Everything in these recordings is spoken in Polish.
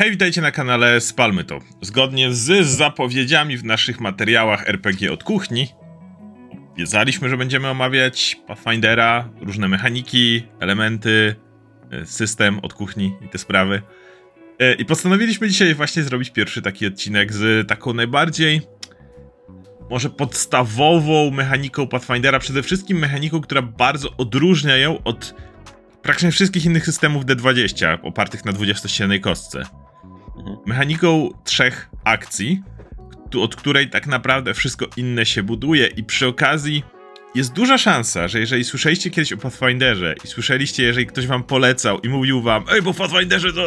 Hej, witajcie na kanale Spalmy to. Zgodnie z zapowiedziami w naszych materiałach RPG od kuchni, wiedzieliśmy, że będziemy omawiać Pathfindera, różne mechaniki, elementy, e, system od kuchni i te sprawy. E, I postanowiliśmy dzisiaj właśnie zrobić pierwszy taki odcinek z taką najbardziej może podstawową mechaniką Pathfindera, przede wszystkim mechaniką, która bardzo odróżnia ją od praktycznie wszystkich innych systemów D20 opartych na 20-ściennej kostce. Mhm. Mechaniką trzech akcji, od której tak naprawdę wszystko inne się buduje i przy okazji jest duża szansa, że jeżeli słyszeliście kiedyś o Pathfinderze i słyszeliście, jeżeli ktoś wam polecał i mówił wam, ej, bo w Pathfinderze to...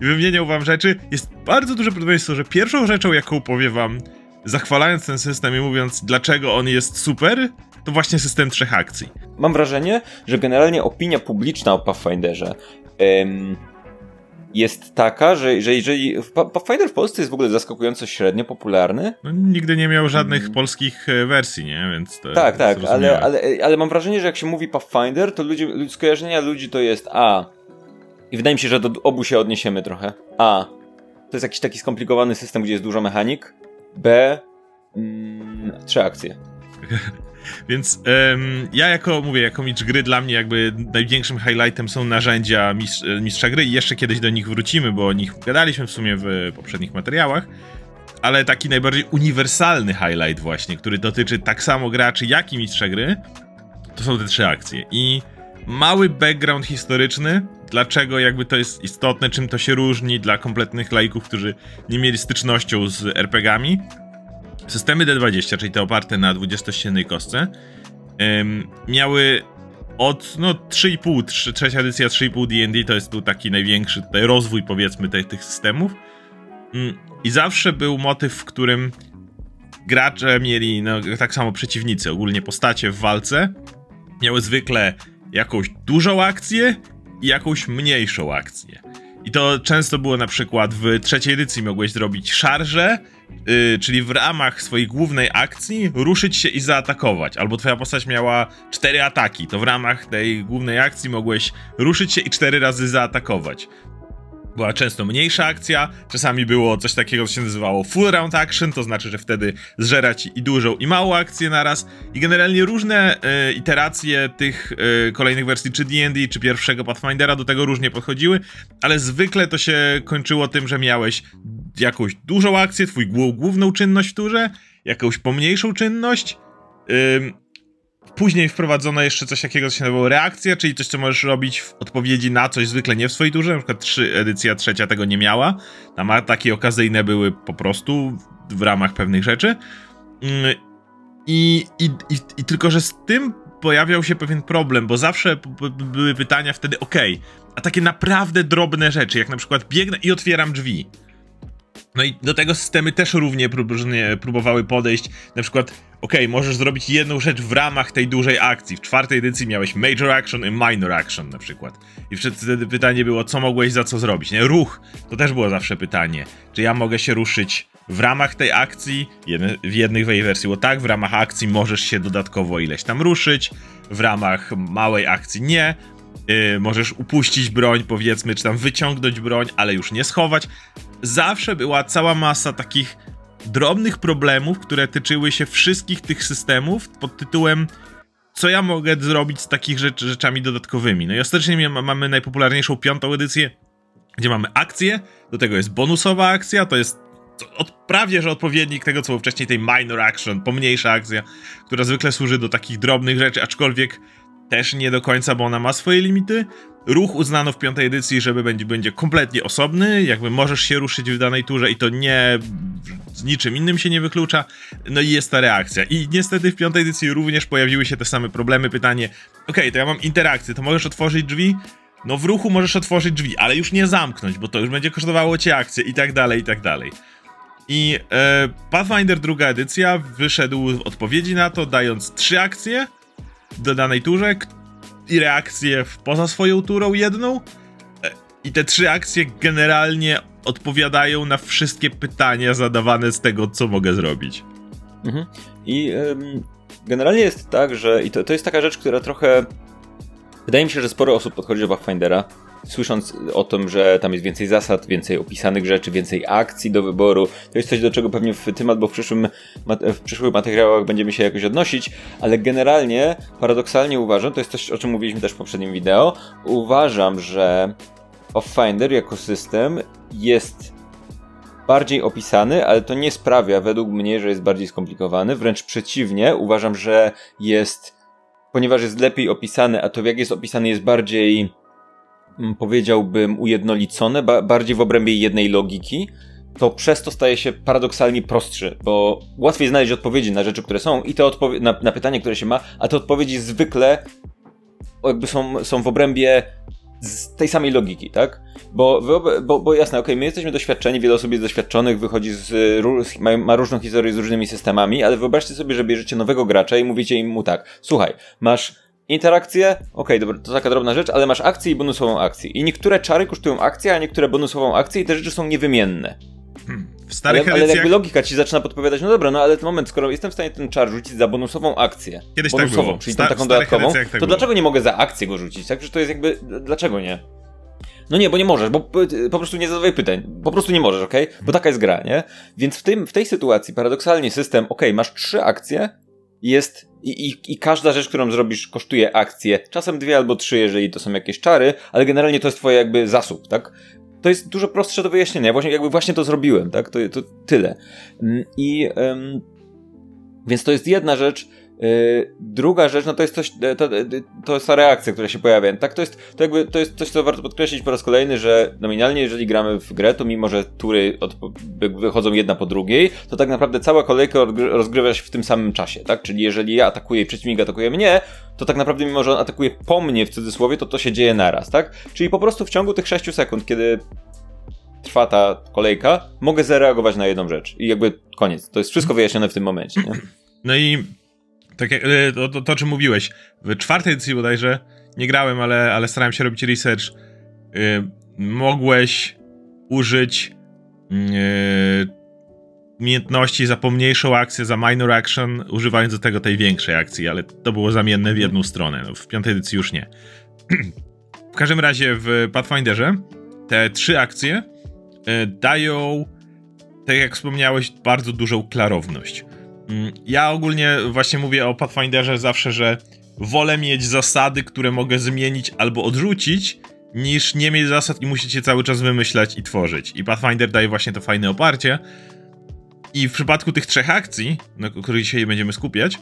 i wymieniał wam rzeczy, jest bardzo duże prawdopodobieństwo, że pierwszą rzeczą, jaką powie wam, zachwalając ten system i mówiąc, dlaczego on jest super, to właśnie system trzech akcji. Mam wrażenie, że generalnie opinia publiczna o Pathfinderze jest taka, że, że jeżeli. Pa- Pathfinder w Polsce jest w ogóle zaskakująco średnio popularny. No, nigdy nie miał żadnych Mm. polskich e, wersji, nie? Więc to Tak, tak, ale, ale, ale mam wrażenie, że jak się mówi Pathfinder, to ludzie, ludzi- skojarzenia ludzi to jest A. I wydaje mi się, że do obu się odniesiemy trochę. A. To jest jakiś taki skomplikowany system, gdzie jest dużo mechanik. B. Mm, trzy akcje. Więc em, ja jako, mówię, jako mistrz gry, dla mnie jakby największym highlightem są narzędzia mistrz, e, mistrza gry i jeszcze kiedyś do nich wrócimy, bo o nich gadaliśmy w sumie w poprzednich materiałach. Ale taki najbardziej uniwersalny highlight właśnie, który dotyczy tak samo graczy, jak i mistrza gry, to są te trzy akcje. I mały background historyczny, dlaczego jakby to jest istotne, czym to się różni dla kompletnych laików, którzy nie mieli stycznością z RPGami. Systemy D20, czyli te oparte na 20-ściennej kostce, miały od no 3,5, trze- trzecia edycja 3,5 D&D to jest był taki największy tutaj rozwój powiedzmy tych, tych systemów. Mm, I zawsze był motyw, w którym gracze mieli, no tak samo przeciwnicy, ogólnie postacie w walce, miały zwykle jakąś dużą akcję i jakąś mniejszą akcję. I to często było na przykład w trzeciej edycji mogłeś zrobić szarżę, yy, czyli w ramach swojej głównej akcji ruszyć się i zaatakować. Albo twoja postać miała cztery ataki, to w ramach tej głównej akcji mogłeś ruszyć się i cztery razy zaatakować. Była często mniejsza akcja, czasami było coś takiego, co się nazywało full round action, to znaczy, że wtedy zżerać i dużą i małą akcję naraz. I generalnie różne e, iteracje tych e, kolejnych wersji, czy D&D, czy pierwszego Pathfindera do tego różnie podchodziły, ale zwykle to się kończyło tym, że miałeś jakąś dużą akcję, twój głó- główną czynność w turze, jakąś pomniejszą czynność, Później wprowadzono jeszcze coś takiego, co się nazywało reakcja, czyli coś, co możesz robić w odpowiedzi na coś zwykle nie w swojej turze. Na przykład trzy, edycja trzecia tego nie miała. Tam ataki okazyjne były po prostu w ramach pewnych rzeczy. Mm, I, i, i, i tylko, że z tym pojawiał się pewien problem, bo zawsze były pytania wtedy, okej, a takie naprawdę drobne rzeczy, jak na przykład biegnę i otwieram drzwi. No i do tego systemy też równie próbowały podejść. Na przykład, okej, możesz zrobić jedną rzecz w ramach tej dużej akcji. W czwartej edycji miałeś major action i minor action na przykład. I wtedy pytanie było, co mogłeś za co zrobić. Nie? Ruch, to też było zawsze pytanie. Czy ja mogę się ruszyć w ramach tej akcji? Jedne, w jednej wersji było tak, w ramach akcji możesz się dodatkowo ileś tam ruszyć, w ramach małej akcji nie. Yy, możesz upuścić broń, powiedzmy, czy tam wyciągnąć broń, ale już nie schować. Zawsze była cała masa takich drobnych problemów, które tyczyły się wszystkich tych systemów pod tytułem co ja mogę zrobić z takich rzecz, rzeczami dodatkowymi. No i ostatecznie mamy najpopularniejszą piątą edycję, gdzie mamy akcję, do tego jest bonusowa akcja, to jest od, prawie, że odpowiednik tego, co było wcześniej tej minor action, pomniejsza akcja, która zwykle służy do takich drobnych rzeczy, aczkolwiek też nie do końca, bo ona ma swoje limity. Ruch uznano w piątej edycji, żeby będzie, będzie kompletnie osobny, jakby możesz się ruszyć w danej turze i to nie z niczym innym się nie wyklucza. No i jest ta reakcja. I niestety w piątej edycji również pojawiły się te same problemy. Pytanie, okej, to ja mam interakcję, to możesz otworzyć drzwi? No w ruchu możesz otworzyć drzwi, ale już nie zamknąć, bo to już będzie kosztowało cię akcję i tak dalej, i tak dalej. I e, Pathfinder druga edycja wyszedł w odpowiedzi na to, dając trzy akcje do danej turze i reakcję poza swoją turą jedną. E, I te trzy akcje generalnie odpowiadają na wszystkie pytania zadawane z tego, co mogę zrobić. Mhm. I ym, generalnie jest tak, że i to, to jest taka rzecz, która trochę. Wydaje mi się, że sporo osób podchodzi do Pathfindera słysząc o tym, że tam jest więcej zasad, więcej opisanych rzeczy, więcej akcji do wyboru, to jest coś, do czego pewnie w tym albo w, przyszłym, w przyszłych materiałach będziemy się jakoś odnosić, ale generalnie, paradoksalnie uważam, to jest coś, o czym mówiliśmy też w poprzednim wideo, uważam, że Pathfinder jako system jest bardziej opisany, ale to nie sprawia według mnie, że jest bardziej skomplikowany. Wręcz przeciwnie, uważam, że jest, ponieważ jest lepiej opisany, a to jak jest opisany jest bardziej, powiedziałbym, ujednolicone, ba bardziej w obrębie jednej logiki, to przez to staje się paradoksalnie prostszy, bo łatwiej znaleźć odpowiedzi na rzeczy, które są i te na, na pytanie, które się ma, a te odpowiedzi zwykle jakby są, są w obrębie z tej samej logiki, tak? Bo, bo, bo jasne, okej, okay, my jesteśmy doświadczeni, wiele osób jest doświadczonych, wychodzi z, ma, ma różną historię z różnymi systemami, ale wyobraźcie sobie, że bierzecie nowego gracza i mówicie mu tak, słuchaj, masz interakcję, okej, okay, dobra, to taka drobna rzecz, ale masz akcję i bonusową akcję. I niektóre czary kosztują akcję, a niektóre bonusową akcję i te rzeczy są niewymienne. Hmm. W starych ale, ale jakby logika ci zaczyna podpowiadać, no dobra, no ale ten moment, skoro jestem w stanie ten czar rzucić za bonusową akcję, Kiedyś tak bonusową, tak było. czyli tą taką dodatkową, tak to było. dlaczego nie mogę za akcję go rzucić, tak? Że to jest jakby, dlaczego nie? No nie, bo nie możesz, bo po prostu nie zadawaj pytań. Po prostu nie możesz, okej? Okay? Bo taka jest gra, nie? Więc w, tym, w tej sytuacji paradoksalnie system, okej, okay, masz trzy akcje, jest i, i, i, każda rzecz, którą zrobisz, kosztuje akcję. Czasem dwie albo trzy, jeżeli to są jakieś czary, ale generalnie to jest twoje jakby zasób, tak? To jest dużo prostsze do wyjaśnienia. Właśnie, jakby właśnie to zrobiłem, tak? To, to tyle. Mm, I um, więc to jest jedna rzecz. Yy, druga rzecz, no to jest coś, e, to, e, to jest ta reakcja, która się pojawia. Tak, to jest, to jakby, to jest coś, co warto podkreślić po raz kolejny, że nominalnie, jeżeli gramy w grę, to mimo, że tury od, wychodzą jedna po drugiej, to tak naprawdę cała kolejka rozgrywa się w tym samym czasie, tak? Czyli jeżeli ja atakuję i przeciwnik atakuje mnie, to tak naprawdę mimo, że on atakuje po mnie w cudzysłowie, to to się dzieje naraz, tak? Czyli po prostu w ciągu tych 6 sekund, kiedy trwa ta kolejka, mogę zareagować na jedną rzecz. I jakby koniec. To jest wszystko wyjaśnione w tym momencie, nie? No i tak jak e, to, to, to, o czym mówiłeś, w czwartej edycji bodajże, nie grałem, ale, ale starałem się robić research, yy, mogłeś użyć yy, umiejętności za pomniejszą akcję, za minor action, używając do tego tej większej akcji, ale to było zamienne w jedną stronę. No, w piątej edycji już nie. w każdym razie w Pathfinderze te trzy akcje dają, tak jak wspomniałeś, bardzo dużą klarowność. Mm, ja ogólnie właśnie mówię o Pathfinderze zawsze, że wolę mieć zasady, które mogę zmienić albo odrzucić, niż nie mieć zasad i musicie cały czas wymyślać i tworzyć. I Pathfinder daje właśnie to fajne oparcie. I w przypadku tych trzech akcji, na których dzisiaj będziemy skupiać,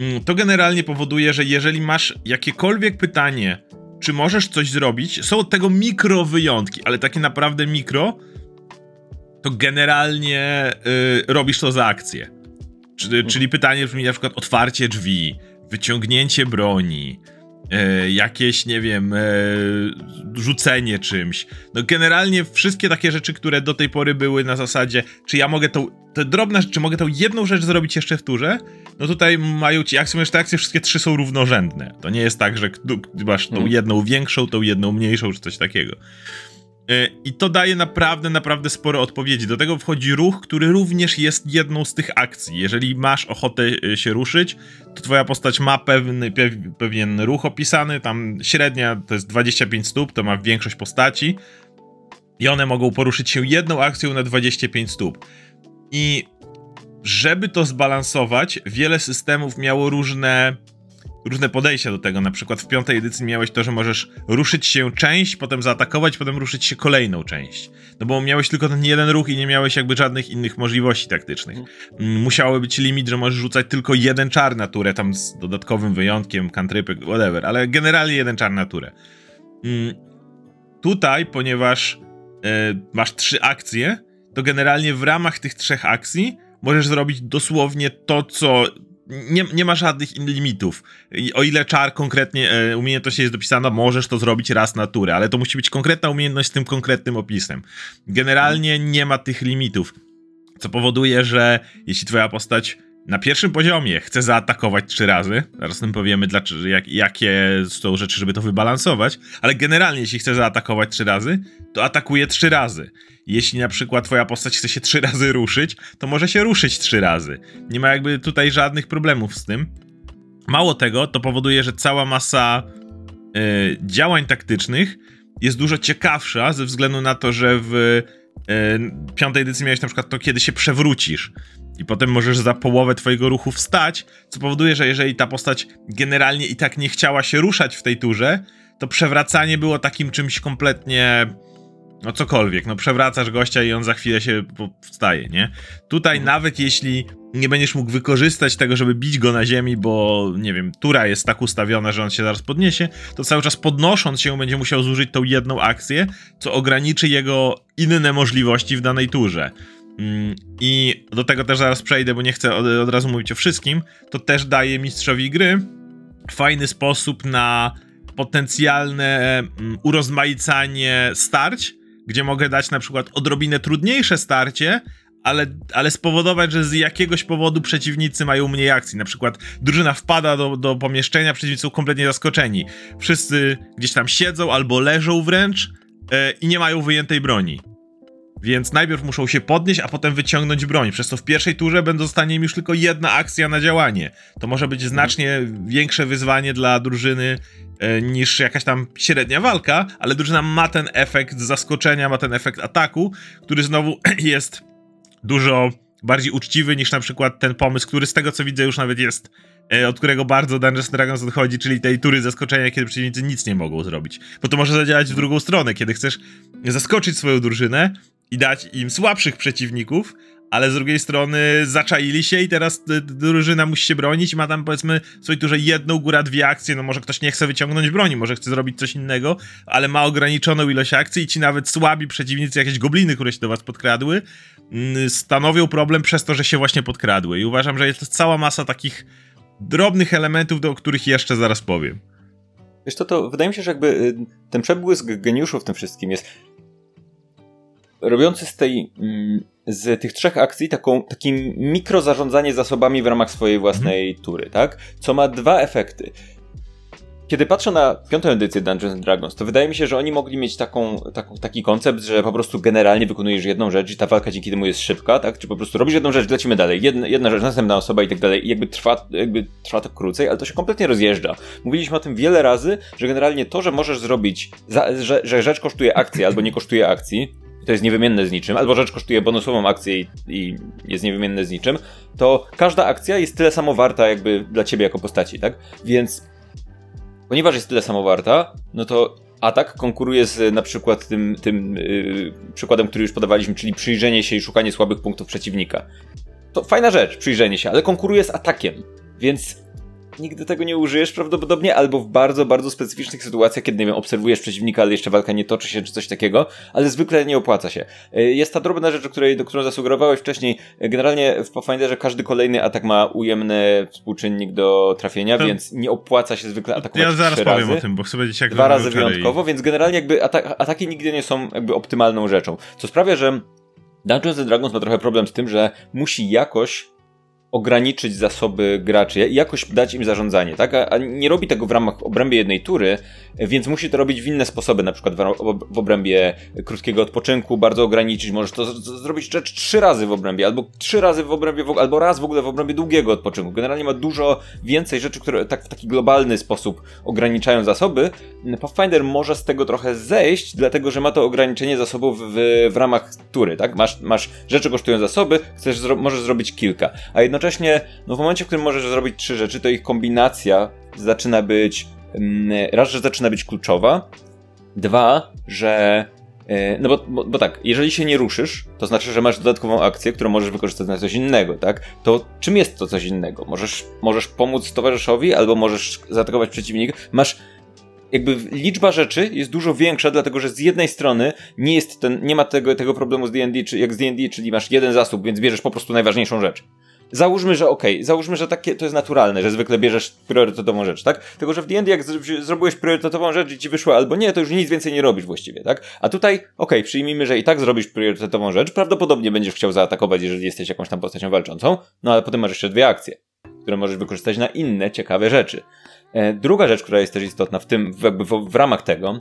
mm, to generalnie powoduje, że jeżeli masz jakiekolwiek pytanie, czy możesz coś zrobić, są od tego mikro wyjątki, ale takie naprawdę mikro, to generalnie yy, robisz to za akcję. Czyli, czyli pytanie brzmi na przykład otwarcie drzwi, wyciągnięcie broni, e, jakieś, nie wiem, e, rzucenie czymś. No generalnie wszystkie takie rzeczy, które do tej pory były na zasadzie, czy ja mogę tą, te drobne czy mogę tą jedną rzecz zrobić jeszcze w turze, no tutaj mają ci akcje, te akcje wszystkie trzy są równorzędne. To nie jest tak, że masz tą mhm. jedną większą, tą jedną mniejszą, czy coś takiego. E, I to daje naprawdę, naprawdę sporo odpowiedzi. Do tego wchodzi ruch, który również jest jedną z tych akcji. Jeżeli masz ochotę e, się ruszyć, to twoja postać ma pewny, pewien ruch opisany. Tam średnia to jest 25 stóp, to ma większość postaci. I one mogą poruszyć się jedną akcją na 25 stóp. I żeby to zbalansować, wiele systemów miało różne różne podejścia do tego. Na przykład w piątej edycji miałeś to, że możesz ruszyć się część, potem zaatakować, potem ruszyć się kolejną część. No bo miałeś tylko ten jeden ruch i nie miałeś jakby żadnych innych możliwości taktycznych. Mm, musiało być limit, że możesz rzucać tylko jeden czar na turę, tam z dodatkowym wyjątkiem, kantrypy, whatever, ale generalnie jeden czar na turę. Mm, tutaj, ponieważ e, masz trzy akcje, to generalnie w ramach tych trzech akcji możesz zrobić dosłownie to, co nie, nie ma żadnych limitów. O ile czar konkretnie, e, umiejętność jest dopisana, możesz to zrobić raz na turę, ale to musi być konkretna umiejętność z tym konkretnym opisem. Generalnie nie ma tych limitów, co powoduje, że jeśli twoja postać na pierwszym poziomie chce zaatakować trzy razy, zaraz tym powiemy, dlaczego, jak, jakie są rzeczy, żeby to wybalansować, ale generalnie jeśli chce zaatakować trzy razy, to atakuje trzy razy. Jeśli na przykład twoja postać chce się trzy razy ruszyć, to może się ruszyć trzy razy. Nie ma jakby tutaj żadnych problemów z tym. Mało tego, to powoduje, że cała masa yy, działań taktycznych jest dużo ciekawsza ze względu na to, że w e, piątej edycji miałeś na przykład to, kiedy się przewrócisz i potem możesz za połowę twojego ruchu wstać, co powoduje, że jeżeli ta postać generalnie i tak nie chciała się ruszać w tej turze, to przewracanie było takim czymś kompletnie no cokolwiek, no przewracasz gościa i on za chwilę się wstaje, nie? Tutaj mhm. nawet jeśli nie będziesz mógł wykorzystać tego, żeby bić go na ziemi, bo nie wiem, tura jest tak ustawiona, że on się zaraz podniesie, to cały czas podnosząc się będzie musiał zużyć tą jedną akcję, co ograniczy jego inne możliwości w danej turze. Mm, I do tego też zaraz przejdę, bo nie chcę od, od razu mówić o wszystkim. To też daje mistrzowi gry fajny sposób na potencjalne mm, urozmaicanie starć, gdzie mogę dać na przykład odrobinę trudniejsze starcie, ale, ale spowodować, że z jakiegoś powodu przeciwnicy mają mniej akcji. Na przykład drużyna wpada do, do pomieszczenia, przeciwnicy są kompletnie zaskoczeni. Wszyscy gdzieś tam siedzą albo leżą wręcz yy, i nie mają wyjętej broni. Więc najpierw muszą się podnieść, a potem wyciągnąć broń. Przez to w pierwszej turze będą zostanie im już tylko jedna akcja na działanie. To może być znacznie większe wyzwanie dla drużyny e, niż jakaś tam średnia walka, ale drużyna ma ten efekt zaskoczenia, ma ten efekt ataku, który znowu jest dużo bardziej uczciwy niż na przykład ten pomysł, który z tego co widzę już nawet jest, e, od którego bardzo Dungeons Dragons odchodzi, czyli tej tury zaskoczenia, kiedy przeciwnicy nic nie mogą zrobić. Bo to może zadziałać w drugą stronę, kiedy chcesz zaskoczyć swoją drużynę, i dać im słabszych przeciwników, ale z drugiej strony zaczaili się i teraz drużyna musi się bronić, ma tam powiedzmy w swojej turze jedną, góra dwie akcje, no może ktoś nie chce wyciągnąć broni, może chce zrobić coś innego, ale ma ograniczoną ilość akcji i ci nawet słabi przeciwnicy, jakieś gobliny, które się do was podkradły, stanowią problem przez to, że się właśnie podkradły. I uważam, że jest cała masa takich drobnych elementów, do których jeszcze zaraz powiem. Wiesz to, to wydaje mi się, że jakby y, ten przebłysk geniuszu w tym wszystkim jest robiący z tej, mm, z tych trzech akcji taką, takim mikrozarządzanie zasobami w ramach swojej własnej mhm. tury, tak? Co ma dwa efekty. Kiedy patrzę na piątą edycję Dungeons Dragons, to wydaje mi się, że oni mogli mieć taką, taką, taki koncept, że po prostu generalnie wykonujesz jedną rzecz i ta walka dzięki temu jest szybka, tak? Czy po prostu robisz jedną rzecz, lecimy dalej, jedna, jedna rzecz, następna osoba i tak dalej. I jakby trwa, jakby trwa to krócej, ale to się kompletnie rozjeżdża. Mówiliśmy o tym wiele razy, że generalnie to, że możesz zrobić, za, że, że rzecz kosztuje akcji albo nie kosztuje akcji, to jest niewymienne z niczym, albo rzecz kosztuje bonusową akcję i, i, jest niewymienne z niczym, to każda akcja jest tyle samo warta jakby dla ciebie jako postaci, tak? Więc ponieważ jest tyle samo warta, no to atak konkuruje z na przykład tym, tym yy, przykładem, który już podawaliśmy, czyli przyjrzenie się i szukanie słabych punktów przeciwnika. To fajna rzecz, przyjrzenie się, ale konkuruje z atakiem. Więc nigdy tego nie użyjesz prawdopodobnie, albo w bardzo, bardzo specyficznych sytuacjach, kiedy, nie wiem, obserwujesz przeciwnika, ale jeszcze walka nie toczy się, czy coś takiego, ale zwykle nie opłaca się. Y, jest ta drobna rzecz, o której, do którą zasugerowałeś wcześniej. Generalnie w Pathfinderze każdy kolejny atak ma ujemny współczynnik do trafienia, to... więc nie opłaca się zwykle atakować Ja zaraz powiem razy. o tym, bo chcę powiedzieć jak Dwa razy wyjątkowo, i... więc generalnie jakby atak, ataki nigdy nie są jakby optymalną rzeczą. Co sprawia, że Dungeons Dragons ma trochę problem z tym, że musi jakoś ograniczyć zasoby graczy jakoś dać im zarządzanie, tak? A, nie robi tego w ramach obrębie jednej tury, więc musi to robić w inne sposoby, na przykład w, obrębie krótkiego odpoczynku, bardzo ograniczyć, możesz to zrobić rzecz trzy razy w obrębie, albo trzy razy w obrębie, albo raz w ogóle w obrębie długiego odpoczynku. Generalnie ma dużo więcej rzeczy, które tak w taki globalny sposób ograniczają zasoby. Pathfinder może z tego trochę zejść, dlatego że ma to ograniczenie zasobów w, w ramach tury, tak? Masz, masz rzeczy kosztują zasoby, chcesz, zro możesz zrobić kilka, a jednocześnie jednocześnie, no w momencie, w którym możesz zrobić trzy rzeczy, to ich kombinacja zaczyna być, mm, raz, że zaczyna być kluczowa, dwa, że e, no bo, bo, bo, tak, jeżeli się nie ruszysz, to znaczy, że masz dodatkową akcję, którą możesz wykorzystać na coś innego, tak? To czym jest to coś innego? Możesz, możesz pomóc towarzyszowi, albo możesz zaatakować przeciwnika. Masz jakby liczba rzeczy jest dużo większa, dlatego że z jednej strony nie jest ten, nie ma tego, tego problemu z D&D, czy jak z D&D, czyli masz jeden zasób, więc bierzesz po prostu najważniejszą rzecz. Załóżmy, że okej, okay, załóżmy, że takie to jest naturalne, że zwykle bierzesz priorytetową rzecz, tak? Tylko, że w D&D jak zrobiłeś priorytetową rzecz i ci wyszło albo nie, to już nic więcej nie robisz właściwie, tak? A tutaj, okej, okay, przyjmijmy, że i tak zrobisz priorytetową rzecz, prawdopodobnie będziesz chciał zaatakować, jeżeli jesteś jakąś tam postacią walczącą, no ale potem masz jeszcze dwie akcje, które możesz wykorzystać na inne ciekawe rzeczy. E, druga rzecz, która jest też istotna w tym, w, w ramach tego,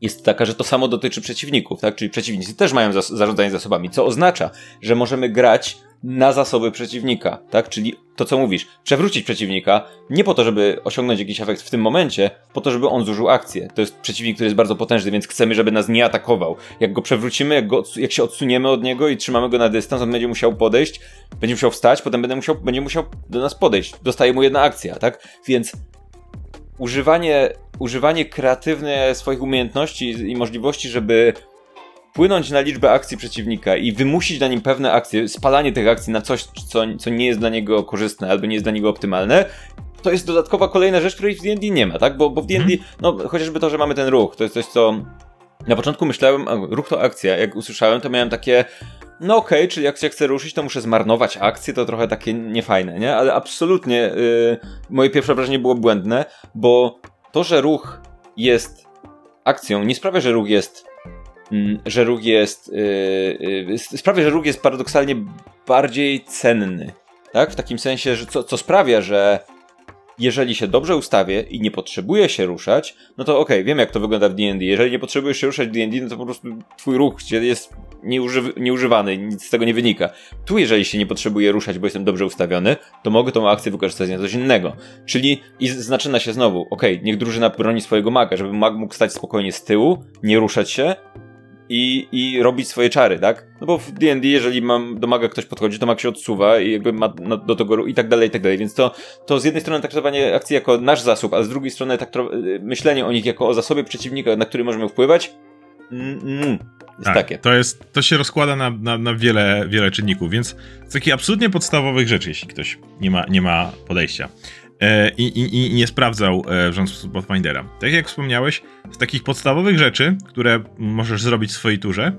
jest taka, że to samo dotyczy przeciwników, tak? Czyli przeciwnicy też mają zas zarządzanie zasobami, co oznacza, że możemy grać na zasoby przeciwnika, tak? Czyli to, co mówisz, przewrócić przeciwnika nie po to, żeby osiągnąć jakiś efekt w tym momencie, po to, żeby on zużył akcję. To jest przeciwnik, który jest bardzo potężny, więc chcemy, żeby nas nie atakował. Jak go przewrócimy, jak, go, jak się odsuniemy od niego i trzymamy go na dystans, on będzie musiał podejść, będzie musiał wstać, potem będzie musiał, będzie musiał do nas podejść. Dostaje mu jedna akcja, tak? Więc używanie, używanie kreatywne swoich umiejętności i możliwości, żeby wpłynąć na liczbę akcji przeciwnika i wymusić na nim pewne akcje, spalanie tych akcji na coś, co, co nie jest dla niego korzystne albo nie jest dla niego optymalne, to jest dodatkowa kolejna rzecz, której w D&D nie ma, tak? Bo, bo w D&D, hmm. no chociażby to, że mamy ten ruch, to jest coś, co na początku myślałem, ruch to akcja, jak usłyszałem, to miałem takie no okej, okay, czyli jak się chcę ruszyć, to muszę zmarnować akcję, to trochę takie niefajne, nie? Ale absolutnie yy, moje pierwsze wrażenie było błędne, bo to, że ruch jest akcją, nie sprawia, że ruch jest że róg jest. Yy, yy, sprawia, że róg jest paradoksalnie bardziej cenny. Tak? W takim sensie, że co, co sprawia, że jeżeli się dobrze ustawię i nie potrzebuję się ruszać, no to okej, okay, wiem jak to wygląda w D&D. Jeżeli nie potrzebujesz się ruszać w D&D, no to po prostu twój ruch jest nieuży nieużywany, nic z tego nie wynika. Tu jeżeli się nie potrzebuję ruszać, bo jestem dobrze ustawiony, to mogę tą akcję wykorzystać na coś innego. Czyli i zaczyna się znowu, okej, okay, niech drużyna broni swojego maga, żeby mag mógł stać spokojnie z tyłu, nie ruszać się, i, i robić swoje czary, tak? No bo w D&D, jeżeli mam, do maga ktoś podchodzi, to mag się odsuwa i jakby ma no, do tego i tak dalej, i tak dalej. Więc to, to z jednej strony traktowanie akcji jako nasz zasób, a z drugiej strony tak myślenie o nich jako o zasobie przeciwnika, na który możemy wpływać, mm, mm, jest tak, takie. To, jest, to się rozkłada na, na, na wiele, wiele czynników, więc z takich absolutnie podstawowych rzeczy, jeśli ktoś nie ma, nie ma podejścia. E, i, i, i, nie sprawdzał e, w żaden sposób Pathfindera. Tak jak wspomniałeś, z takich podstawowych rzeczy, które możesz zrobić w swojej turze,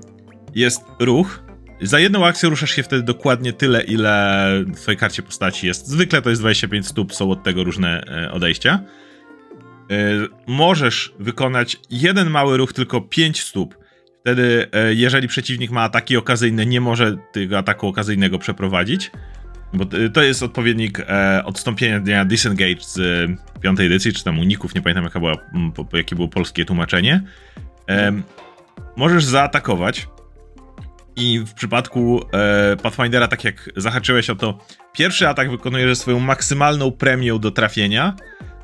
jest ruch. Za jedną akcję ruszasz się wtedy dokładnie tyle, ile w twojej karcie postaci jest. Zwykle to jest 25 stóp, są od tego różne e, odejścia. Możesz wykonać jeden mały ruch, tylko 5 stóp. Wtedy, jeżeli przeciwnik ma ataki okazyjne, nie może tego ataku okazyjnego przeprowadzić. Bo to jest odpowiednik e, odstąpienia dnia Disengage z e, piątej edycji, czy tam uników, nie pamiętam jaka była, po, po, jakie było polskie tłumaczenie. E, możesz zaatakować i w przypadku e, Pathfindera, tak jak zahaczyłeś o to, pierwszy atak wykonujesz ze swoją maksymalną premią do trafienia,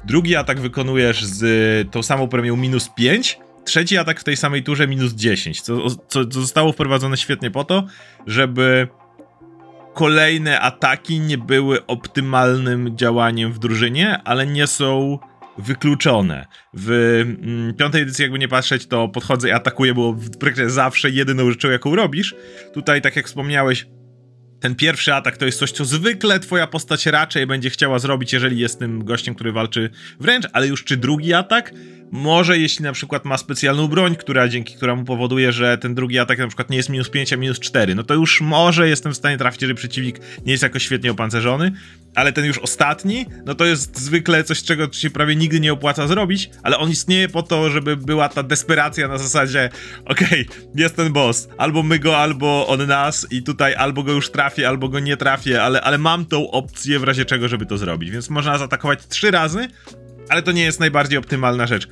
drugi atak wykonujesz z tą samą premią minus 5, trzeci atak w tej samej turze minus 10, co, co, co zostało wprowadzone świetnie po to, żeby kolejne ataki nie były optymalnym działaniem w drużynie, ale nie są wykluczone. W mm, piątej edycji, jakby nie patrzeć, to podchodzę i atakuję, bo w praktyce zawsze jedyną rzeczą, jaką robisz. Tutaj, tak jak wspomniałeś, ten pierwszy atak to jest coś, co zwykle twoja postać raczej będzie chciała zrobić, jeżeli jest tym gościem, który walczy wręcz, ale już czy drugi atak? Może jeśli na przykład ma specjalną broń, która dzięki któremu powoduje, że ten drugi atak na przykład nie jest minus 5, a minus 4, no to już może jestem w stanie trafić, jeżeli przeciwnik nie jest jakoś świetnie opancerzony, ale ten już ostatni, no to jest zwykle coś, czego się prawie nigdy nie opłaca zrobić, ale on istnieje po to, żeby była ta desperacja na zasadzie, okej, okay, jest ten boss, albo my go, albo on nas i tutaj albo go już trafię, albo go nie trafię, ale, ale mam tą opcję w razie czego, żeby to zrobić, więc można zaatakować trzy razy, ale to nie jest najbardziej optymalna rzecz.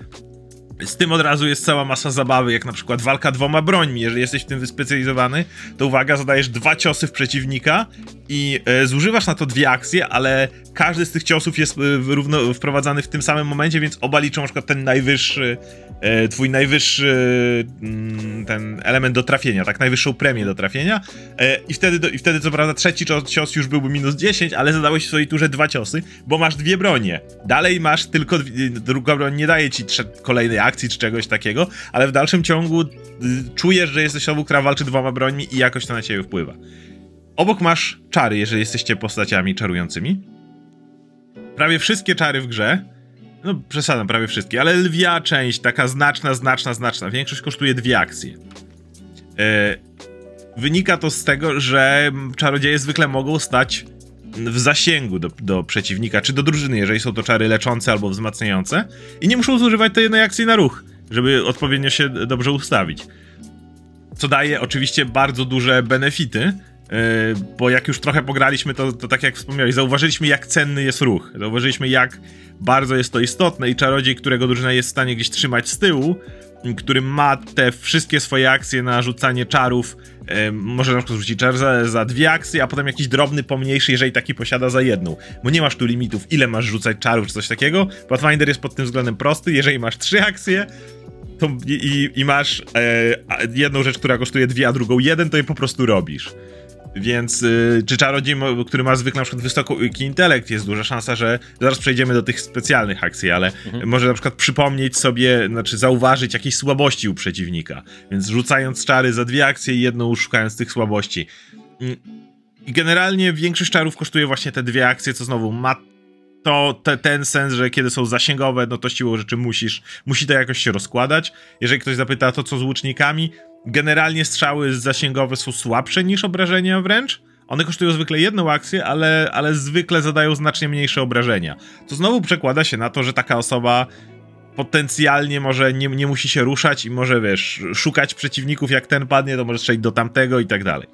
Z tym od razu jest cała masa zabawy, jak na przykład walka dwoma brońmi. Jeżeli jesteś w tym wyspecjalizowany, to uwaga, zadajesz dwa ciosy w przeciwnika i e, zużywasz na to dwie akcje, ale każdy z tych ciosów jest e, równo wprowadzany w tym samym momencie, więc oba liczą na przykład ten najwyższy, e, twój najwyższy mm, ten element do trafienia, tak, najwyższą premię do trafienia e, i wtedy, do, i wtedy co prawda trzeci cios już byłby minus 10, ale zadałeś w swojej turze dwa ciosy, bo masz dwie bronie. Dalej masz tylko, druga broń nie daje ci kolejnej akcji czy czegoś takiego, ale w dalszym ciągu y, czujesz, że jesteś osobą, która walczy dwoma brońmi i jakoś to na ciebie wpływa. Obok masz czary, jeżeli jesteście postaciami czarującymi. Prawie wszystkie czary w grze, no przesadzam, prawie wszystkie, ale lwia część, taka znaczna, znaczna, znaczna, większość kosztuje dwie akcje. E, wynika to z tego, że czarodzieje zwykle mogą stać w zasięgu do, do przeciwnika, czy do drużyny, jeżeli są to czary leczące albo wzmacniające i nie muszą zużywać tej jednej akcji na ruch, żeby odpowiednio się dobrze ustawić. Co daje oczywiście bardzo duże benefity, bo jak już trochę pograliśmy, to, to tak jak wspomniałeś, zauważyliśmy jak cenny jest ruch. Zauważyliśmy jak bardzo jest to istotne i czarodziej, którego drużyna jest w stanie gdzieś trzymać z tyłu, który ma te wszystkie swoje akcje na rzucanie czarów, e, może na przykład rzucić czar za, za, dwie akcje, a potem jakiś drobny pomniejszy, jeżeli taki posiada za jedną. Bo nie masz tu limitów, ile masz rzucać czarów czy coś takiego. Pathfinder jest pod tym względem prosty, jeżeli masz trzy akcje, to i, i, masz e, jedną rzecz, która kosztuje dwie, a drugą jeden, to je po prostu robisz. Więc y, czy czarodziej, który ma zwykle na przykład wysoki intelekt, jest duża szansa, że zaraz przejdziemy do tych specjalnych akcji, ale mhm. może na przykład przypomnieć sobie, znaczy zauważyć jakieś słabości u przeciwnika. Więc rzucając czary za dwie akcje i jedną szukając tych słabości. Mm, I generalnie większość czarów kosztuje właśnie te dwie akcje, co znowu ma to te, ten sens, że kiedy są zasięgowe, no to siłą rzeczy musisz, musi to jakoś się rozkładać. Jeżeli ktoś zapyta to co z łucznikami, generalnie strzały zasięgowe są słabsze niż obrażenia wręcz. One kosztują zwykle jedną akcję, ale, ale zwykle zadają znacznie mniejsze obrażenia. To znowu przekłada się na to, że taka osoba potencjalnie może nie, nie musi się ruszać i może, wiesz, szukać przeciwników, jak ten padnie, to może strzelić do tamtego i tak dalej.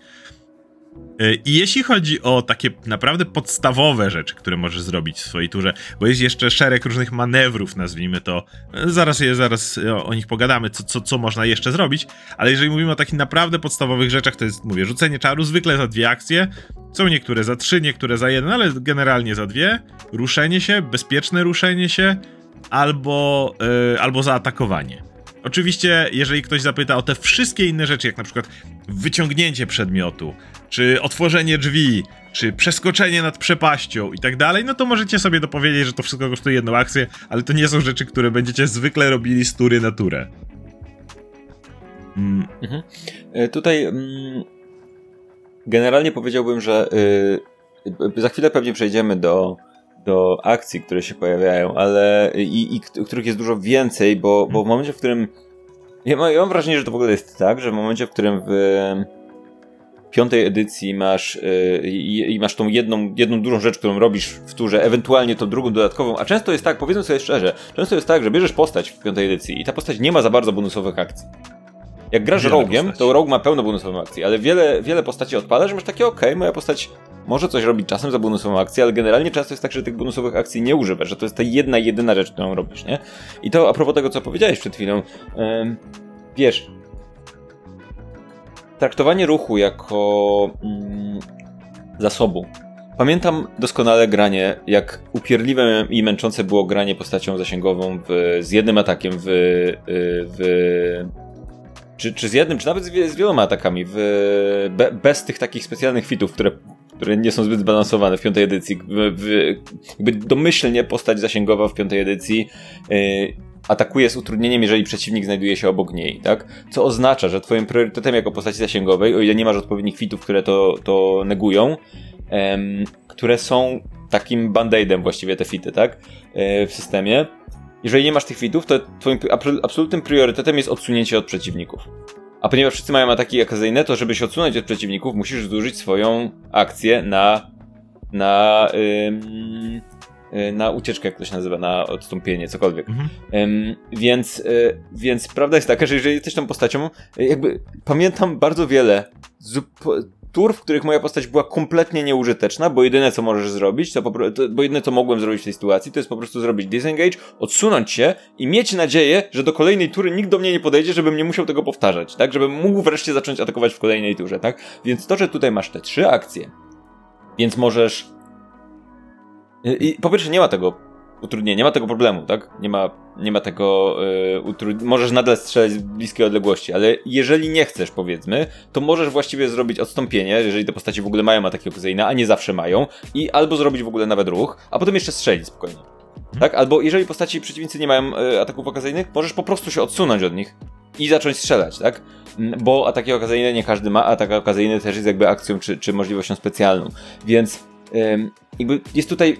E, I jeśli chodzi o takie naprawdę podstawowe rzeczy, które możesz zrobić w swojej turze, bo jest jeszcze szereg różnych manewrów, nazwijmy to, e, zaraz, je, zaraz o, o nich pogadamy, co, co, co można jeszcze zrobić, ale jeżeli mówimy o takich naprawdę podstawowych rzeczach, to jest, mówię, rzucenie czaru zwykle za dwie akcje, są niektóre za trzy, niektóre za jeden, ale generalnie za dwie, ruszenie się, bezpieczne ruszenie się, albo, yy, albo zaatakowanie. Oczywiście, jeżeli ktoś zapyta o te wszystkie inne rzeczy, jak na przykład wyciągnięcie przedmiotu, czy otworzenie drzwi, czy przeskoczenie nad przepaścią i tak dalej, no to możecie sobie dopowiedzieć, że to wszystko kosztuje jedną akcję, ale to nie są rzeczy, które będziecie zwykle robili z tury na turę. Mm. Mhm. E, tutaj mm, generalnie powiedziałbym, że y, za chwilę pewnie przejdziemy do do akcji, które się pojawiają, ale i, i których jest dużo więcej, bo, bo w momencie, w którym ja mam, ja mam wrażenie, że to w ogóle jest tak, że w momencie, w którym w piątej edycji masz yy, i, masz tą jedną, jedną dużą rzecz, którą robisz w turze, ewentualnie tą drugą dodatkową, a często jest tak, powiedzmy sobie szczerze, często jest tak, że bierzesz postać w piątej edycji i ta postać nie ma za bardzo bonusowych akcji. Jak grasz Rogiem, to Rogue ma pełno bonusowych akcji, ale wiele, wiele postaci odpada, że masz takie, okej, okay, moja postać może coś robić czasem za bonusową akcję, ale generalnie często jest tak, że tych bonusowych akcji nie używasz, że to jest ta jedna, jedyna rzecz, którą robisz, nie? I to a propos tego, co powiedziałeś przed chwilą, yy, wiesz, traktowanie ruchu jako mm, zasobu. Pamiętam doskonale granie, jak upierdliwe i męczące było granie postacią zasięgową w, z jednym atakiem w, w czy, czy z jednym, czy nawet z, z wieloma atakami, w, be, bez tych takich specjalnych fitów, które, które nie są zbyt zbalansowane w piątej edycji. W, w, jakby domyślnie postać zasięgowa w piątej edycji yy, atakuje z utrudnieniem, jeżeli przeciwnik znajduje się obok niej, tak? Co oznacza, że twoim priorytetem jako postaci zasięgowej, o ile nie masz odpowiednich fitów, które to, to negują, em, które są takim band-aidem właściwie te fity, tak? E, w systemie. Jeżeli nie masz tych fitów, to twoim absolutnym priorytetem jest odsunięcie od przeciwników. A ponieważ wszyscy mają ataki akazyjne, to żeby się odsunąć od przeciwników, musisz zużyć swoją akcję na na na ucieczkę, jak to się nazywa, na odstąpienie, cokolwiek. Mhm. Więc, y, więc prawda jest taka, że jeżeli jesteś tą postacią, y, jakby pamiętam bardzo wiele tur, w których moja postać była kompletnie nieużyteczna, bo jedyne co możesz zrobić, to, to bo jedyne co mogłem zrobić w tej sytuacji, to jest po prostu zrobić disengage, odsunąć się i mieć nadzieję, że do kolejnej tury nikt do mnie nie podejdzie, żebym nie musiał tego powtarzać, tak? Żebym mógł wreszcie zacząć atakować w kolejnej turze, tak? Więc to, że tutaj masz te trzy akcje, więc możesz i po pierwsze nie ma tego utrudnienia, nie ma tego problemu, tak? Nie ma, nie ma tego yy, utrudnienia. Możesz nadal strzelać z bliskiej odległości, ale jeżeli nie chcesz, powiedzmy, to możesz właściwie zrobić odstąpienie, jeżeli te postacie w ogóle mają ataki okazyjne, a nie zawsze mają, i albo zrobić w ogóle nawet ruch, a potem jeszcze strzelić spokojnie. Tak? Albo jeżeli postaci przeciwnicy nie mają y, ataków okazyjnych, możesz po prostu się odsunąć od nich i zacząć strzelać, tak? Bo ataki okazyjne nie każdy ma, a atak okazyjny też jest jakby akcją czy, czy możliwością specjalną. Więc jakby jest tutaj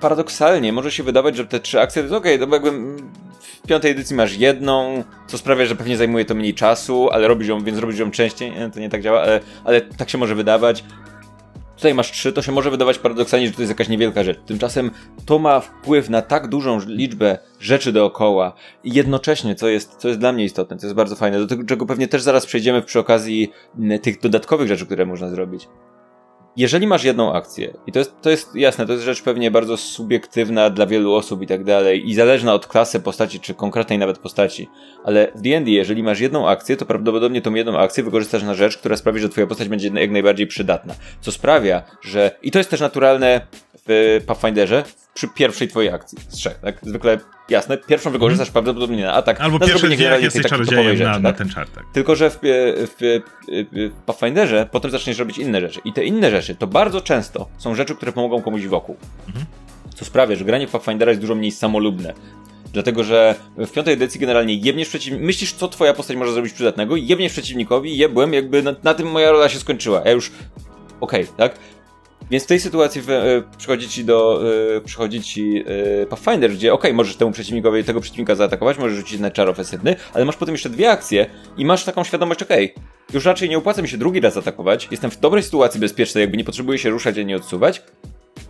paradoksalnie może się wydawać, że te trzy akcje to jest okej, okay, to jakby w piątej edycji masz jedną, co sprawia, że pewnie zajmuje to mniej czasu, ale robisz ją, więc robisz ją częściej, to nie tak działa, ale, ale tak się może wydawać. tutaj masz trzy, to się może wydawać paradoksalnie, że to jest jakaś niewielka rzecz. Tymczasem to ma wpływ na tak dużą liczbę rzeczy dookoła i jednocześnie, co jest, co jest dla mnie istotne, co jest bardzo fajne, do tego, czego pewnie też zaraz przejdziemy przy okazji tych dodatkowych rzeczy, które można zrobić jeżeli masz jedną akcję, i to jest, to jest jasne, to jest rzecz pewnie bardzo subiektywna dla wielu osób i tak dalej, i zależna od klasy postaci, czy konkretnej nawet postaci, ale w D&D, jeżeli masz jedną akcję, to prawdopodobnie tą jedną akcję wykorzystasz na rzecz, która sprawi, że twoja postać będzie jak najbardziej przydatna. Co sprawia, że, i to jest też naturalne w Pathfinderze, przy pierwszej twojej akcji z trzech, tak? Zwykle jasne, pierwszą wykorzystasz mm. prawdopodobnie na atak. Albo na pierwszy jak jesteś czarodziejem na, na tak? ten czar, tak. Tylko, że w, w, w, Pathfinderze potem zaczniesz robić inne rzeczy. I te inne rzeczy to bardzo często są rzeczy, które pomogą komuś wokół. Mhm. Co sprawia, że granie w Pathfindera jest dużo mniej samolubne. Dlatego, że w piątej edycji generalnie jebniesz przeciwnika, myślisz, co twoja postać może zrobić przydatnego, jebniesz przeciwnikowi, jebłem, jakby na, na tym moja rola się skończyła. Ja już okej, okay, tak? Więc w tej sytuacji w, e, przychodzi ci do, e, przychodzi ci e, Pathfinder, gdzie ok, możesz temu przeciwnikowi, tego przeciwnika zaatakować, możesz rzucić na czar ofensywny, ale masz potem jeszcze dwie akcje i masz taką świadomość, ok, już raczej nie opłaca mi się drugi raz atakować, jestem w dobrej sytuacji bezpiecznej, jakby nie potrzebuję się ruszać, a nie odsuwać,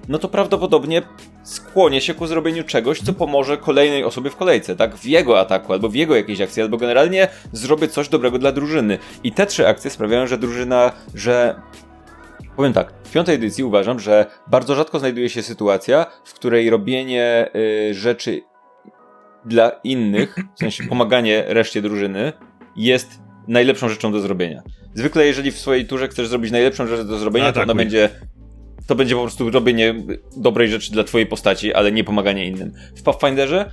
no to prawdopodobnie skłonię się ku zrobieniu czegoś, co pomoże kolejnej osobie w kolejce, tak? W jego ataku, albo w jego jakiejś akcji, albo generalnie zrobię coś dobrego dla drużyny. I te trzy akcje sprawiają, że drużyna, że Powiem tak, w piątej edycji uważam, że bardzo rzadko znajduje się sytuacja, w której robienie y, rzeczy dla innych, w sensie pomaganie reszcie drużyny, jest najlepszą rzeczą do zrobienia. Zwykle, jeżeli w swojej turze chcesz zrobić najlepszą rzecz do zrobienia, to ona będzie. To będzie po prostu robienie dobrej rzeczy dla twojej postaci, ale nie pomaganie innym. W Pathfinderze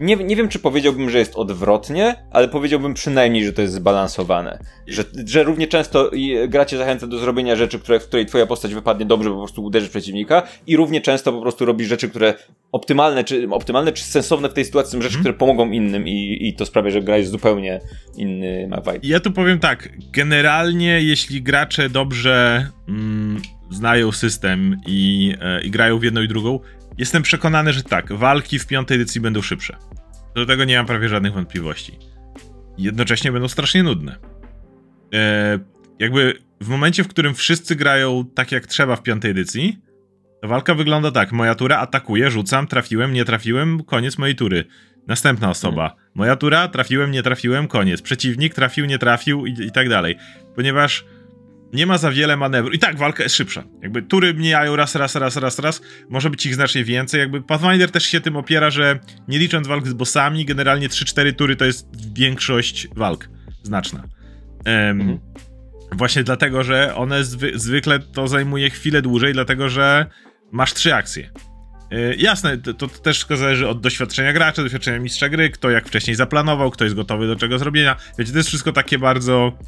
nie, nie wiem, czy powiedziałbym, że jest odwrotnie, ale powiedziałbym przynajmniej, że to jest zbalansowane. Że, że równie często gra cię zachęca do zrobienia rzeczy, które, w której twoja postać wypadnie dobrze, po prostu uderzysz przeciwnika i równie często po prostu robisz rzeczy, które optymalne czy, optymalne, czy sensowne w tej sytuacji są rzeczy, hmm. które pomogą innym i, i to sprawia, że gra jest zupełnie inny ma vibe. Ja tu powiem tak, generalnie jeśli gracze dobrze mm, znają system i, e, i grają w jedną i drugą, Jestem przekonany, że tak, walki w piątej edycji będą szybsze. Do tego nie mam prawie żadnych wątpliwości. Jednocześnie będą strasznie nudne. E, jakby w momencie, w którym wszyscy grają tak jak trzeba w piątej edycji, to walka wygląda tak. Moja tura atakuje, rzucam, trafiłem, nie trafiłem, koniec mojej tury. Następna osoba. Moja tura, trafiłem, nie trafiłem, koniec. Przeciwnik trafił, nie trafił i, i tak dalej. Ponieważ nie ma za wiele manewru. I tak, walka jest szybsza. Jakby tury mijają raz, raz, raz, raz, raz. Może być ich znacznie więcej. Jakby Pathfinder też się tym opiera, że nie licząc walk z bossami, generalnie 3-4 tury to jest większość walk. Znaczna. Um, mhm. Właśnie dlatego, że one zwy zwykle to zajmuje chwilę dłużej, dlatego że masz trzy akcje. Yy, jasne, to, to, też zależy od doświadczenia gracza, doświadczenia mistrza gry, kto jak wcześniej zaplanował, kto jest gotowy do czego zrobienia. Wiecie, to jest wszystko takie bardzo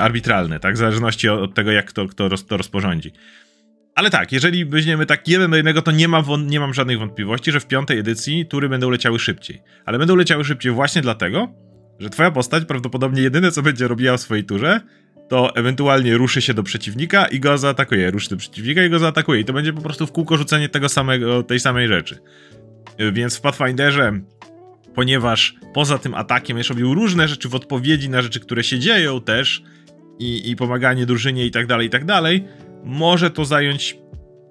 arbitralne, tak? W zależności od tego, jak to, kto roz, to rozporządzi. Ale tak, jeżeli weźmiemy tak jeden do jednego, to nie, ma nie mam żadnych wątpliwości, że w piątej edycji tury będą leciały szybciej. Ale będą leciały szybciej właśnie dlatego, że twoja postać prawdopodobnie jedyne, co będzie robiła w swojej turze, to ewentualnie ruszy się do przeciwnika i go zaatakuje. Ruszy do przeciwnika i go zaatakuje. I to będzie po prostu w kółko rzucenie tego samego, tej samej rzeczy. Więc w Pathfinderze ponieważ poza tym atakiem jeszcze robił różne rzeczy w odpowiedzi na rzeczy, które się dzieją też i, i pomaganie drużynie i tak dalej, i tak dalej, może to zająć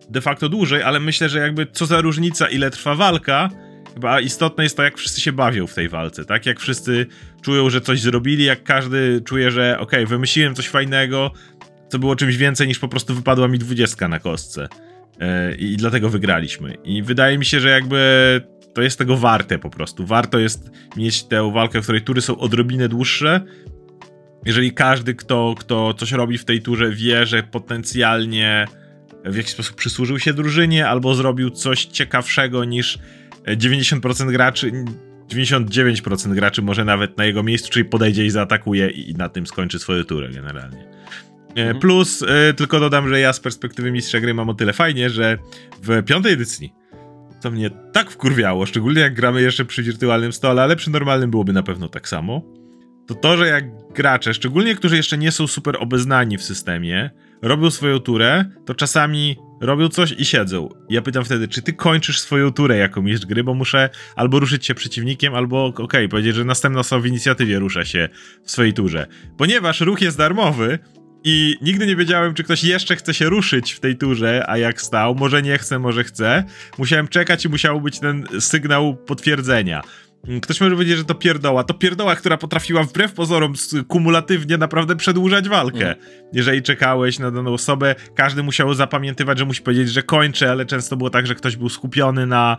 de facto dłużej, ale myślę, że jakby co za różnica, ile trwa walka, chyba istotne jest to, jak wszyscy się bawią w tej walce, tak? Jak wszyscy czują, że coś zrobili, jak każdy czuje, że okay, wymyśliłem coś fajnego, co było czymś więcej niż po prostu wypadła mi dwudziestka na kostce. Yy, I dlatego wygraliśmy. I wydaje mi się, że jakby to jest tego warte po prostu. Warto jest mieć tę walkę, w której tury są odrobinę dłuższe. Jeżeli każdy, kto, kto coś robi w tej turze, wie, że potencjalnie w jakiś sposób przysłużył się drużynie albo zrobił coś ciekawszego niż 90% graczy, 99% graczy może nawet na jego miejscu, czyli podejdzie i zaatakuje i na tym skończy swoją turę generalnie. E, mhm. Plus, y, tylko dodam, że ja z perspektywy mistrza gry mam o tyle fajnie, że w piątej edycji co mnie tak wkurwiało, szczególnie jak gramy jeszcze przy wirtualnym stole, ale przy normalnym byłoby na pewno tak samo, to to, że jak gracze, szczególnie którzy jeszcze nie są super obeznani w systemie, robią swoją turę, to czasami robią coś i siedzą. Ja pytam wtedy, czy ty kończysz swoją turę jako mistrz gry, bo muszę albo ruszyć się przeciwnikiem, albo okej, okay, powiedzieć, że następna osoba w inicjatywie rusza się w swojej turze. Ponieważ ruch jest darmowy, I nigdy nie wiedziałem, czy ktoś jeszcze chce się ruszyć w tej turze, a jak stał, może nie chce, może chce. Musiałem czekać i musiał być ten sygnał potwierdzenia. Ktoś może powiedzieć, że to pierdoła. To pierdoła, która potrafiła wbrew pozorom kumulatywnie naprawdę przedłużać walkę. Mm. Jeżeli czekałeś na daną osobę, każdy musiał zapamiętywać, że musi powiedzieć, że kończy, ale często było tak, że ktoś był skupiony na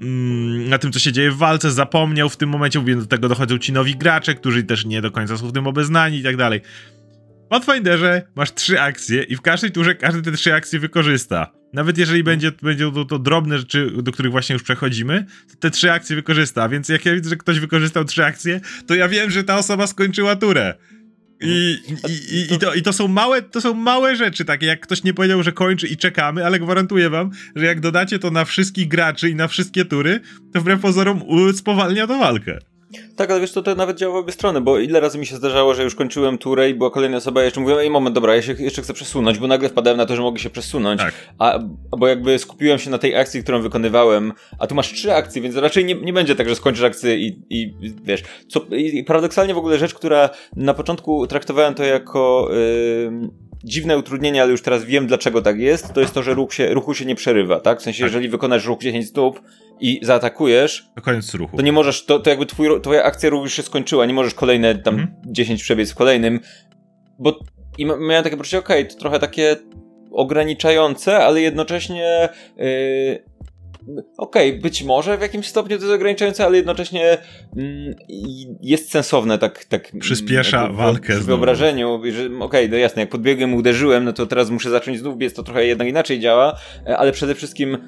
mm, na tym, co się dzieje w walce, zapomniał w tym momencie, mówię, do tego dochodzą ci nowi gracze, którzy też nie do końca są w tym obeznani i tak dalej. W Pathfinderze masz trzy akcje i w każdej turze każdy te trzy akcje wykorzysta. Nawet jeżeli będzie, będzie to, to drobne rzeczy, do których właśnie już przechodzimy, to te trzy akcje wykorzysta. Więc jak ja widzę, że ktoś wykorzystał trzy akcje, to ja wiem, że ta osoba skończyła turę. I, i, i, i, to, I to są małe, to są małe rzeczy, takie jak ktoś nie powiedział, że kończy i czekamy, ale gwarantuję wam, że jak dodacie to na wszystkich graczy i na wszystkie tury, to wbrew pozorom spowalnia to walkę. Tak, ale wiesz, to, to nawet działa w obie strony, bo ile razy mi się zdarzało, że już kończyłem turę i była kolejna osoba, i jeszcze mówiłem, ej moment, dobra, ja się jeszcze chcę przesunąć, bo nagle wpadałem na to, że mogę się przesunąć, tak. a, bo jakby skupiłem się na tej akcji, którą wykonywałem, a tu masz trzy akcje, więc raczej nie, nie będzie tak, że skończysz akcję i, i wiesz, co, i paradoksalnie w ogóle rzecz, która na początku traktowałem to jako... Yy, dziwne utrudnienie, ale już teraz wiem dlaczego tak jest, to jest to, że ruch się, ruchu się nie przerywa, tak? W sensie, tak. jeżeli wykonasz ruch 10 stóp i zaatakujesz, to koniec ruchu. To nie możesz, to, to jakby twój, twoja akcja ruchu już się skończyła, nie możesz kolejne tam mhm. 10 przebiec w kolejnym, bo i miałem takie poczucie, okej, okay, to trochę takie ograniczające, ale jednocześnie yy, okej, okay, być może w jakimś stopniu to jest ograniczające, ale jednocześnie mm, jest sensowne tak... tak Przyspiesza walkę w, w wyobrażeniu, że okej, okay, no jasne, jak podbiegłem, uderzyłem, no to teraz muszę zacząć znów biec, to trochę jednak inaczej działa, e, ale przede wszystkim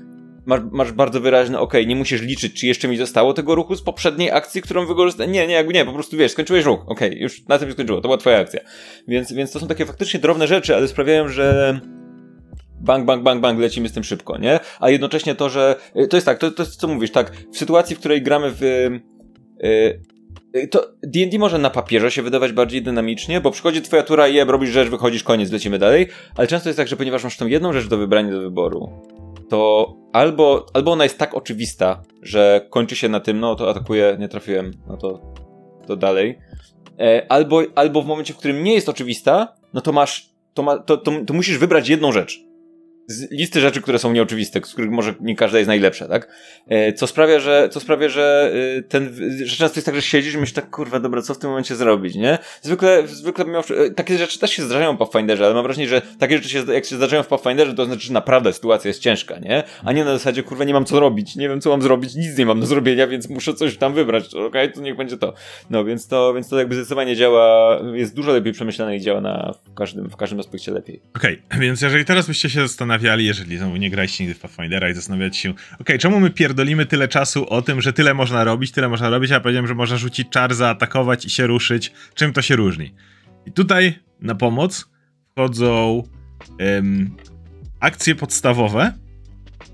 masz, masz bardzo wyraźne, ok, nie musisz liczyć, czy jeszcze mi zostało tego ruchu z poprzedniej akcji, którą wykorzystałem. Nie, nie, jakby nie, po prostu wiesz, skończyłeś ruch, ok, już na tym się skończyło, to była twoja akcja. Więc, więc to są takie faktycznie drobne rzeczy, ale sprawiają, że bang, bang, bang, bang, lecimy z tym szybko, nie? A jednocześnie to, że y, to jest tak, to, to jest co mówisz, tak, w sytuacji, w której gramy w yy, to D&D może na papierze się wydawać bardziej dynamicznie, bo przychodzi twoja tura i robisz rzecz, wychodzisz, koniec, lecimy dalej, ale często jest tak, że ponieważ masz tą jedną rzecz do wybrania, do wyboru, to albo, albo ona jest tak oczywista, że kończy się na tym, no to atakuję, nie trafiłem, no to, to dalej, e, albo, albo w momencie, w którym nie jest oczywista, no to masz, to, ma, to, to, to musisz wybrać jedną rzecz z listy rzeczy, które są nieoczywiste, z których może nie każda jest najlepsza, tak? E, co sprawia, że, co sprawia, że e, ten, że często jest tak, że siedzisz i myślisz tak, kurwa, dobra, co w tym momencie zrobić, nie? Zwykle, zwykle mimo, e, takie rzeczy też się zdarzają w Pathfinderze, ale mam wrażenie, że takie rzeczy się, jak się zdarzają w Pathfinderze, to znaczy, że naprawdę sytuacja jest ciężka, nie? A nie na zasadzie, kurwa, nie mam co robić, nie wiem, co mam zrobić, nic nie mam do zrobienia, więc muszę coś tam wybrać, okej, okay, to niech będzie to. No, więc to, więc to jakby zdecydowanie działa, jest dużo lepiej przemyślane i działa na, w każdym, w każdym aspekcie lepiej. Okej, okay, więc jeżeli teraz byście się zastanawiali, zastanawiali, jeżeli znowu nie graliście nigdy w Pathfindera i zastanawiacie się, ok, czemu my pierdolimy tyle czasu o tym, że tyle można robić, tyle można robić, a powiedziałem, że można rzucić czar, zaatakować i się ruszyć. Czym to się różni? I tutaj na pomoc wchodzą akcje podstawowe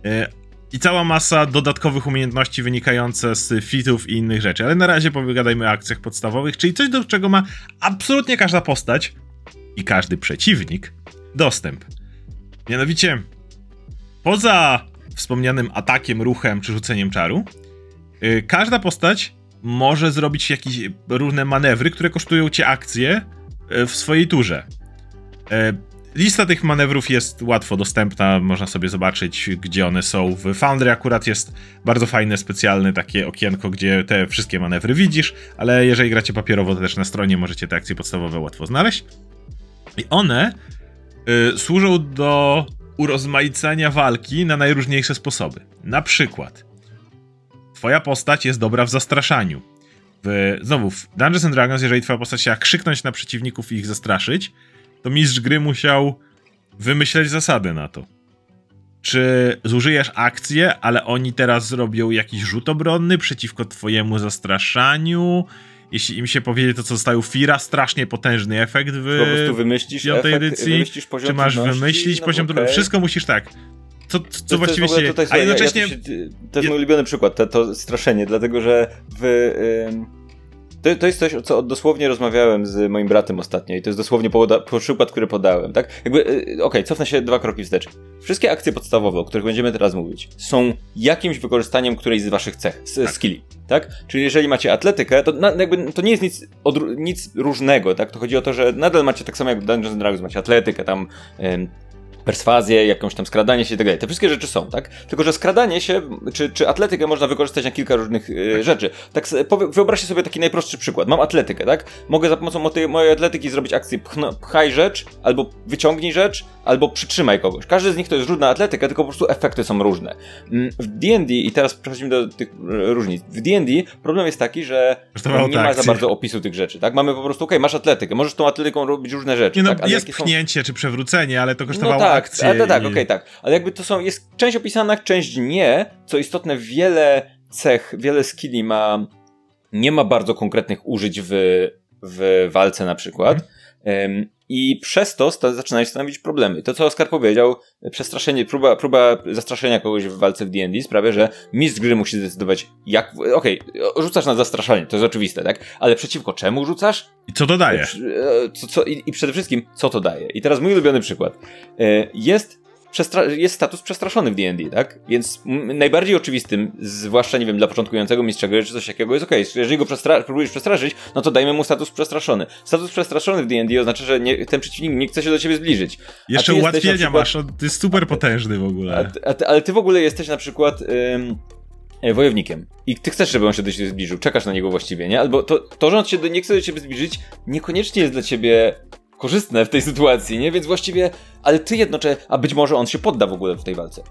e, i cała masa dodatkowych umiejętności wynikające z fitów i innych rzeczy. Ale na razie pogadajmy o akcjach podstawowych, czyli coś, do czego ma absolutnie każda postać i każdy przeciwnik dostęp. Mianowicie, poza wspomnianym atakiem, ruchem czy rzuceniem czaru, yy, każda postać może zrobić jakieś różne manewry, które kosztują cię akcje yy, w swojej turze. Yy, lista tych manewrów jest łatwo dostępna, można sobie zobaczyć, gdzie one są. W Foundry akurat jest bardzo fajne, specjalne takie okienko, gdzie te wszystkie manewry widzisz, ale jeżeli gracie papierowo, to też na stronie możecie te akcje podstawowe łatwo znaleźć. I one y, służą do urozmaicania walki na najróżniejsze sposoby. Na przykład, twoja postać jest dobra w zastraszaniu. W, znowu, w Dungeons and Dragons, jeżeli twoja postać chciała krzyknąć na przeciwników i ich zastraszyć, to mistrz gry musiał wymyśleć zasady na to. Czy zużyjesz akcję, ale oni teraz zrobią jakiś rzut obronny przeciwko twojemu zastraszaniu? Jeśli im się powiedzie to, co zostało Fira, strasznie potężny efekt w po prostu wymyślisz piątej efekt, edycji. Wymyślisz poziom czy masz trudności, wymyślić no poziom okay. Wszystko musisz tak. Co, co, co właściwie się... Tutaj, a jednocześnie... Ja, ja to, się, to jest mój ulubiony przykład, to, to straszenie, dlatego że w... to, to jest coś, co dosłownie rozmawiałem z moim bratem ostatnio i to jest dosłownie przykład, który podałem, tak? Jakby, y, okej, okay, cofnę się dwa kroki wstecz. Wszystkie akcje podstawowe, o których będziemy teraz mówić, są jakimś wykorzystaniem którejś z waszych cech, z, tak. skilli, tak? Czyli jeżeli macie atletykę, to na, jakby to nie jest nic, nic różnego, tak? To chodzi o to, że nadal macie tak samo jak w Dungeons Dragons, macie atletykę, tam perswazję, jakąś tam skradanie się i tak dalej. Te wszystkie rzeczy są, tak? Tylko, że skradanie się, czy, czy atletykę można wykorzystać na kilka różnych y, rzeczy. Tak, wyobraźcie sobie taki najprostszy przykład. Mam atletykę, tak? Mogę za pomocą mojej atletyki zrobić akcję pchaj rzecz, albo wyciągnij rzecz, albo przytrzymaj kogoś. Każdy z nich to jest różna atletyka, tylko po prostu efekty są różne. Mm, w D&D, i teraz przechodzimy do tych różnic, w D&D problem jest taki, że nie ma za bardzo opisu tych rzeczy, tak? Mamy po prostu, okej, okay, masz atletykę, możesz tą atletyką robić różne rzeczy, nie, no, tak? Jest pchnięcie są... czy przewrócenie, ale to kosztowało no tak, akcję. Ale to tak, i... okej, okay, tak. Ale jakby to są, jest część opisana, część nie, co istotne, wiele cech, wiele skilli ma, nie ma bardzo konkretnych użyć w, w walce na przykład. Um, i przez to zaczynają stanowić problemy. To, co Oskar powiedział, przestraszenie, próba, próba zastraszenia kogoś w walce w D&D sprawia, że mistrz gry musi zdecydować, jak... Okej, okay, rzucasz na zastraszanie, to jest oczywiste, tak? Ale przeciwko czemu rzucasz? I co to daje? E, co, co, i, I przede wszystkim, co to daje? I teraz mój ulubiony przykład. E, jest jest status przestraszony w D&D, tak? Więc najbardziej oczywistym, zwłaszcza, nie wiem, dla początkującego mistrza gry czy coś takiego jest okej, okay, jeżeli go przestra próbujesz przestraszyć, no to dajmy mu status przestraszony. Status przestraszony w D&D oznacza, że nie, ten przeciwnik nie chce się do ciebie zbliżyć. Jeszcze ułatwienia przykład, masz, to jest super potężny w ogóle. A, a, ale ty w ogóle jesteś na przykład... Ym, e, wojownikiem. I ty chcesz, żeby on się do ciebie zbliżył, czekasz na niego właściwie, nie? Albo to, to że on się do, nie chce do ciebie zbliżyć, niekoniecznie jest dla ciebie korzystne w tej sytuacji, nie? Więc właściwie, ale ty jednocześnie, a być może on się podda w ogóle w tej walce.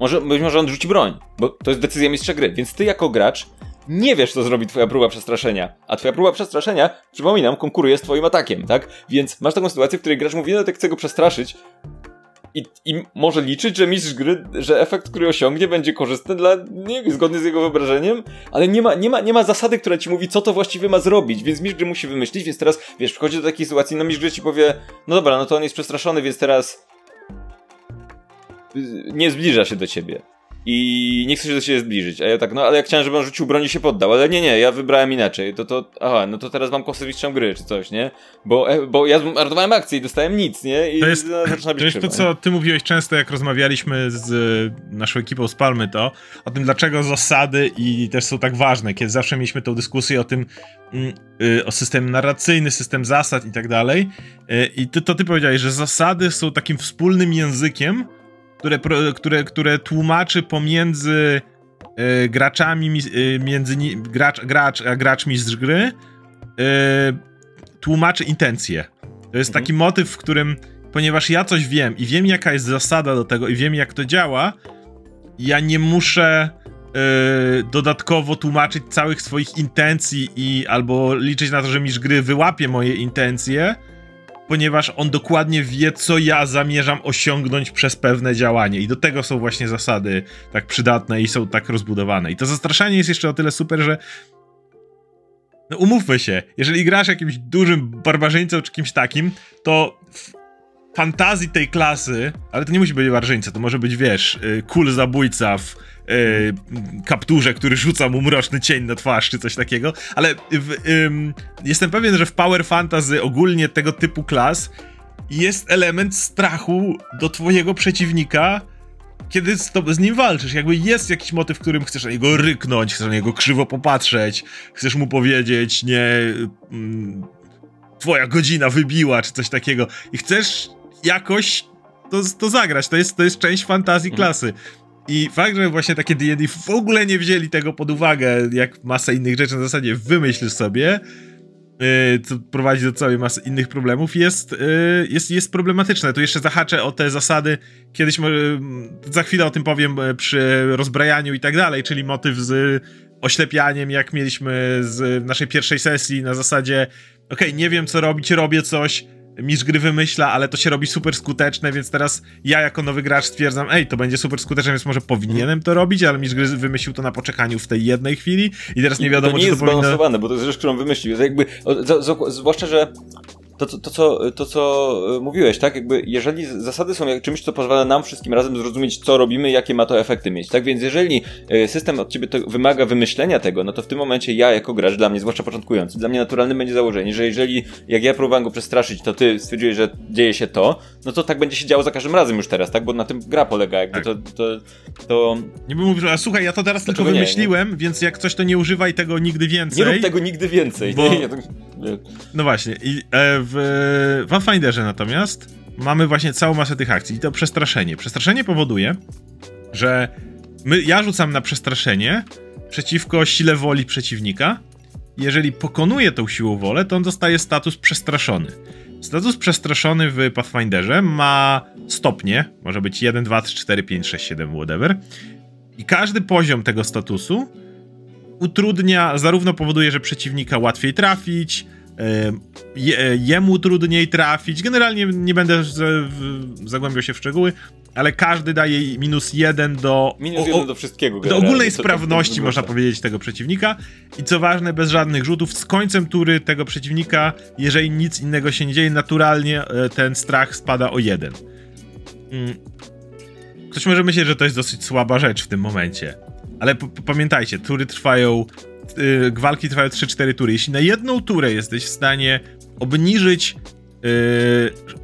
Może, być może on rzuci broń, bo to jest decyzja mistrza gry, więc ty jako gracz nie wiesz, co zrobi twoja próba przestraszenia. A twoja próba przestraszenia, przypominam, konkuruje z twoim atakiem, tak? Więc masz taką sytuację, w której gracz mówi, no tak chcę go przestraszyć, i, I może liczyć, że mistrz gry, że efekt, który osiągnie, będzie korzystny dla niego, zgodny z jego wyobrażeniem, ale nie ma, nie, ma, nie ma zasady, która ci mówi, co to właściwie ma zrobić, więc mistrz gry musi wymyślić, więc teraz, wiesz, przychodzi do takiej sytuacji, no mistrz gry ci powie, no dobra, no to on jest przestraszony, więc teraz nie zbliża się do ciebie i nie chce się do siebie zbliżyć. A ja tak, no ale jak chciałem, żeby on rzucił broń i się poddał, ale nie, nie, ja wybrałem inaczej. To to, aha, no to teraz mam mistrzem gry, czy coś, nie? Bo, e, bo ja zmarnowałem akcję i dostałem nic, nie? I to jest, to, jest to, co ty mówiłeś często, jak rozmawialiśmy z e, naszą ekipą z Palmy, to o tym, dlaczego zasady i też są tak ważne, kiedy zawsze mieliśmy tą dyskusję o tym, mm, y, o system narracyjny, system zasad i tak dalej. Y, I ty, to ty powiedziałeś, że zasady są takim wspólnym językiem, które, które, które tłumaczy pomiędzy y, graczami, y, między gracz, gracz a gracz mistrz gry, y, tłumaczy intencje. To jest mhm. taki motyw, w którym, ponieważ ja coś wiem i wiem, jaka jest zasada do tego i wiem, jak to działa, ja nie muszę dodatkowo tłumaczyć całych swoich intencji i albo liczyć na to, że mistrz gry wyłapie moje intencje, ponieważ on dokładnie wie, co ja zamierzam osiągnąć przez pewne działanie. I do tego są właśnie zasady tak przydatne i są tak rozbudowane. I to zastraszanie jest jeszcze o tyle super, że no umówmy się, jeżeli grasz jakimś dużym barbarzyńcą czy kimś takim, to w fantazji tej klasy, ale to nie musi być barbarzyńca, to może być, wiesz, y, kul zabójca w kapturze, który rzuca mu mroczny cień na twarz, czy coś takiego, ale w, jestem pewien, że w Power Fantasy ogólnie tego typu klas jest element strachu do twojego przeciwnika, kiedy z, to, z, nim walczysz. Jakby jest jakiś motyw, w którym chcesz na niego ryknąć, chcesz na niego krzywo popatrzeć, chcesz mu powiedzieć, nie, mm, twoja godzina wybiła, czy coś takiego. I chcesz jakoś to, to zagrać. To jest, to jest część fantazji mhm. klasy. I fakt, że właśnie takie D&D w ogóle nie wzięli tego pod uwagę, jak masę innych rzeczy, na zasadzie wymyśl sobie, yy, co prowadzi do całej masy innych problemów, jest, yy, jest, jest problematyczne. Tu jeszcze zahaczę o te zasady, kiedyś, yy, za chwilę o tym powiem yy, przy rozbrajaniu i tak dalej, czyli motyw z oślepianiem, jak mieliśmy z naszej pierwszej sesji na zasadzie okej, okay, nie wiem co robić, robię coś, mistrz gry wymyśla, ale to się robi super skuteczne, więc teraz ja jako nowy gracz stwierdzam, ej, to będzie super skuteczne, więc może powinienem to robić, ale mistrz gry wymyślił to na poczekaniu w tej jednej chwili i teraz nie wiadomo, I to nie czy jest to powinno... zbalansowane, bo to jest rzecz, którą wymyślił. To jakby, zwłaszcza, że to, to, to, co, to, co e, mówiłeś, tak? Jakby, jeżeli zasady są jak czymś, co pozwala nam wszystkim razem zrozumieć, co robimy, jakie ma to efekty mieć, tak? Więc jeżeli e, system od ciebie to wymaga wymyślenia tego, no to w tym momencie ja, jako gracz, dla mnie, zwłaszcza początkujący, dla mnie naturalnym będzie założenie, że jeżeli, jak ja próbowałem go przestraszyć, to ty stwierdziłeś, że dzieje się to, no to tak będzie się działo za każdym razem już teraz, tak? Bo na tym gra polega, jakby Tak. to, to, to... Nie bym mówił, że a słuchaj, ja to teraz tylko Dlaczego nie, wymyśliłem, więc jak coś to nie używaj tego nigdy więcej. Nie rób tego nigdy więcej. Bo- nie? To, nie. No właśnie. I e, w w Pathfinderze natomiast mamy właśnie całą masę tych akcji. I to przestraszenie. Przestraszenie powoduje, że my, ja rzucam na przestraszenie przeciwko sile woli przeciwnika. Jeżeli pokonuje tą siłą wolę, to on dostaje status przestraszony. Status przestraszony w Pathfinderze ma stopnie, może być 1, 2, 3, 4, 5, 6, 7, whatever. I każdy poziom tego statusu utrudnia, zarówno powoduje, że przeciwnika łatwiej trafić, je, jemu trudniej trafić. Generalnie nie będę zagłębiał się w szczegóły, ale każdy daje minus jeden do. Minus jeden do wszystkiego. do ogólnej tak sprawności, można powiedzieć, tego przeciwnika. I co ważne, bez żadnych rzutów, z końcem tury tego przeciwnika, jeżeli nic innego się nie dzieje, naturalnie e, ten strach spada o jeden. Mm. Ktoś może myśleć, że to jest dosyć słaba rzecz w tym momencie. Ale pamiętajcie, tury trwają. Yy, walki trwają 3-4 tury. Jeśli na jedną turę jesteś w stanie obniżyć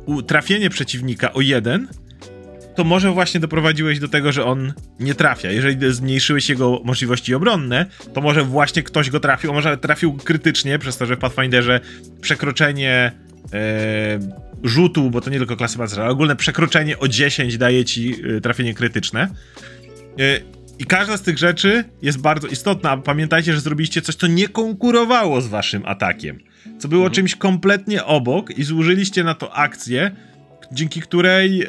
u- trafienie przeciwnika o jeden, to może właśnie doprowadziłeś do tego, że on nie trafia. Jeżeli zmniejszyłeś jego możliwości obronne, to może właśnie ktoś go trafił, może trafił krytycznie, przez to, że w Pathfinderze przekroczenie e, rzutu, bo to nie tylko klasy pancerza, ale ogólne przekroczenie o 10 daje ci e, trafienie krytyczne. E, I każda z tych rzeczy jest bardzo istotna. Pamiętajcie, że zrobiliście coś, co nie konkurowało z waszym atakiem. Co było Mhm. czymś kompletnie obok i zużyliście na to akcję, dzięki której e,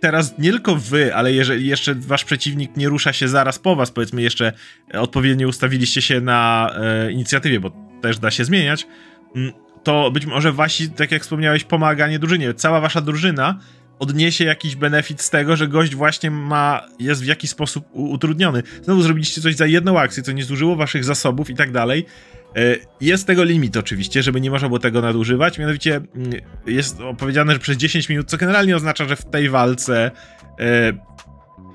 teraz nie tylko wy, ale jeżeli jeszcze wasz przeciwnik nie rusza się zaraz po was, powiedzmy jeszcze odpowiednio ustawiliście się na e, inicjatywie, bo też da się zmieniać, mm, to być może wasi, tak jak wspomniałeś, pomaganie drużynie. Cała wasza drużyna odniesie jakiś benefit z tego, że gość właśnie ma, jest w jakiś sposób utrudniony. Znowu zrobiliście coś za jedną akcję, co nie zużyło waszych zasobów i tak dalej. E, Jest tego limit oczywiście, żeby nie można było tego nadużywać, mianowicie mm, jest opowiedziane, że przez 10 minut, co generalnie oznacza, że w tej walce e,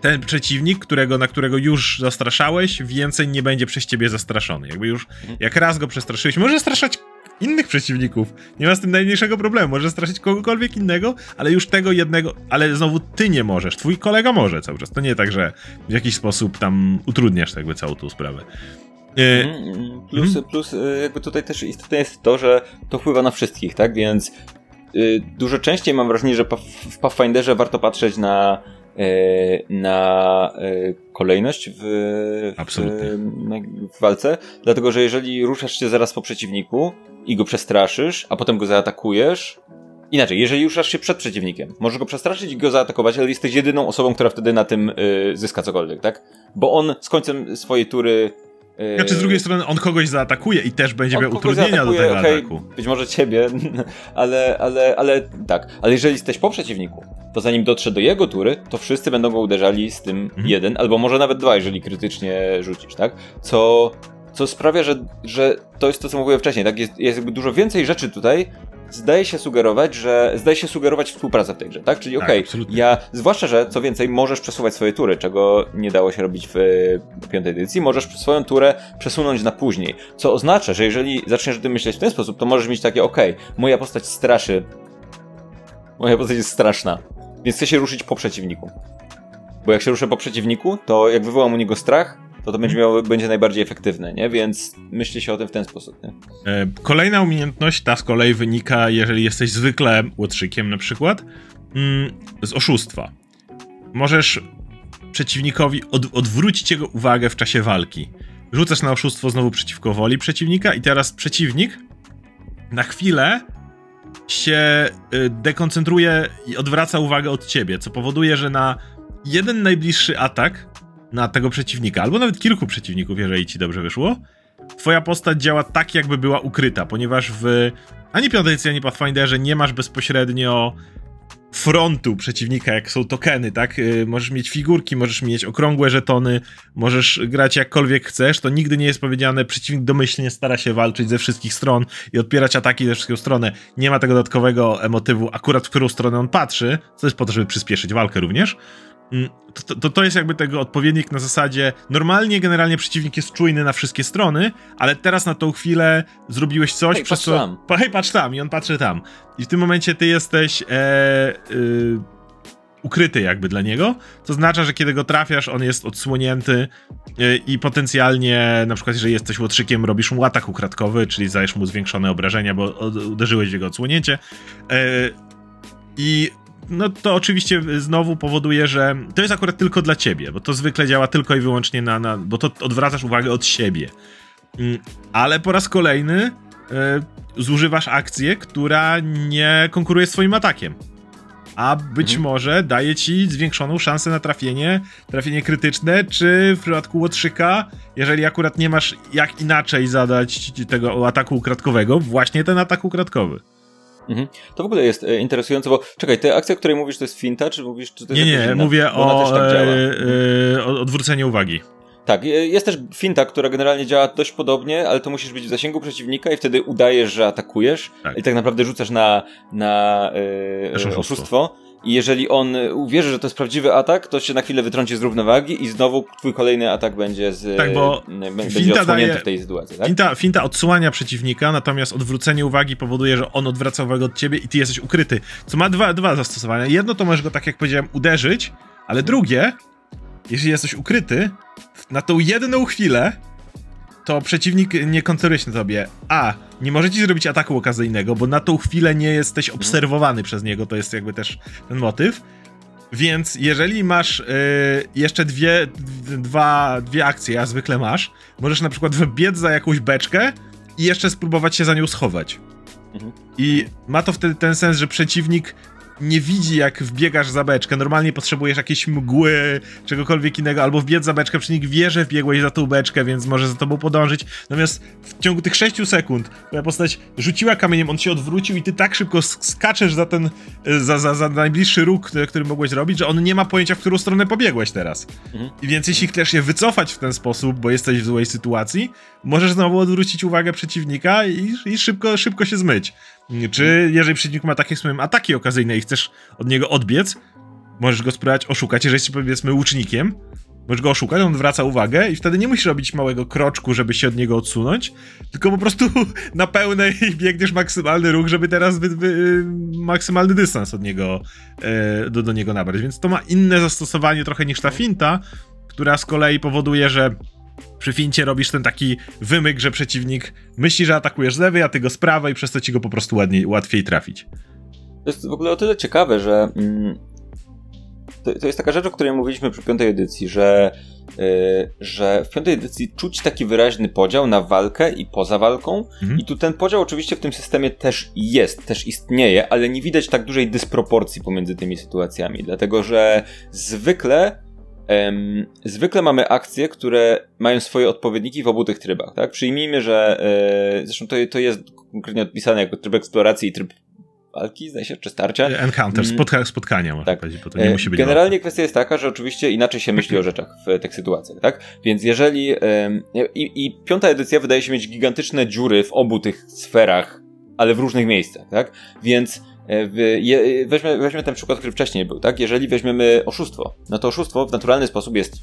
ten przeciwnik, którego, na którego już zastraszałeś, więcej nie będzie przez ciebie zastraszony. Jakby już, jak raz go przestraszyłeś, może zastraszać innych przeciwników. Nie ma z tym najmniejszego problemu. Może straszyć kogokolwiek innego, ale już tego jednego, ale znowu ty nie możesz. Twój kolega może cały czas. To nie tak, że w jakiś sposób tam utrudniasz jakby całą tą sprawę. E, Mhm, Plus, plus y, jakby tutaj też istotne jest to, że to wpływa na wszystkich, tak? Więc y, dużo częściej mam wrażenie, że w Pathfinderze warto patrzeć na, na y, kolejność w, w, w walce, dlatego że jeżeli ruszasz się zaraz po przeciwniku i go przestraszysz, a potem go zaatakujesz, Inaczej, jeżeli ruszasz się przed przeciwnikiem, możesz go przestraszyć i go zaatakować, ale jesteś jedyną osobą, która wtedy na tym y, zyska cokolwiek, tak? Bo on z końcem swojej tury. Znaczy z drugiej strony on kogoś zaatakuje i też będzie on miał utrudnienia do tego okej, ataku. Być może ciebie, ale, ale, ale tak. Ale jeżeli jesteś po przeciwniku, to zanim dotrze do jego tury, to wszyscy będą go uderzali z tym Mhm. jeden, albo może nawet dwa, jeżeli krytycznie rzucisz, tak? Co, co sprawia, że, że to jest to, co mówiłem wcześniej, tak? Jest, jest jakby dużo więcej rzeczy tutaj. Zdaje się sugerować, że zdaje się sugerować współpracę w tej grze, tak? Czyli Tak, okej, absolutnie. ja, zwłaszcza, że co więcej, możesz przesuwać swoje tury, czego nie dało się robić w piątej edycji, możesz swoją turę przesunąć na później, co oznacza, że jeżeli zaczniesz o tym myśleć w ten sposób, to możesz mieć takie, okej, moja postać straszy, moja postać jest straszna, więc chcę się ruszyć po przeciwniku. Bo jak się ruszę po przeciwniku, to jak wywołam u niego strach, to to będzie, miało, będzie najbardziej efektywne, nie? Więc myśli się o tym w ten sposób, nie? E, Kolejna umiejętność, ta z kolei wynika, jeżeli jesteś zwykle łotrzykiem na przykład, mm, z oszustwa. Możesz przeciwnikowi od, odwrócić jego uwagę w czasie walki. Rzucasz na oszustwo znowu przeciwko woli przeciwnika i teraz przeciwnik na chwilę się y, dekoncentruje i odwraca uwagę od ciebie, co powoduje, że na jeden najbliższy atak na tego przeciwnika, albo nawet kilku przeciwników, jeżeli ci dobrze wyszło, twoja postać działa tak, jakby była ukryta, ponieważ w ani piątej edycji, ani Pathfinderze nie masz bezpośrednio frontu przeciwnika, jak są tokeny, tak? Y, możesz mieć figurki, możesz mieć okrągłe żetony, możesz grać jakkolwiek chcesz, to nigdy nie jest powiedziane, przeciwnik domyślnie stara się walczyć ze wszystkich stron i odpierać ataki ze wszystkich stron. Nie ma tego dodatkowego emotywu, akurat w którą stronę on patrzy, co jest po to, żeby przyspieszyć walkę również. Mm, to, to, to jest jakby tego odpowiednik na zasadzie normalnie generalnie przeciwnik jest czujny na wszystkie strony, ale teraz na tą chwilę zrobiłeś coś, Hej, przez patrz co... tam. Pa, hej, patrz tam i on patrzy tam. I w tym momencie ty jesteś e, y, ukryty jakby dla niego, to oznacza, że kiedy go trafiasz, on jest odsłonięty y, i potencjalnie, na przykład jeżeli jesteś łotrzykiem, robisz mu atak ukradkowy, czyli zadajesz mu zwiększone obrażenia, bo uderzyłeś w jego odsłonięcie. E, I no to oczywiście znowu powoduje, że to jest akurat tylko dla ciebie, bo to zwykle działa tylko i wyłącznie na, na bo to odwracasz uwagę od siebie. Mm, Ale po raz kolejny e, zużywasz akcję, która nie konkuruje z twoim atakiem. A być Mhm. może daje ci zwiększoną szansę na trafienie, trafienie krytyczne, czy w przypadku łotrzyka, jeżeli akurat nie masz jak inaczej zadać tego ataku ukradkowego, właśnie ten atak ukradkowy. Mhm. To w ogóle jest e, interesujące, bo czekaj, te akcja, o której mówisz, to jest finta, czy mówisz, czy to jest Nie, nie, inna? mówię o, tak e, e, odwróceniu uwagi. Tak, e, jest też finta, która generalnie działa dość podobnie, ale to musisz być w zasięgu przeciwnika i wtedy udajesz, że atakujesz Tak. i tak naprawdę rzucasz na, na e, Też oszustwo. oszustwo. I jeżeli on uwierzy, że to jest prawdziwy atak, to się na chwilę wytrąci z równowagi i znowu twój kolejny atak będzie z, Tak, bo będzie daje- w tej sytuacji, tak? Finta, finta odsłania przeciwnika, natomiast odwrócenie uwagi powoduje, że on odwraca uwagę od ciebie i ty jesteś ukryty. Co ma dwa, dwa zastosowania. Jedno to możesz go, tak jak powiedziałem, uderzyć, ale drugie, jeżeli jesteś ukryty, na tą jedną chwilę to przeciwnik nie koncentruje się na tobie. A, nie może ci zrobić ataku okazyjnego, bo na tą chwilę nie jesteś obserwowany przez niego, to jest jakby też ten motyw. Więc jeżeli masz y, jeszcze dwie, dwa, dwie akcje, a zwykle masz, możesz na przykład wybiec za jakąś beczkę i jeszcze spróbować się za nią schować. Mhm. I ma to wtedy ten sens, że przeciwnik nie widzi, jak wbiegasz za beczkę. Normalnie potrzebujesz jakiejś mgły, czegokolwiek innego, albo wbiec za beczkę. Przeciwnik wie, że wbiegłeś za tą beczkę, więc może za tobą podążyć. Natomiast w ciągu tych 6 sekund twoja postać rzuciła kamieniem, on się odwrócił i ty tak szybko sk- skaczesz za ten, e, za, za, za najbliższy róg, który, który mogłeś robić, że on nie ma pojęcia, w którą stronę pobiegłeś teraz. Mhm. I więc jeśli chcesz się wycofać w ten sposób, bo jesteś w złej sytuacji, możesz znowu odwrócić uwagę przeciwnika i, i szybko, szybko się zmyć. Czy jeżeli przeciwnik ma takie swoje ataki okazyjne i chcesz od niego odbiec, możesz go spróbować oszukać, jeżeli jesteś powiedzmy łucznikiem, możesz go oszukać, on zwraca uwagę i wtedy nie musisz robić małego kroczku, żeby się od niego odsunąć, tylko po prostu na pełnej biegniesz maksymalny ruch, żeby teraz wy, wy, maksymalny dystans od niego e, do, do niego nabrać. Więc to ma inne zastosowanie trochę niż ta finta, która z kolei powoduje, że przy fincie robisz ten taki wymyk, że przeciwnik myśli, że atakujesz z lewej, a ty go z prawej, przez to ci go po prostu ładniej, łatwiej trafić. To jest w ogóle o tyle ciekawe, że mm, to, to jest taka rzecz, o której mówiliśmy przy piątej edycji, że, yy, że w piątej edycji czuć taki wyraźny podział na walkę i poza walką. Mhm. I tu ten podział oczywiście w tym systemie też jest, też istnieje, ale nie widać tak dużej dysproporcji pomiędzy tymi sytuacjami, dlatego że zwykle zwykle mamy akcje, które mają swoje odpowiedniki w obu tych trybach, tak? Przyjmijmy, że e, zresztą to, to jest konkretnie odpisane jako tryb eksploracji i tryb walki, zdaje się, czy starcia. Encounter, Mm. spotka spotkania, można Tak. powiedzieć, bo to nie E, musi być Generalnie kwestia jest taka, że oczywiście inaczej się myśli o rzeczach w tych sytuacjach, tak? Więc jeżeli. i, I piąta edycja wydaje się mieć gigantyczne dziury w obu tych sferach, ale w różnych miejscach, tak? Więc e, weźmy, weźmy ten przykład, który wcześniej był, tak? Jeżeli weźmiemy oszustwo, no to oszustwo w naturalny sposób jest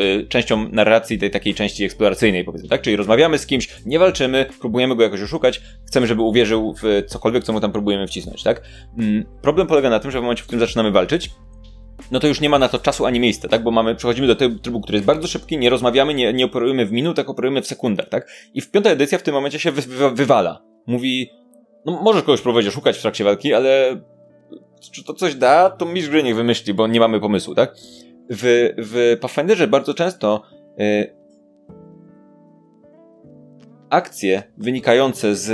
y, częścią narracji tej takiej części eksploracyjnej, powiedzmy, tak? Czyli rozmawiamy z kimś, nie walczymy, próbujemy go jakoś oszukać, chcemy, żeby uwierzył w cokolwiek, co mu tam próbujemy wcisnąć, tak? Mm, Problem polega na tym, że w momencie, w którym zaczynamy walczyć, no to już nie ma na to czasu ani miejsca, tak? Bo mamy, przechodzimy do tego trybu, który jest bardzo szybki, nie rozmawiamy, nie, nie operujemy w minutach, operujemy w sekundach, tak? I w piąta edycja w tym momencie się wy, wy, wywala. Mówi, no możesz kogoś próbować oszukać w trakcie walki, ale czy to coś da, to mistrz gry niech wymyśli, bo nie mamy pomysłu, tak? W, w Pathfinderze bardzo często y, akcje wynikające z,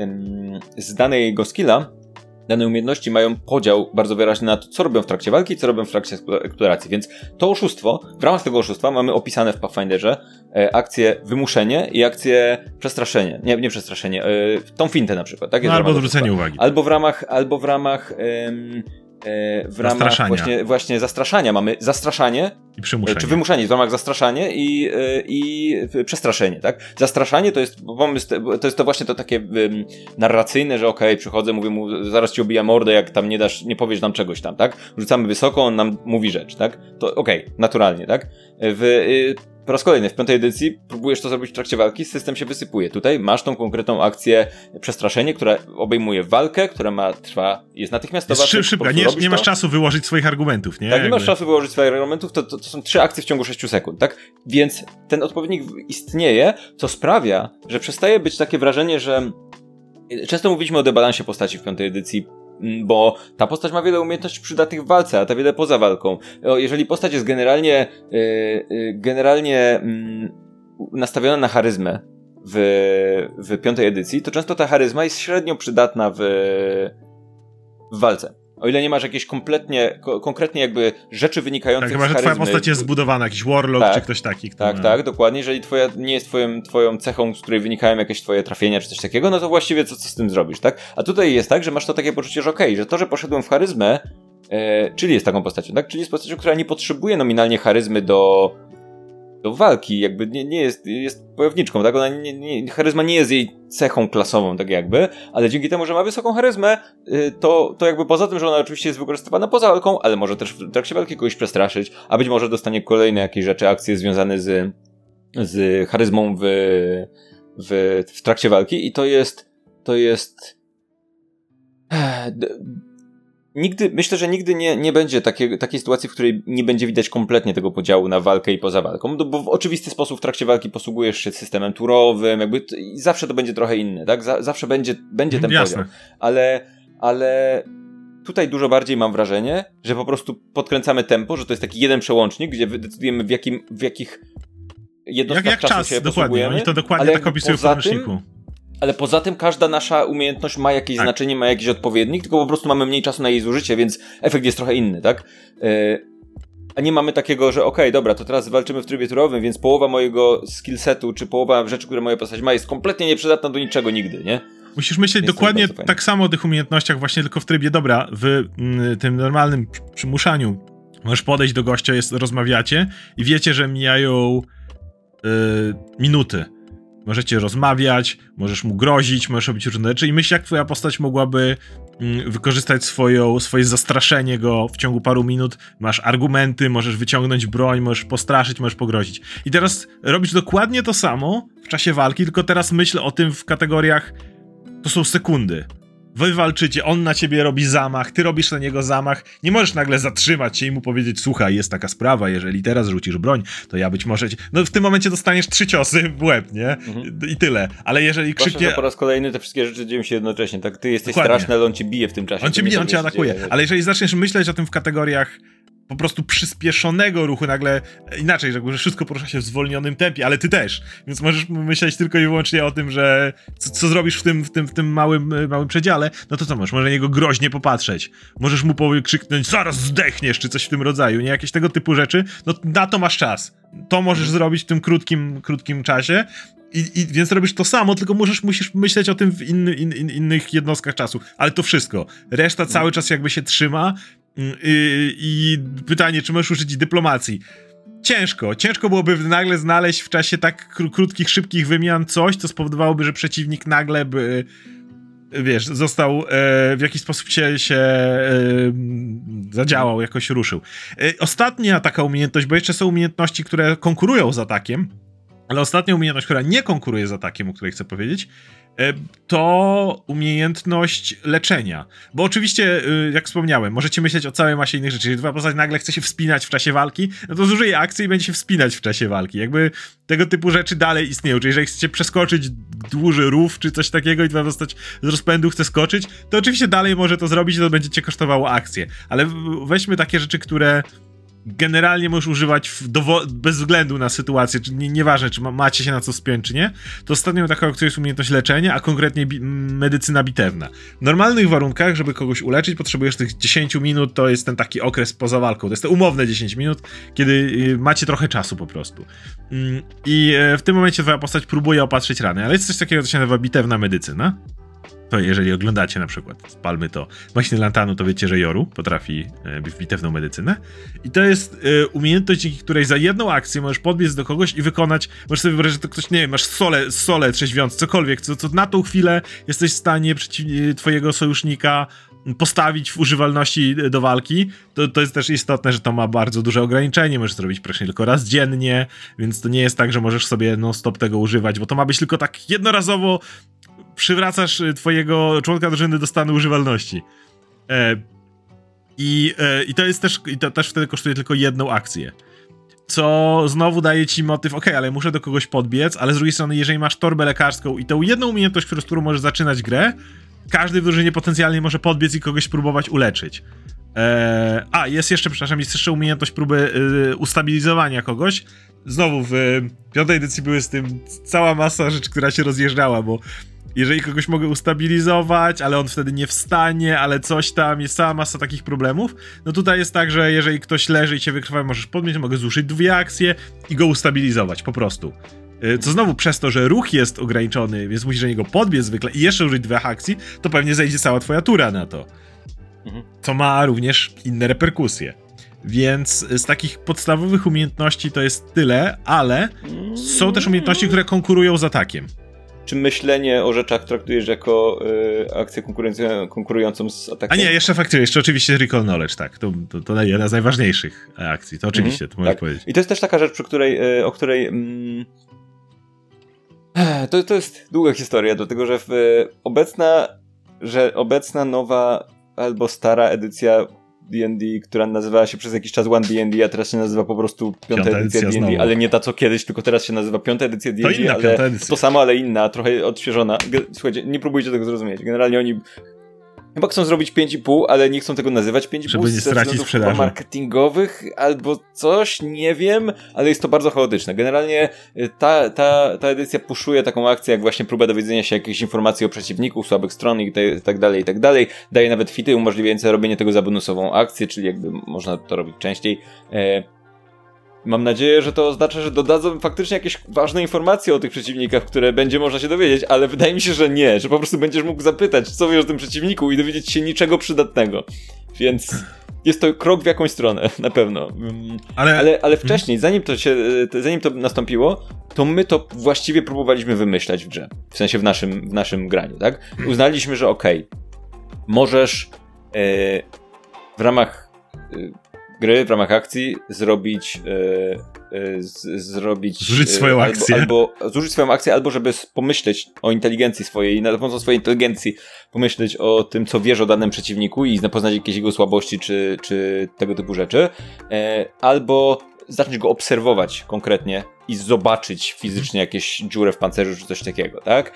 ym, z danego skilla, danej umiejętności mają podział bardzo wyraźny na to, co robią w trakcie walki, co robią w trakcie eksplo- eksploracji. Więc to oszustwo, w ramach tego oszustwa mamy opisane w Pathfinderze e, akcję wymuszenie i akcję przestraszenie. Nie, nie przestraszenie, e, tą fintę na przykład. Tak? No, albo odwrócenie oszustwa. uwagi. Albo w ramach, albo w ramach e, w ramach właśnie, właśnie zastraszania. Mamy zastraszanie, I przymuszenie. czy wymuszanie w ramach zastraszanie i, e, i przestraszenie, tak? Zastraszanie to jest pomysł, to jest to właśnie to takie um, narracyjne, że okej, przychodzę, mówię mu, zaraz ci obija mordę, jak tam nie dasz, nie powiesz nam czegoś tam, tak? Rzucamy wysoko, on nam mówi rzecz, tak? To okej, naturalnie, tak? W, po raz kolejny, w piątej edycji próbujesz to zrobić w trakcie walki, system się wysypuje. Tutaj masz tą konkretną akcję przestraszenie, która obejmuje walkę, która ma, trwa, jest natychmiastowa. Jest szyb, szybka, nie, nie masz to. czasu wyłożyć swoich argumentów, nie? Tak, nie masz Jakby. czasu wyłożyć swoich argumentów, to, to, to są trzy akcje w ciągu 6 sekund, tak? Więc ten odpowiednik istnieje, co sprawia, że przestaje być takie wrażenie, że często mówiliśmy o debalansie postaci w piątej edycji, bo ta postać ma wiele umiejętności przydatnych w walce, a ta wiele poza walką. Jeżeli postać jest generalnie, yy, yy, generalnie mm, nastawiona na charyzmę w, w piątej edycji, to często ta charyzma jest średnio przydatna w, w walce. O ile nie masz jakieś kompletnie, ko- konkretnie jakby rzeczy wynikających Tak, chyba, z że charyzmy. twoja postać jest zbudowana, jakiś warlock Tak. czy ktoś taki. Kto Tak, ma... tak, dokładnie. Jeżeli twoja nie jest twoją, twoją cechą, z której wynikają jakieś twoje trafienia czy coś takiego, no to właściwie co, co z tym zrobisz, tak? A tutaj jest tak, że masz to takie poczucie, że okej, że to, że poszedłem w charyzmę, e, czyli jest taką postacią, tak? Czyli jest postacią, która nie potrzebuje nominalnie charyzmy do, do walki, jakby nie, nie jest, jest bojowniczką, tak? Ona nie, nie, charyzma nie jest jej cechą klasową, tak jakby, ale dzięki temu, że ma wysoką charyzmę, y, to, to jakby poza tym, że ona oczywiście jest wykorzystywana poza walką, ale może też w trakcie walki kogoś przestraszyć, a być może dostanie kolejne jakieś rzeczy, akcje związane z, z charyzmą w, w, w trakcie walki i to jest, to jest Nigdy, myślę, że nigdy nie, nie będzie takiej, takiej sytuacji, w której nie będzie widać kompletnie tego podziału na walkę i poza walką, no bo w oczywisty sposób w trakcie walki posługujesz się systemem turowym, jakby t- i zawsze to będzie trochę inne, tak? Za, zawsze będzie, będzie ten Jasne. podział. Ale, ale tutaj dużo bardziej mam wrażenie, że po prostu podkręcamy tempo, że to jest taki jeden przełącznik, gdzie decydujemy w, jakim, w jakich Jak, jednostkach jak czasu czas, się dokładnie. posługujemy. Oni to dokładnie tak opisują w poza tym- podręczniku. Ale poza tym każda nasza umiejętność ma jakieś Tak. znaczenie, ma jakiś odpowiednik, tylko po prostu mamy mniej czasu na jej zużycie, więc efekt jest trochę inny, tak? Yy, a nie mamy takiego, że okej, dobra, to teraz walczymy w trybie turowym, więc połowa mojego skillsetu, czy połowa rzeczy, które moja postać ma, jest kompletnie nieprzydatna do niczego nigdy, nie? Musisz myśleć dokładnie tak samo o tych umiejętnościach, właśnie tylko w trybie, dobra, w mm, tym normalnym przy- przymuszaniu możesz podejść do gościa, jest, rozmawiacie i wiecie, że mijają y, minuty. Możecie rozmawiać, możesz mu grozić, możesz robić różne rzeczy i myśl, jak twoja postać mogłaby mm, wykorzystać swoją, swoje zastraszenie go w ciągu paru minut. Masz argumenty, możesz wyciągnąć broń, możesz postraszyć, możesz pogrozić. I teraz robisz dokładnie to samo w czasie walki, tylko teraz myśl o tym w kategoriach to są sekundy. Wy walczycie, on na ciebie robi zamach, ty robisz na niego zamach. Nie możesz nagle zatrzymać się i mu powiedzieć: Słuchaj, jest taka sprawa, jeżeli teraz rzucisz broń, to ja być może. Ci... No w tym momencie dostaniesz trzy ciosy w łeb, nie? Mhm. I tyle. Ale jeżeli krzyknie. że po raz kolejny te wszystkie rzeczy dzieją się jednocześnie, tak? Ty jesteś Dokładnie. straszny, ale on cię bije w tym czasie. On cię bije, on cię atakuje. dzieje. Ale jeżeli zaczniesz myśleć o tym w kategoriach po prostu przyspieszonego ruchu, nagle inaczej, że wszystko porusza się w zwolnionym tempie, ale ty też. Więc możesz myśleć tylko i wyłącznie o tym, że co, co zrobisz w tym, w tym, w tym małym, e, małym przedziale, no to co możesz? Może na niego groźnie popatrzeć. Możesz mu krzyknąć, zaraz zdechniesz, czy coś w tym rodzaju, nie? Jakieś tego typu rzeczy. No na to masz czas. To możesz zrobić w tym krótkim, krótkim czasie. I, I więc robisz to samo, tylko musisz, musisz myśleć o tym w inny, in, in, innych jednostkach czasu. Ale to wszystko. Reszta cały czas jakby się trzyma. Mm, I, pytanie, czy możesz użyć dyplomacji? Ciężko. Ciężko byłoby nagle znaleźć w czasie tak kró- krótkich, szybkich wymian coś, co spowodowałoby, że przeciwnik nagle by wiesz, został e, w jakiś sposób się, się e, zadziałał, jakoś ruszył. E, ostatnia taka umiejętność, bo jeszcze są umiejętności, które konkurują z atakiem, ale ostatnia umiejętność, która nie konkuruje z atakiem, o której chcę powiedzieć, to umiejętność leczenia. Bo oczywiście, y, jak wspomniałem, możecie myśleć o całej masie innych rzeczy. Jeżeli twoja postać nagle chce się wspinać w czasie walki, no to zużyje akcję i będzie się wspinać w czasie walki. Jakby tego typu rzeczy dalej istnieją. Czyli jeżeli chcecie przeskoczyć duży rów czy coś takiego i twoja postać z rozpędu chce skoczyć, to oczywiście dalej może to zrobić i to będzie cię kosztowało akcję. Ale weźmy takie rzeczy, które generalnie możesz używać bez względu na sytuację, czy nie, nieważne, czy ma, macie się na co spiąć, czy nie, to ostatnią taką akcją jest umiejętność leczenia, a konkretnie bi- medycyna bitewna. W normalnych warunkach, żeby kogoś uleczyć, potrzebujesz tych 10 minut, to jest ten taki okres poza walką, to jest te umowne 10 minut, kiedy y, macie trochę czasu po prostu. Mm, I e, w tym momencie twoja postać próbuje opatrzyć rany, ale jest coś takiego, co się nazywa bitewna medycyna. To jeżeli oglądacie na przykład, spalmy to, właśnie Lantanu, to wiecie, że Joru potrafi e, bitewną medycynę. I to jest e, umiejętność, dzięki której za jedną akcję możesz podbiec do kogoś i wykonać, możesz sobie wyobrazić, że to ktoś, nie wiem, masz sole, sole trzeźwiąc, cokolwiek, co, co na tą chwilę jesteś w stanie przeciw, twojego sojusznika postawić w używalności do walki, to, to jest też istotne, że to ma bardzo duże ograniczenie, możesz zrobić praktycznie tylko raz dziennie, więc to nie jest tak, że możesz sobie non-stop tego używać, bo to ma być tylko tak jednorazowo przywracasz twojego członka drużyny do stanu używalności. E, i, e, I to jest też, i to też wtedy kosztuje tylko jedną akcję. Co znowu daje ci motyw, ok, ale muszę do kogoś podbiec, ale z drugiej strony, jeżeli masz torbę lekarską i tą jedną umiejętność, z którą możesz zaczynać grę, każdy w drużynie potencjalnie może podbiec i kogoś próbować uleczyć. Eee, a, jest jeszcze, przepraszam, jest jeszcze umiejętność próby y, ustabilizowania kogoś. Znowu w piątej edycji były z tym cała masa rzeczy, która się rozjeżdżała, bo jeżeli kogoś mogę ustabilizować, ale on wtedy nie wstanie, ale coś tam, jest cała masa takich problemów. No tutaj jest tak, że jeżeli ktoś leży i cię wykrwawia, możesz podmieć, mogę zużyć dwie akcje i go ustabilizować, po prostu. Y, co znowu przez to, że ruch jest ograniczony, więc musisz na niego podbiec zwykle i jeszcze użyć dwie akcji, to pewnie zejdzie cała twoja tura na to. Mhm. Co ma również inne reperkusje. Więc z takich podstawowych umiejętności to jest tyle, ale są też umiejętności, które konkurują z atakiem. Czy myślenie o rzeczach traktujesz jako y, akcję konkurującą z atakiem? A nie, jeszcze faktycznie, jeszcze oczywiście Recall Knowledge, tak. To, to, to jedna z najważniejszych akcji, to oczywiście, to możesz tak. powiedzieć. I to jest też taka rzecz, przy której, y, o której... Mm, to, to jest długa historia, dlatego że w, obecna, że obecna nowa albo stara edycja D&D, która nazywała się przez jakiś czas One D&D, a teraz się nazywa po prostu piąta, piąta edycja D&D, ale nie ta co kiedyś, tylko teraz się nazywa piąta edycja D&D, ale to samo, ale inna, trochę odświeżona. Słuchajcie, nie próbujcie tego zrozumieć. Generalnie oni Chyba chcą zrobić 5,5, ale nie chcą tego nazywać 5,5 Żeby nie stracić sprzedaży. marketingowych albo coś, nie wiem, ale jest to bardzo chaotyczne. Generalnie y, ta, ta, ta edycja puszuje taką akcję, jak właśnie próba dowiedzenia się jakichś informacji o przeciwniku, słabych stron i tak dalej, i tak dalej. Daje nawet fity umożliwiające robienie tego za bonusową akcję, czyli jakby można to robić częściej. E, Mam nadzieję, że to oznacza, że dodadzą faktycznie jakieś ważne informacje o tych przeciwnikach, które będzie można się dowiedzieć, ale wydaje mi się, że nie, że po prostu będziesz mógł zapytać, co wiesz o tym przeciwniku i dowiedzieć się niczego przydatnego. Więc jest to krok w jakąś stronę, na pewno. Mm, ale, ale, ale wcześniej, zanim to się, zanim to nastąpiło, to my to właściwie próbowaliśmy wymyślać w grze. W sensie w naszym, w naszym graniu, tak? Uznaliśmy, że okej, okay, możesz yy, w ramach yy, gry w ramach akcji zrobić yy, yy, z, zrobić zużyć swoją yy, akcję albo, albo zużyć swoją akcję albo żeby pomyśleć o inteligencji swojej na pomocą swojej inteligencji pomyśleć o tym co wiesz o danym przeciwniku i poznać jakieś jego słabości czy, czy tego typu rzeczy albo zacząć go obserwować konkretnie i zobaczyć fizycznie jakieś dziurę w pancerzu czy coś takiego, tak?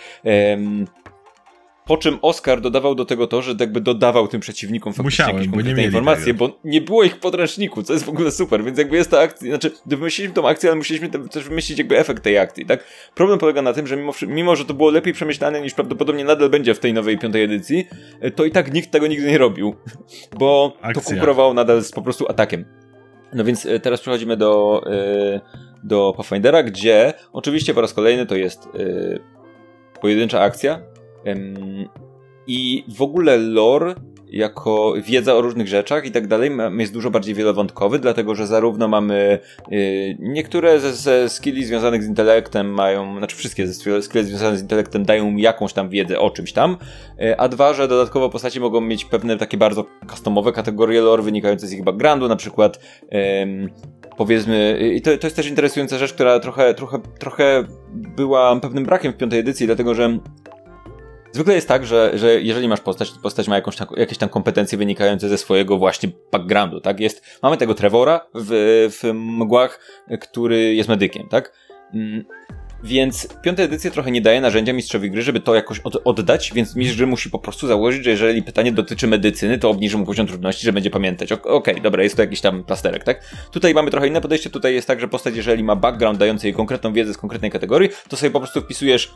Po czym Oscar dodawał do tego to, że jakby dodawał tym przeciwnikom faktycznie Musiałem, jakieś konkretne informacje, tego. bo nie było ich w podręczniku, co jest w ogóle super, więc jakby jest ta akcja, znaczy wymyśliliśmy tą akcję, ale musieliśmy też wymyślić jakby efekt tej akcji, tak? Problem polega na tym, że mimo, mimo że to było lepiej przemyślane niż prawdopodobnie nadal będzie w tej nowej piątej edycji, to i tak nikt tego nigdy nie robił, bo Akcja. to konkurowało nadal z po prostu atakiem. No więc e, teraz przechodzimy do, e, do Pathfindera, gdzie oczywiście po raz kolejny to jest e, pojedyncza akcja, i w ogóle lore jako wiedza o różnych rzeczach i tak dalej jest dużo bardziej wielowątkowy, dlatego że zarówno mamy y, niektóre ze, ze skilli związanych z intelektem mają, znaczy wszystkie ze skilli związane z intelektem dają jakąś tam wiedzę o czymś tam, y, a dwa, że dodatkowo postaci mogą mieć pewne takie bardzo customowe kategorie lore wynikające z ich backgroundu, na przykład powiedzmy, i to, to jest też interesująca rzecz, która trochę, trochę, trochę była pewnym brakiem w piątej edycji, dlatego że Zwykle jest tak, że, że jeżeli masz postać, to postać ma jakąś tam, jakieś tam kompetencje wynikające ze swojego właśnie backgroundu, tak? Jest, mamy tego Trevora w, w mgłach, który jest medykiem, tak? Więc piąta edycja trochę nie daje narzędzia mistrzowi gry, żeby to jakoś od, oddać, więc mistrz gry musi po prostu założyć, że jeżeli pytanie dotyczy medycyny, to obniży mu poziom trudności, że będzie pamiętać. Okej, okay, dobra, jest to jakiś tam plasterek, tak? Tutaj mamy trochę inne podejście, tutaj jest tak, że postać, jeżeli ma background dający jej konkretną wiedzę z konkretnej kategorii, to sobie po prostu wpisujesz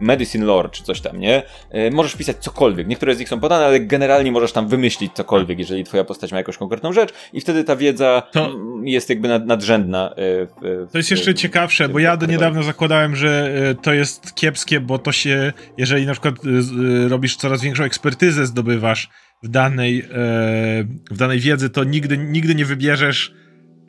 medicine lore czy coś tam, nie? Yy, możesz pisać cokolwiek. Niektóre z nich są podane, ale generalnie możesz tam wymyślić cokolwiek, jeżeli twoja postać ma jakąś konkretną rzecz i wtedy ta wiedza to... jest jakby nad, nadrzędna. Yy, to jest jeszcze ciekawsze, bo ja do niedawna zakładałem że e, to jest kiepskie, bo to się, jeżeli na przykład e, robisz coraz większą ekspertyzę, zdobywasz w danej, w danej wiedzy, to nigdy, nigdy nie wybierzesz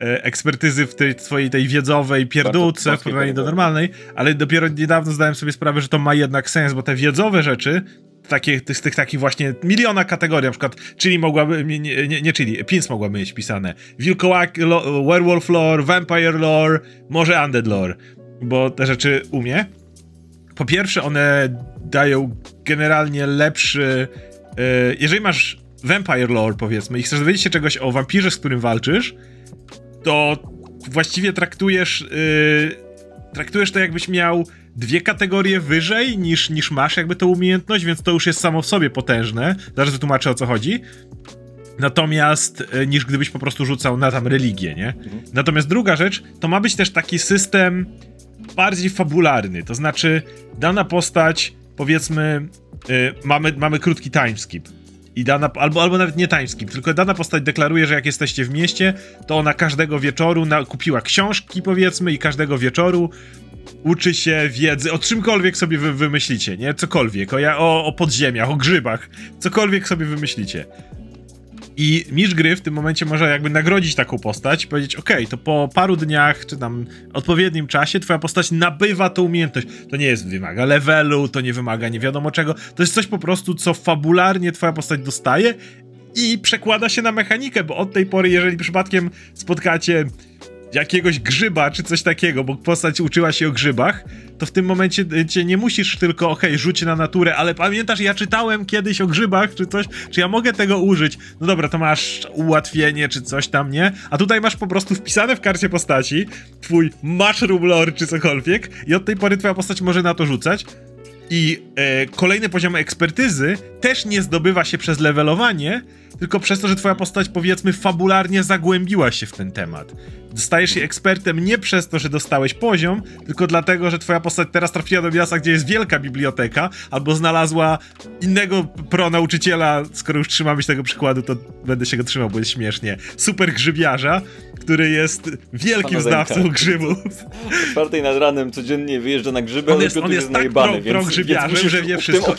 ekspertyzy w tej twojej tej wiedzowej pierdółce w porównaniu do normalnej, ale dopiero niedawno zdałem sobie sprawę, że to ma jednak sens, bo te wiedzowe rzeczy takie, z tych takich właśnie miliona kategorii, na przykład Chili mogłaby, nie, nie, nie Chili, Pins mogłaby mieć pisane, wilkołak, lo, werewolf lore, vampire lore, może undead lore, bo te rzeczy umie. Po pierwsze, one dają generalnie lepszy, yy, jeżeli masz vampire lore, powiedzmy, i chcesz dowiedzieć się czegoś o wampirze, z którym walczysz, to właściwie traktujesz, yy, traktujesz to jakbyś miał dwie kategorie wyżej niż, niż masz jakby tą umiejętność, więc to już jest samo w sobie potężne. Zaraz wytłumaczę o co chodzi. Natomiast e, niż gdybyś po prostu rzucał na tam religię, nie? Mhm. Natomiast druga rzecz, to ma być też taki system bardziej fabularny, to znaczy dana postać, powiedzmy, yy, mamy, mamy krótki timeskip. I dana, albo, albo nawet nie timeskip, tylko dana postać deklaruje, że jak jesteście w mieście, to ona każdego wieczoru na, kupiła książki, powiedzmy, i każdego wieczoru uczy się wiedzy o czymkolwiek sobie wy wymyślicie, nie? Cokolwiek, o, o, o podziemiach, o grzybach, cokolwiek sobie wymyślicie. I mistrz gry w tym momencie może jakby nagrodzić taką postać, powiedzieć, ok, to po paru dniach, czy tam odpowiednim czasie, twoja postać nabywa tą umiejętność. To nie jest, wymaga levelu, to nie wymaga nie wiadomo czego, to jest coś po prostu, co fabularnie twoja postać dostaje i przekłada się na mechanikę, bo od tej pory, jeżeli przypadkiem spotkacie jakiegoś grzyba czy coś takiego, bo postać uczyła się o grzybach, to w tym momencie y, cię nie musisz tylko, okej, okay, rzuć na naturę, ale pamiętasz, ja czytałem kiedyś o grzybach czy coś, czy ja mogę tego użyć? No dobra, to masz ułatwienie czy coś tam, nie? A tutaj masz po prostu wpisane w karcie postaci twój mushroom lore czy cokolwiek i od tej pory twoja postać może na to rzucać. I e, kolejny poziom ekspertyzy też nie zdobywa się przez levelowanie, tylko przez to, że twoja postać powiedzmy fabularnie zagłębiła się w ten temat. Dostajesz się ekspertem nie przez to, że dostałeś poziom, tylko dlatego, że twoja postać teraz trafiła do miasta, gdzie jest wielka biblioteka, albo znalazła innego pro-nauczyciela, skoro już trzymamy się tego przykładu, to będę się go trzymał, bo jest śmiesznie, super grzybiarza, który jest wielkim znawcą grzybów. O czwartej nad ranem codziennie wyjeżdża na grzyby, on jest, on jest, jest tak najebany, pro, pro grzybiarzem, że wie wszystko.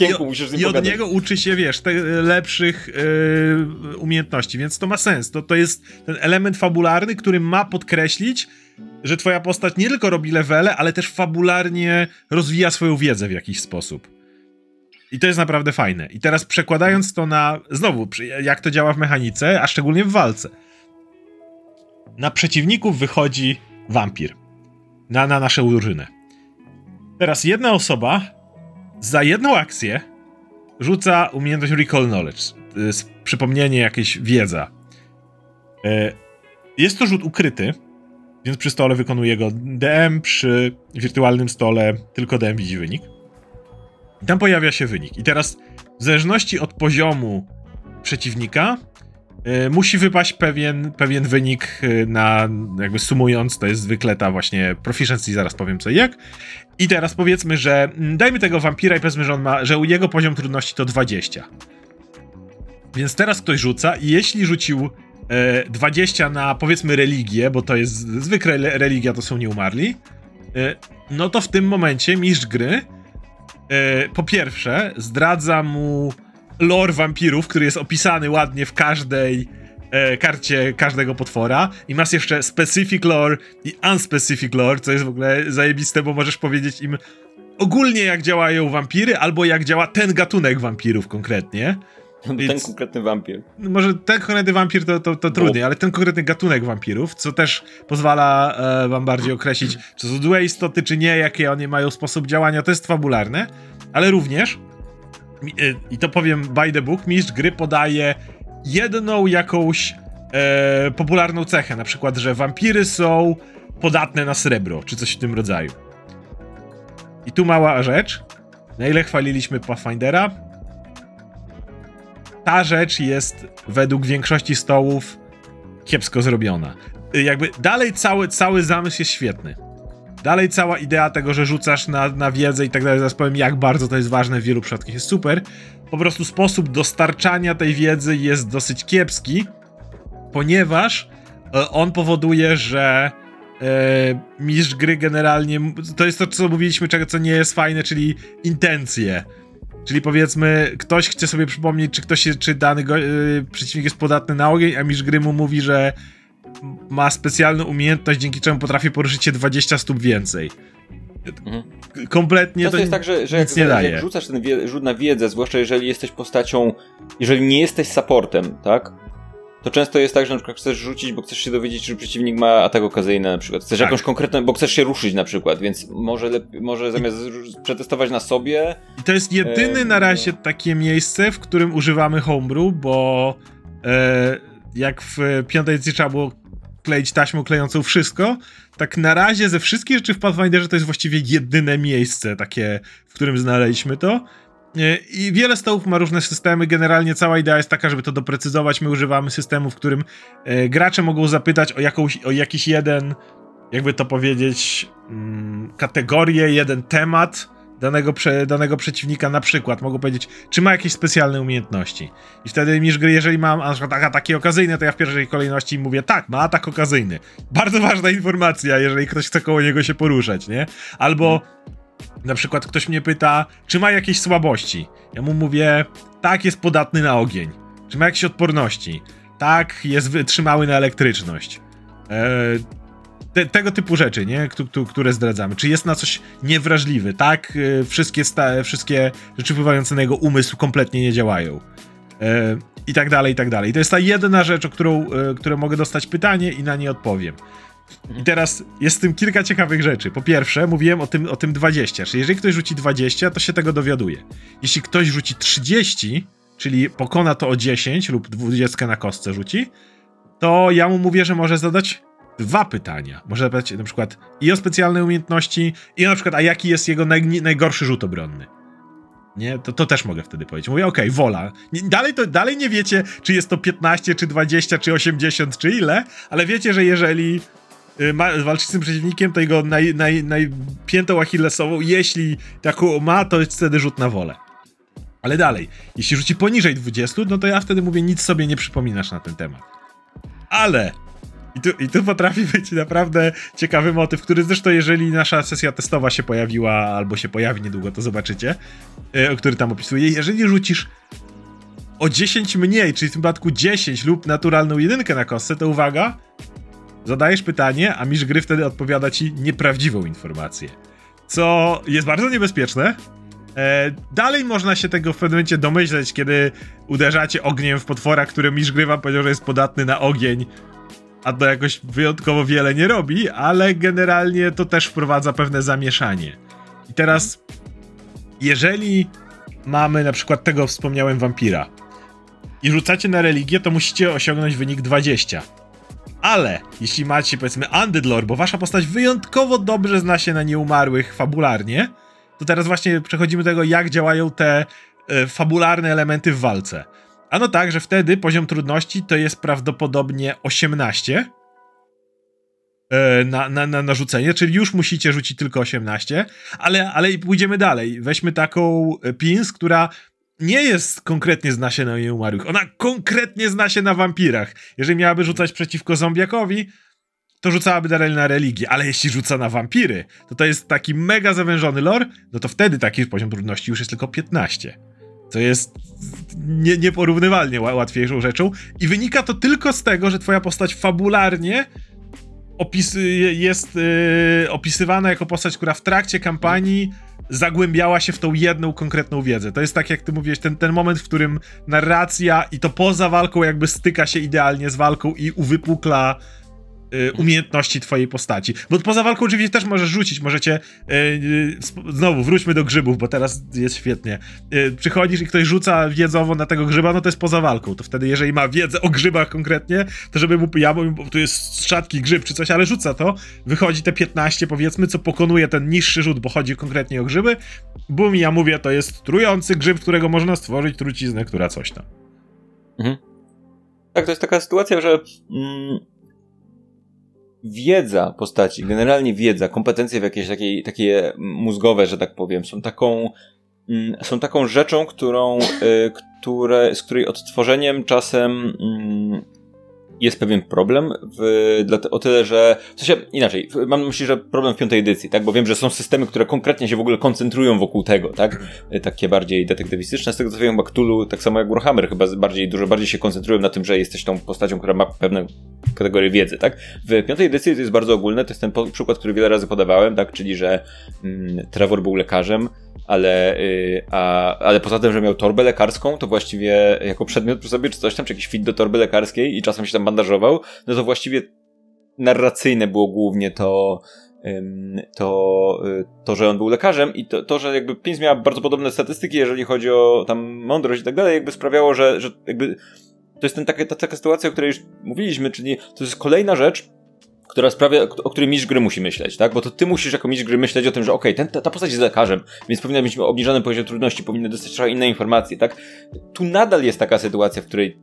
I, I, od niego uczy się, wiesz, te lepszych yy, umiejętności, więc to ma sens. To, to jest ten element fabularny, który ma podkreślić, że twoja postać nie tylko robi levele, ale też fabularnie rozwija swoją wiedzę w jakiś sposób. I to jest naprawdę fajne. I teraz przekładając to na, znowu, jak to działa w mechanice, a szczególnie w walce. Na przeciwników wychodzi wampir. Na, na naszą drużynę. Teraz jedna osoba za jedną akcję rzuca umiejętność Recall Knowledge. Przypomnienie, jakieś wiedza. E, jest to rzut ukryty, więc przy stole wykonuje go DM, przy wirtualnym stole tylko DM widzi wynik. I tam pojawia się wynik. I teraz, w zależności od poziomu przeciwnika, yy, musi wypaść pewien, pewien wynik yy, na, jakby sumując, to jest zwykle ta właśnie proficiency, zaraz powiem co i jak. I teraz powiedzmy, że mm, dajmy tego wampira i powiedzmy, że on ma, że jego poziom trudności to 20. Więc teraz ktoś rzuca i jeśli rzucił 20 e, na powiedzmy religię, bo to jest zwykle religia, to są nieumarli, e, no to w tym momencie mistrz gry e, po pierwsze zdradza mu lore wampirów, który jest opisany ładnie w każdej karcie każdego potwora i masz jeszcze specific lore i unspecific lore, co jest w ogóle zajebiste, bo możesz powiedzieć im ogólnie jak działają wampiry, albo jak działa ten gatunek wampirów konkretnie. Ten konkretny wampir. No może ten konkretny wampir to, to, to trudniej, ale ten konkretny gatunek wampirów, co też pozwala e, wam bardziej określić, czy to złe istoty, czy nie, jakie one mają sposób działania, to jest fabularne, ale również, e, i to powiem by the book, mistrz gry podaje jedną jakąś e, popularną cechę, na przykład, że wampiry są podatne na srebro, czy coś w tym rodzaju. I tu mała rzecz. Na ile chwaliliśmy Pathfindera, ta rzecz jest według większości stołów kiepsko zrobiona. Y, jakby dalej cały, cały zamysł jest świetny. Dalej cała idea tego, że rzucasz na, na wiedzę i tak dalej, zaraz powiem jak bardzo to jest ważne w wielu przypadkach jest super. Po prostu sposób dostarczania tej wiedzy jest dosyć kiepski, ponieważ e, on powoduje, że e, mistrz gry generalnie, to jest to, co mówiliśmy, czego co nie jest fajne, czyli intencje. Czyli powiedzmy, ktoś chce sobie przypomnieć, czy ktoś, czy dany go, yy, przeciwnik jest podatny na ogień, a mistrz gry mu mówi, że ma specjalną umiejętność, dzięki czemu potrafi poruszyć się 20 stóp więcej. Mhm. Kompletnie Często to jest tak, że, że jak, nie daje. jak rzucasz ten wie, rzut na wiedzę, zwłaszcza jeżeli jesteś postacią, jeżeli nie jesteś supportem, tak? To często jest tak, że na przykład chcesz rzucić, bo chcesz się dowiedzieć, czy przeciwnik ma atak okazyjny na przykład. Chcesz tak. jakąś konkretną, bo chcesz się ruszyć na przykład, więc może, lepiej, może zamiast przetestować na sobie... I to jest jedyny e, na razie takie miejsce, w którym używamy homebrew, bo e, jak w piątej edycji trzeba było kleić taśmą klejącą wszystko, tak na razie ze wszystkich rzeczy w Pathfinderze to jest właściwie jedyne miejsce takie, w którym znaleźliśmy to. E, I wiele stołów ma różne systemy. Generalnie cała idea jest taka, żeby to doprecyzować. My używamy systemu, w którym e, gracze mogą zapytać o, jakąś, o jakiś jeden, jakby to powiedzieć, mm, kategorię, jeden temat danego, prze, danego przeciwnika. Na przykład mogą powiedzieć, czy ma jakieś specjalne umiejętności. I wtedy niż gry, jeżeli mam na przykład ataki okazyjne, to ja w pierwszej kolejności mówię, tak, ma atak okazyjny. Bardzo ważna informacja, jeżeli ktoś chce koło niego się poruszać, nie? Albo na przykład ktoś mnie pyta, czy ma jakieś słabości. Ja mu mówię, tak, jest podatny na ogień. Czy ma jakieś odporności? Tak, jest wytrzymały na elektryczność. Eee, te, tego typu rzeczy, nie? które zdradzamy. Czy jest na coś niewrażliwy? Tak, eee, wszystkie, wszystkie rzeczy wpływające na jego umysł kompletnie nie działają. Eee, I tak dalej, i tak dalej. To jest ta jedyna rzecz, o którą, e, którą mogę dostać pytanie i na nie odpowiem. I teraz jest w tym kilka ciekawych rzeczy. Po pierwsze, mówiłem o tym, o tym 20, czyli jeżeli ktoś rzuci 20, to się tego dowiaduje. Jeśli ktoś rzuci 30, czyli pokona to o 10 lub 20 na kostce rzuci, to ja mu mówię, że może zadać dwa pytania. Może zapytać na przykład i o specjalne umiejętności, i na przykład, a jaki jest jego naj, najgorszy rzut obronny. Nie, to, to też mogę wtedy powiedzieć. Mówię, okej, okay, wola. Dalej, to, dalej nie wiecie, czy jest to 15, czy 20, czy 80, czy ile, ale wiecie, że jeżeli ma, walczy z tym przeciwnikiem, to jego naj, naj, najpiętą achillesową, jeśli taką ma, to jest wtedy rzut na wolę. Ale dalej, jeśli rzuci poniżej 20, no to ja wtedy mówię, nic sobie nie przypominasz na ten temat. Ale i tu, I tu potrafi być naprawdę ciekawy motyw, który zresztą, jeżeli nasza sesja testowa się pojawiła, albo się pojawi niedługo, to zobaczycie, yy, który tam opisuję. Jeżeli rzucisz o 10 mniej, czyli w tym przypadku 10 lub naturalną jedynkę na kostce, to uwaga, Zadajesz pytanie, a mistrz gry wtedy odpowiada ci nieprawdziwą informację. Co jest bardzo niebezpieczne. E, dalej można się tego w pewnym momencie domyśleć, kiedy uderzacie ogniem w potwora, który mistrz gry wam powiedział, że jest podatny na ogień, a to jakoś wyjątkowo wiele nie robi, ale generalnie to też wprowadza pewne zamieszanie. I teraz, jeżeli mamy na przykład tego wspomniałem wampira i rzucacie na religię, to musicie osiągnąć wynik 20. Ale jeśli macie powiedzmy Undead bo wasza postać wyjątkowo dobrze zna się na nieumarłych fabularnie, to teraz właśnie przechodzimy do tego, jak działają te e, fabularne elementy w walce. Ano tak, że wtedy poziom trudności to jest prawdopodobnie 18 e, na, na, na narzucenie, czyli już musicie rzucić tylko 18, ale, ale pójdziemy dalej. Weźmy taką e, Pins, która nie jest konkretnie zna się na nieumarłych. Ona konkretnie zna się na wampirach. Jeżeli miałaby rzucać przeciwko zombiakowi, to rzucałaby dalej na religię, ale jeśli rzuca na wampiry, to to jest taki mega zawężony lore, no to wtedy taki poziom trudności już jest tylko 15. Co jest nie, nieporównywalnie łatwiejszą rzeczą. I wynika to tylko z tego, że twoja postać fabularnie opis jest yy, opisywana jako postać, która w trakcie kampanii zagłębiała się w tą jedną konkretną wiedzę. To jest tak, jak ty mówiłeś, ten, ten moment, w którym narracja i to poza walką jakby styka się idealnie z walką i uwypukla umiejętności twojej postaci. Bo poza walką oczywiście też możesz rzucić, możecie y, y, znowu wróćmy do grzybów, bo teraz jest świetnie. Y, przychodzisz i ktoś rzuca wiedzowo na tego grzyba, no to jest poza walką. To wtedy, jeżeli ma wiedzę o grzybach konkretnie, to żeby mu, ja bo tu jest rzadki grzyb czy coś, ale rzuca to, wychodzi te 15 powiedzmy, co pokonuje ten niższy rzut, bo chodzi konkretnie o grzyby. Bum, ja mówię, to jest trujący grzyb, którego można stworzyć truciznę, która coś tam. Mhm. Tak, to jest taka sytuacja, że mm, wiedza postaci, generalnie wiedza, kompetencje w jakieś takie, takie mózgowe, że tak powiem, są taką, mm, są taką rzeczą, którą, y, które, z której odtworzeniem czasem mm, jest pewien problem w, dla, o tyle, że w sensie inaczej, mam na myśli, że problem w piątej edycji, tak? Bo wiem, że są systemy, które konkretnie się w ogóle koncentrują wokół tego, tak? Takie bardziej detektywistyczne, z tego co wiem, chyba Cthulhu, tak samo jak Warhammer, chyba bardziej, dużo bardziej się koncentrują na tym, że jesteś tą postacią, która ma pewne kategorie wiedzy, tak? W piątej edycji to jest bardzo ogólne, to jest ten przykład, który wiele razy podawałem, tak? Czyli, że mm, Trevor był lekarzem, ale, yy, a, ale poza tym, że miał torbę lekarską, to właściwie jako przedmiot przy sobie, czy coś tam, czy jakiś fit do torby lekarskiej i czasem się tam bandażował, no to właściwie narracyjne było głównie to, to, y, to, że on był lekarzem i to, to że jakby Pins miała bardzo podobne statystyki, jeżeli chodzi o tam mądrość i tak dalej, jakby sprawiało, że, że jakby to jest ten, taka, ta, taka sytuacja, o której już mówiliśmy, czyli to jest kolejna rzecz, która sprawia, o której mistrz gry musi myśleć, tak? Bo to ty musisz jako mistrz gry myśleć o tym, że okej, okay, ta, ta postać jest lekarzem, więc powinna być obniżony poziom trudności, powinna dostać trochę inne informacje, tak? Tu nadal jest taka sytuacja, w której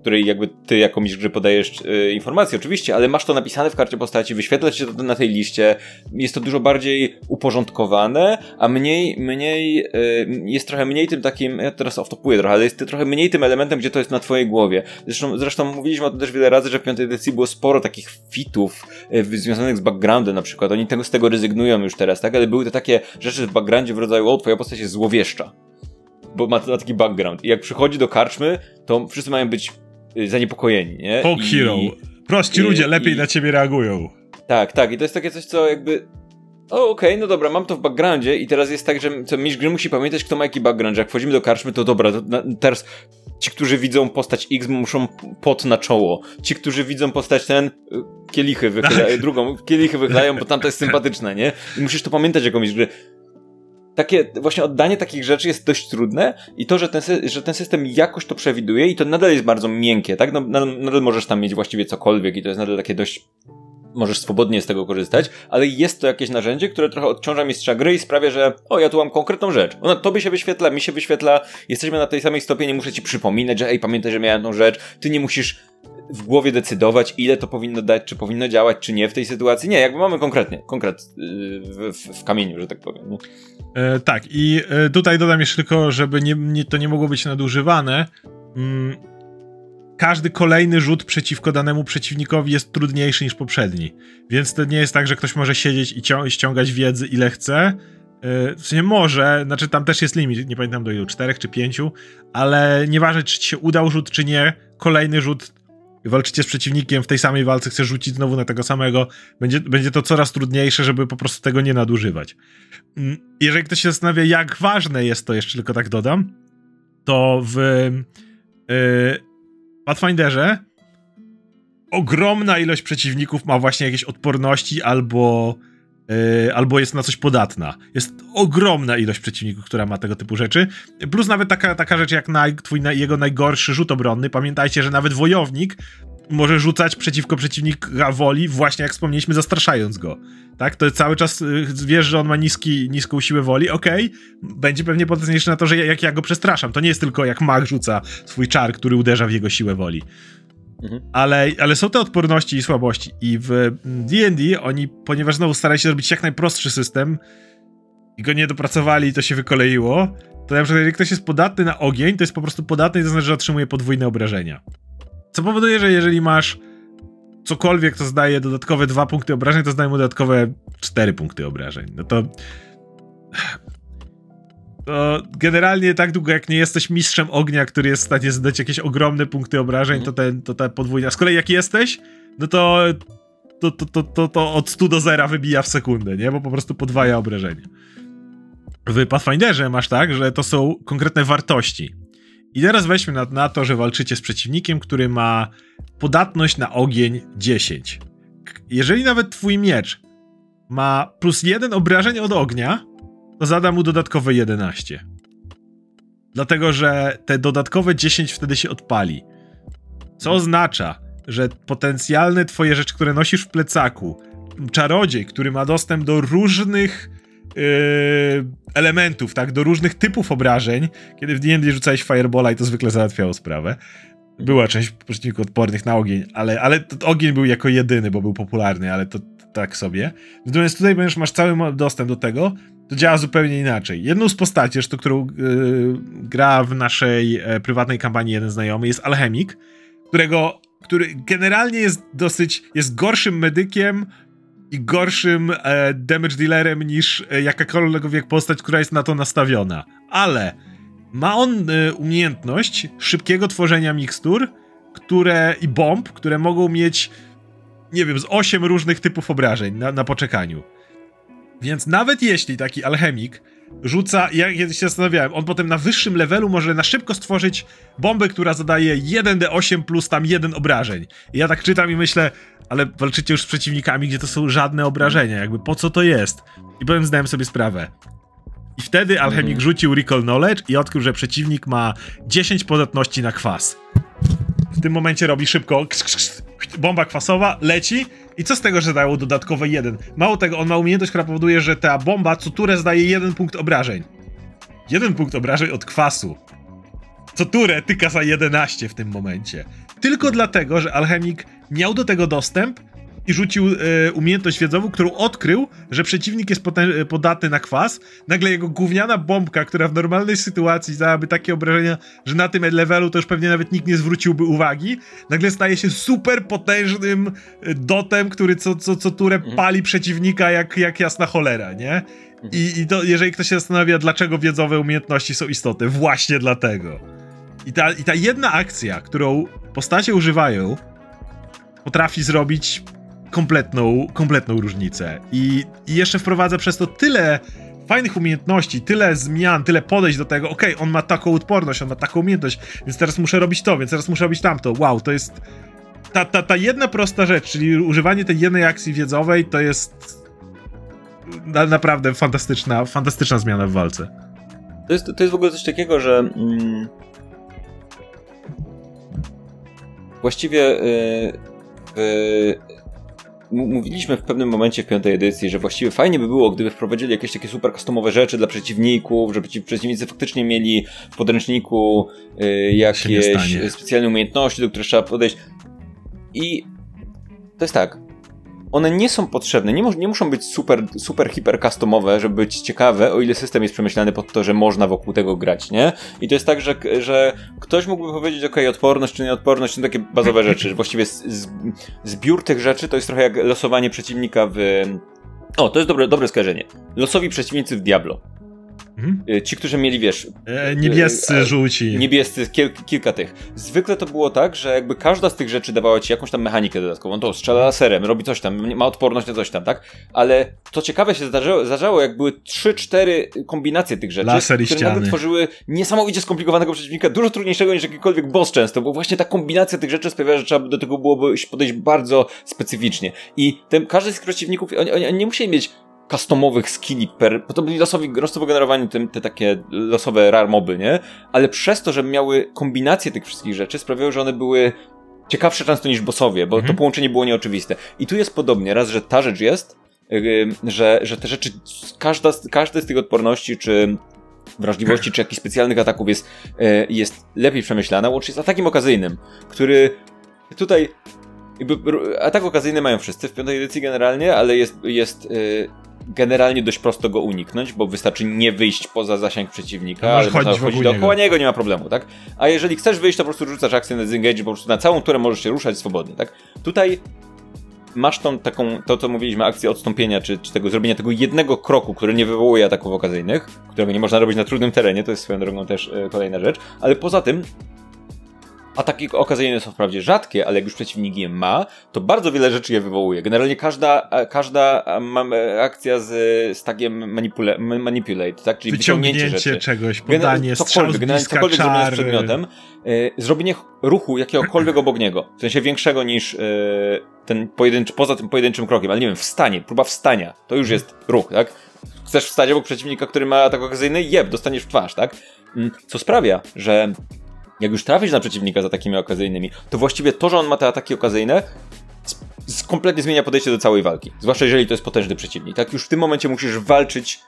której jakby ty jako mistrz gry podajesz y, informacje, oczywiście, ale masz to napisane w karcie postaci, wyświetla się to na tej liście, jest to dużo bardziej uporządkowane, a mniej, mniej, y, jest trochę mniej tym takim, ja teraz off-topuję trochę, ale jest trochę mniej tym elementem, gdzie to jest na twojej głowie. Zresztą, zresztą mówiliśmy o tym też wiele razy, że w piątej edycji było sporo takich fitów y, związanych z backgroundem na przykład, oni tego, z tego rezygnują już teraz, tak, ale były to takie rzeczy w backgroundzie w rodzaju, o, twoja postać jest złowieszcza bo ma, ma taki background. I jak przychodzi do karczmy, to wszyscy mają być Y, zaniepokojeni, nie? Folk I, hero. Prości i, ludzie lepiej i, na ciebie reagują. Tak, tak. I to jest takie coś, co jakby o, okej, okay, no dobra, mam to w backgroundzie i teraz jest tak, że co mistrz gry musi pamiętać, kto ma jaki background, że jak wchodzimy do karczmy, to dobra, to na, teraz ci, którzy widzą postać X muszą pot na czoło, ci, którzy widzą postać ten, y, kielichy wychylają, tak. drugą, kielichy wychylają, bo tamta jest sympatyczna, nie? I musisz to pamiętać jako mistrz gry takie, właśnie oddanie takich rzeczy jest dość trudne i to, że ten, że ten system jakoś to przewiduje i to nadal jest bardzo miękkie, tak? No, nadal, nadal możesz tam mieć właściwie cokolwiek i to jest nadal takie dość możesz swobodnie z tego korzystać, ale jest to jakieś narzędzie, które trochę odciąża mistrza gry i sprawia, że o, ja tu mam konkretną rzecz. Ona tobie się wyświetla, mi się wyświetla, jesteśmy na tej samej stopie, nie muszę ci przypominać, że ej, pamiętaj, że miałem tą rzecz, ty nie musisz w głowie decydować, ile to powinno dać, czy powinno działać, czy nie w tej sytuacji. Nie, jakby mamy konkretnie, konkret yy, w, w, w kamieniu, że tak powiem. E, tak, i e, tutaj dodam jeszcze tylko, żeby nie, nie, to nie mogło być nadużywane. Mm, każdy kolejny rzut przeciwko danemu przeciwnikowi jest trudniejszy niż poprzedni. Więc to nie jest tak, że ktoś może siedzieć i ściągać wiedzy ile chce. E, w sensie może, znaczy tam też jest limit, nie pamiętam do ilu, czterech czy pięciu, ale nieważne czy ci się udał rzut czy nie, kolejny rzut walczycie z przeciwnikiem w tej samej walce, chcesz rzucić znowu na tego samego, będzie, będzie to coraz trudniejsze, żeby po prostu tego nie nadużywać. Mm, jeżeli ktoś się zastanawia, jak ważne jest to, jeszcze tylko tak dodam, to w yy, Pathfinderze ogromna ilość przeciwników ma właśnie jakieś odporności albo Yy, albo jest na coś podatna. Jest ogromna ilość przeciwników, która ma tego typu rzeczy. Plus nawet taka, taka rzecz jak naj, twój, jego najgorszy rzut obronny. Pamiętajcie, że nawet wojownik może rzucać przeciwko przeciwnika woli, właśnie jak wspomnieliśmy, zastraszając go. Tak? To cały czas yy, wiesz, że on ma niski, niską siłę woli, okej, okay. będzie pewnie potężniejszy na to, że jak ja go przestraszam. To nie jest tylko jak mag rzuca swój czar, który uderza w jego siłę woli. Mhm. Ale, ale są te odporności i słabości. I w DD oni, ponieważ znowu starali się zrobić jak najprostszy system i go nie dopracowali i to się wykoleiło, to na przykład jeżeli ktoś jest podatny na ogień, to jest po prostu podatny i to znaczy, że otrzymuje podwójne obrażenia. Co powoduje, że jeżeli masz cokolwiek, to zdaje dodatkowe dwa punkty obrażeń, to zdaje mu dodatkowe cztery punkty obrażeń. No to to generalnie tak długo jak nie jesteś mistrzem ognia, który jest w stanie zadać jakieś ogromne punkty obrażeń, mm. to, ten, to ta podwójna. Z kolei jak jesteś, no to to, to, to, to, to od 100 do 0 wybija w sekundę, nie? Bo po prostu podwaja obrażenia. W Pathfinderze masz tak, że to są konkretne wartości. I teraz weźmy na, na to, że walczycie z przeciwnikiem, który ma podatność na ogień 10. Jeżeli nawet twój miecz ma plus 1 obrażeń od ognia, to zada mu dodatkowe 11. Dlatego, że te dodatkowe 10 wtedy się odpali. Co oznacza, że potencjalne twoje rzeczy, które nosisz w plecaku, czarodziej, który ma dostęp do różnych elementów, tak, do różnych typów obrażeń, kiedy w D&D rzucałeś firebola i to zwykle załatwiało sprawę. Była część przeciwników odpornych na ogień, ale, ale ogień był jako jedyny, bo był popularny, ale to tak sobie. Natomiast tutaj będziesz masz cały dostęp do tego, to działa zupełnie inaczej. Jedną z postaci, zresztą, którą yy, gra w naszej e, prywatnej kampanii jeden znajomy, jest alchemik, którego który generalnie jest dosyć, jest gorszym medykiem i gorszym e, damage dealerem niż e, jakakolwiek postać, która jest na to nastawiona. Ale ma on e, umiejętność szybkiego tworzenia mikstur, które i bomb, które mogą mieć, nie wiem, z 8 różnych typów obrażeń na, na poczekaniu. Więc nawet jeśli taki alchemik rzuca, ja kiedyś się zastanawiałem, on potem na wyższym levelu może na szybko stworzyć bombę, która zadaje 1d8 plus tam 1 obrażeń. I ja tak czytam i myślę, ale walczycie już z przeciwnikami, gdzie to są żadne obrażenia, jakby po co to jest? I potem zdałem sobie sprawę. I wtedy alchemik Mhm. rzucił Recall Knowledge i odkrył, że przeciwnik ma 10 podatności na kwas. W tym momencie robi szybko ks, ks, ks, bomba kwasowa, leci i co z tego, że dało dodatkowe jeden? Mało tego, on ma umiejętność, która powoduje, że ta bomba co turę zdaje jeden punkt obrażeń. Jeden punkt obrażeń od kwasu. Co turę tyka za 11 w tym momencie. Tylko dlatego, że alchemik miał do tego dostęp i rzucił e, umiejętność wiedzową, którą odkrył, że przeciwnik jest potę- podatny na kwas. Nagle jego gówniana bombka, która w normalnej sytuacji dałaby takie obrażenia, że na tym levelu to już pewnie nawet nikt nie zwróciłby uwagi, nagle staje się super potężnym e, dotem, który co, co, co turę pali przeciwnika jak, jak jasna cholera, nie? I, I to, jeżeli ktoś się zastanawia, dlaczego wiedzowe umiejętności są istotne, właśnie dlatego. I ta, I ta jedna akcja, którą postacie używają, potrafi zrobić kompletną, kompletną różnicę. I, I jeszcze wprowadza przez to tyle fajnych umiejętności, tyle zmian, tyle podejść do tego, okej, on ma taką odporność, on ma taką umiejętność, więc teraz muszę robić to, więc teraz muszę robić tamto. Wow, to jest ta, ta, ta jedna prosta rzecz, czyli używanie tej jednej akcji wiedzowej, to jest na, naprawdę fantastyczna, fantastyczna zmiana w walce. To jest, to jest w ogóle coś takiego, że mm, właściwie y, m- mówiliśmy w pewnym momencie w piątej edycji, że właściwie fajnie by było, gdyby wprowadzili jakieś takie super customowe rzeczy dla przeciwników, żeby ci przeciwnicy faktycznie mieli w podręczniku y, jakieś specjalne umiejętności, do których trzeba podejść. I to jest tak. One nie są potrzebne, nie, nie muszą być super, super hiper customowe, żeby być ciekawe, o ile system jest przemyślany pod to, że można wokół tego grać, nie? I to jest tak, że, że ktoś mógłby powiedzieć, ok, odporność czy nieodporność, to takie bazowe rzeczy, właściwie z, z, zbiór tych rzeczy to jest trochę jak losowanie przeciwnika w... O, to jest dobre, dobre skojarzenie. Losowi przeciwnicy w Diablo. Mhm. Y, Ci, którzy mieli, wiesz, E, niebiescy, E, żółci. Niebiescy, kiel, kilka tych. Zwykle to było tak, że jakby każda z tych rzeczy dawała ci jakąś tam mechanikę dodatkową. To strzela laserem, robi coś tam, ma odporność na coś tam, tak? Ale to ciekawe się zdarzało, zdarzało jak były 3-4 kombinacje tych rzeczy, Laser i które ściany. nagle tworzyły niesamowicie skomplikowanego przeciwnika, dużo trudniejszego niż jakikolwiek boss często, bo właśnie ta kombinacja tych rzeczy sprawiała, że trzeba do tego byłoby podejść bardzo specyficznie. I ten, każdy z tych przeciwników, oni, oni, oni nie musieli mieć customowych skilli per, bo to byli losowi, losowo generowani tym, te takie losowe rare moby, nie? Ale przez to, że miały kombinację tych wszystkich rzeczy, sprawiały, że one były ciekawsze często niż bossowie, bo Mhm. to połączenie było nieoczywiste. I tu jest podobnie, raz, że ta rzecz jest, yy, że, że te rzeczy, każda, z- każdy z tych odporności, czy wrażliwości, czy jakichś specjalnych ataków jest, yy, jest lepiej przemyślana, łącznie z atakiem okazyjnym, który tutaj jakby atak okazyjny mają wszyscy w piątej edycji generalnie, ale jest, jest yy, generalnie dość prosto go uniknąć, bo wystarczy nie wyjść poza zasięg przeciwnika, No, ale chodzić chodzić dookoła niego, nie ma problemu, tak? A jeżeli chcesz wyjść, to po prostu rzucasz akcję na disengage, po prostu na całą turę możesz się ruszać swobodnie, tak? Tutaj masz tą taką, to co mówiliśmy, akcję odstąpienia, czy, czy tego zrobienia tego jednego kroku, który nie wywołuje ataków okazyjnych, którego nie można robić na trudnym terenie, to jest swoją drogą też e, kolejna rzecz, ale poza tym Ataki okazyjne są wprawdzie rzadkie, ale jak już przeciwnik je ma, to bardzo wiele rzeczy je wywołuje. Generalnie każda, każda e, akcja z, z tagiem manipula, ma- manipulate, tak? Czyli wyciągnięcie rzeczy. czegoś, podanie, strzał z bliska, cokolwiek zrobione z czar. przedmiotem, e, zrobienie ch- ruchu jakiegokolwiek obok niego, w sensie większego niż e, ten pojedynczy, poza tym pojedynczym krokiem, ale nie wiem, wstanie, próba wstania, to już jest ruch, tak? Chcesz wstać obok przeciwnika, który ma atak okazyjny? Jeb, dostaniesz w twarz, tak? Mm, Co sprawia, że jak już trafisz na przeciwnika za takimi okazyjnymi, to właściwie to, że on ma te ataki okazyjne, kompletnie zmienia podejście do całej walki. Zwłaszcza jeżeli to jest potężny przeciwnik. Tak już w tym momencie musisz walczyć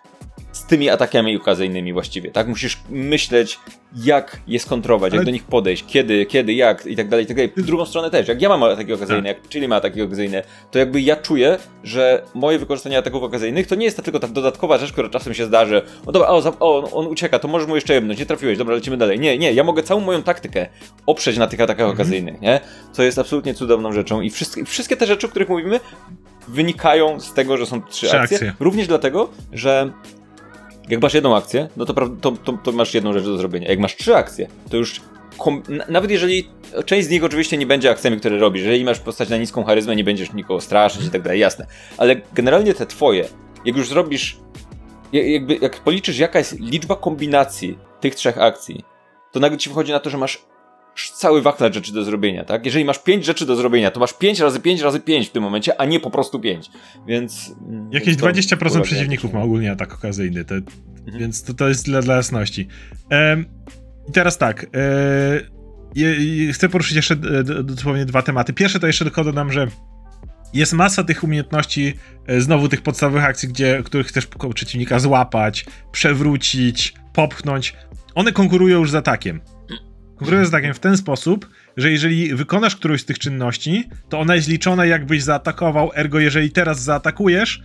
z tymi atakami okazyjnymi właściwie, tak? Musisz myśleć, jak je skontrować, Ale- jak do nich podejść, kiedy, kiedy, jak i tak dalej, i tak dalej. W drugą stronę też, jak ja mam ataki okazyjne, jak Chili ma ataki okazyjne, to jakby ja czuję, że moje wykorzystanie ataków okazyjnych to nie jest ta tylko ta dodatkowa rzecz, która czasem się zdarzy. O dobra, o, o on ucieka, to możesz mu jeszcze jebnąć, nie trafiłeś, dobra, lecimy dalej. Nie, nie, ja mogę całą moją taktykę oprzeć na tych atakach okazyjnych, nie? Co jest absolutnie cudowną rzeczą i wszystkie, wszystkie te rzeczy, o których mówimy, wynikają z tego, że są trzy, Trzy akcje. akcje. Również dlatego, że jak masz jedną akcję, no to, to, to, to masz jedną rzecz do zrobienia. Jak masz trzy akcje, to już nawet jeżeli część z nich oczywiście nie będzie akcjami, które robisz, jeżeli masz postać na niską charyzmę, nie będziesz nikogo straszyć i tak dalej, jasne. Ale generalnie te twoje, jak już zrobisz, ja- jakby jak policzysz jaka jest liczba kombinacji tych trzech akcji, to nagle ci wychodzi na to, że masz cały wachlarz rzeczy do zrobienia, tak? Jeżeli masz pięć rzeczy do zrobienia, to masz pięć razy pięć razy pięć w tym momencie, a nie po prostu pięć. Więc... mm, Jakieś więc to 20% ulega przeciwników ma ogólnie atak okazyjny, to, Mhm. więc to, to jest dla, dla jasności. Em, I teraz tak, e, chcę poruszyć jeszcze e, dosłownie dwa tematy. Pierwsze to jeszcze tylko dodam, że jest masa tych umiejętności, e, znowu tych podstawowych akcji, gdzie, których chcesz przeciwnika złapać, przewrócić, popchnąć. One konkurują już z atakiem. Konkurują z atakiem w ten sposób, że jeżeli wykonasz którąś z tych czynności, to ona jest liczona jakbyś zaatakował, ergo jeżeli teraz zaatakujesz,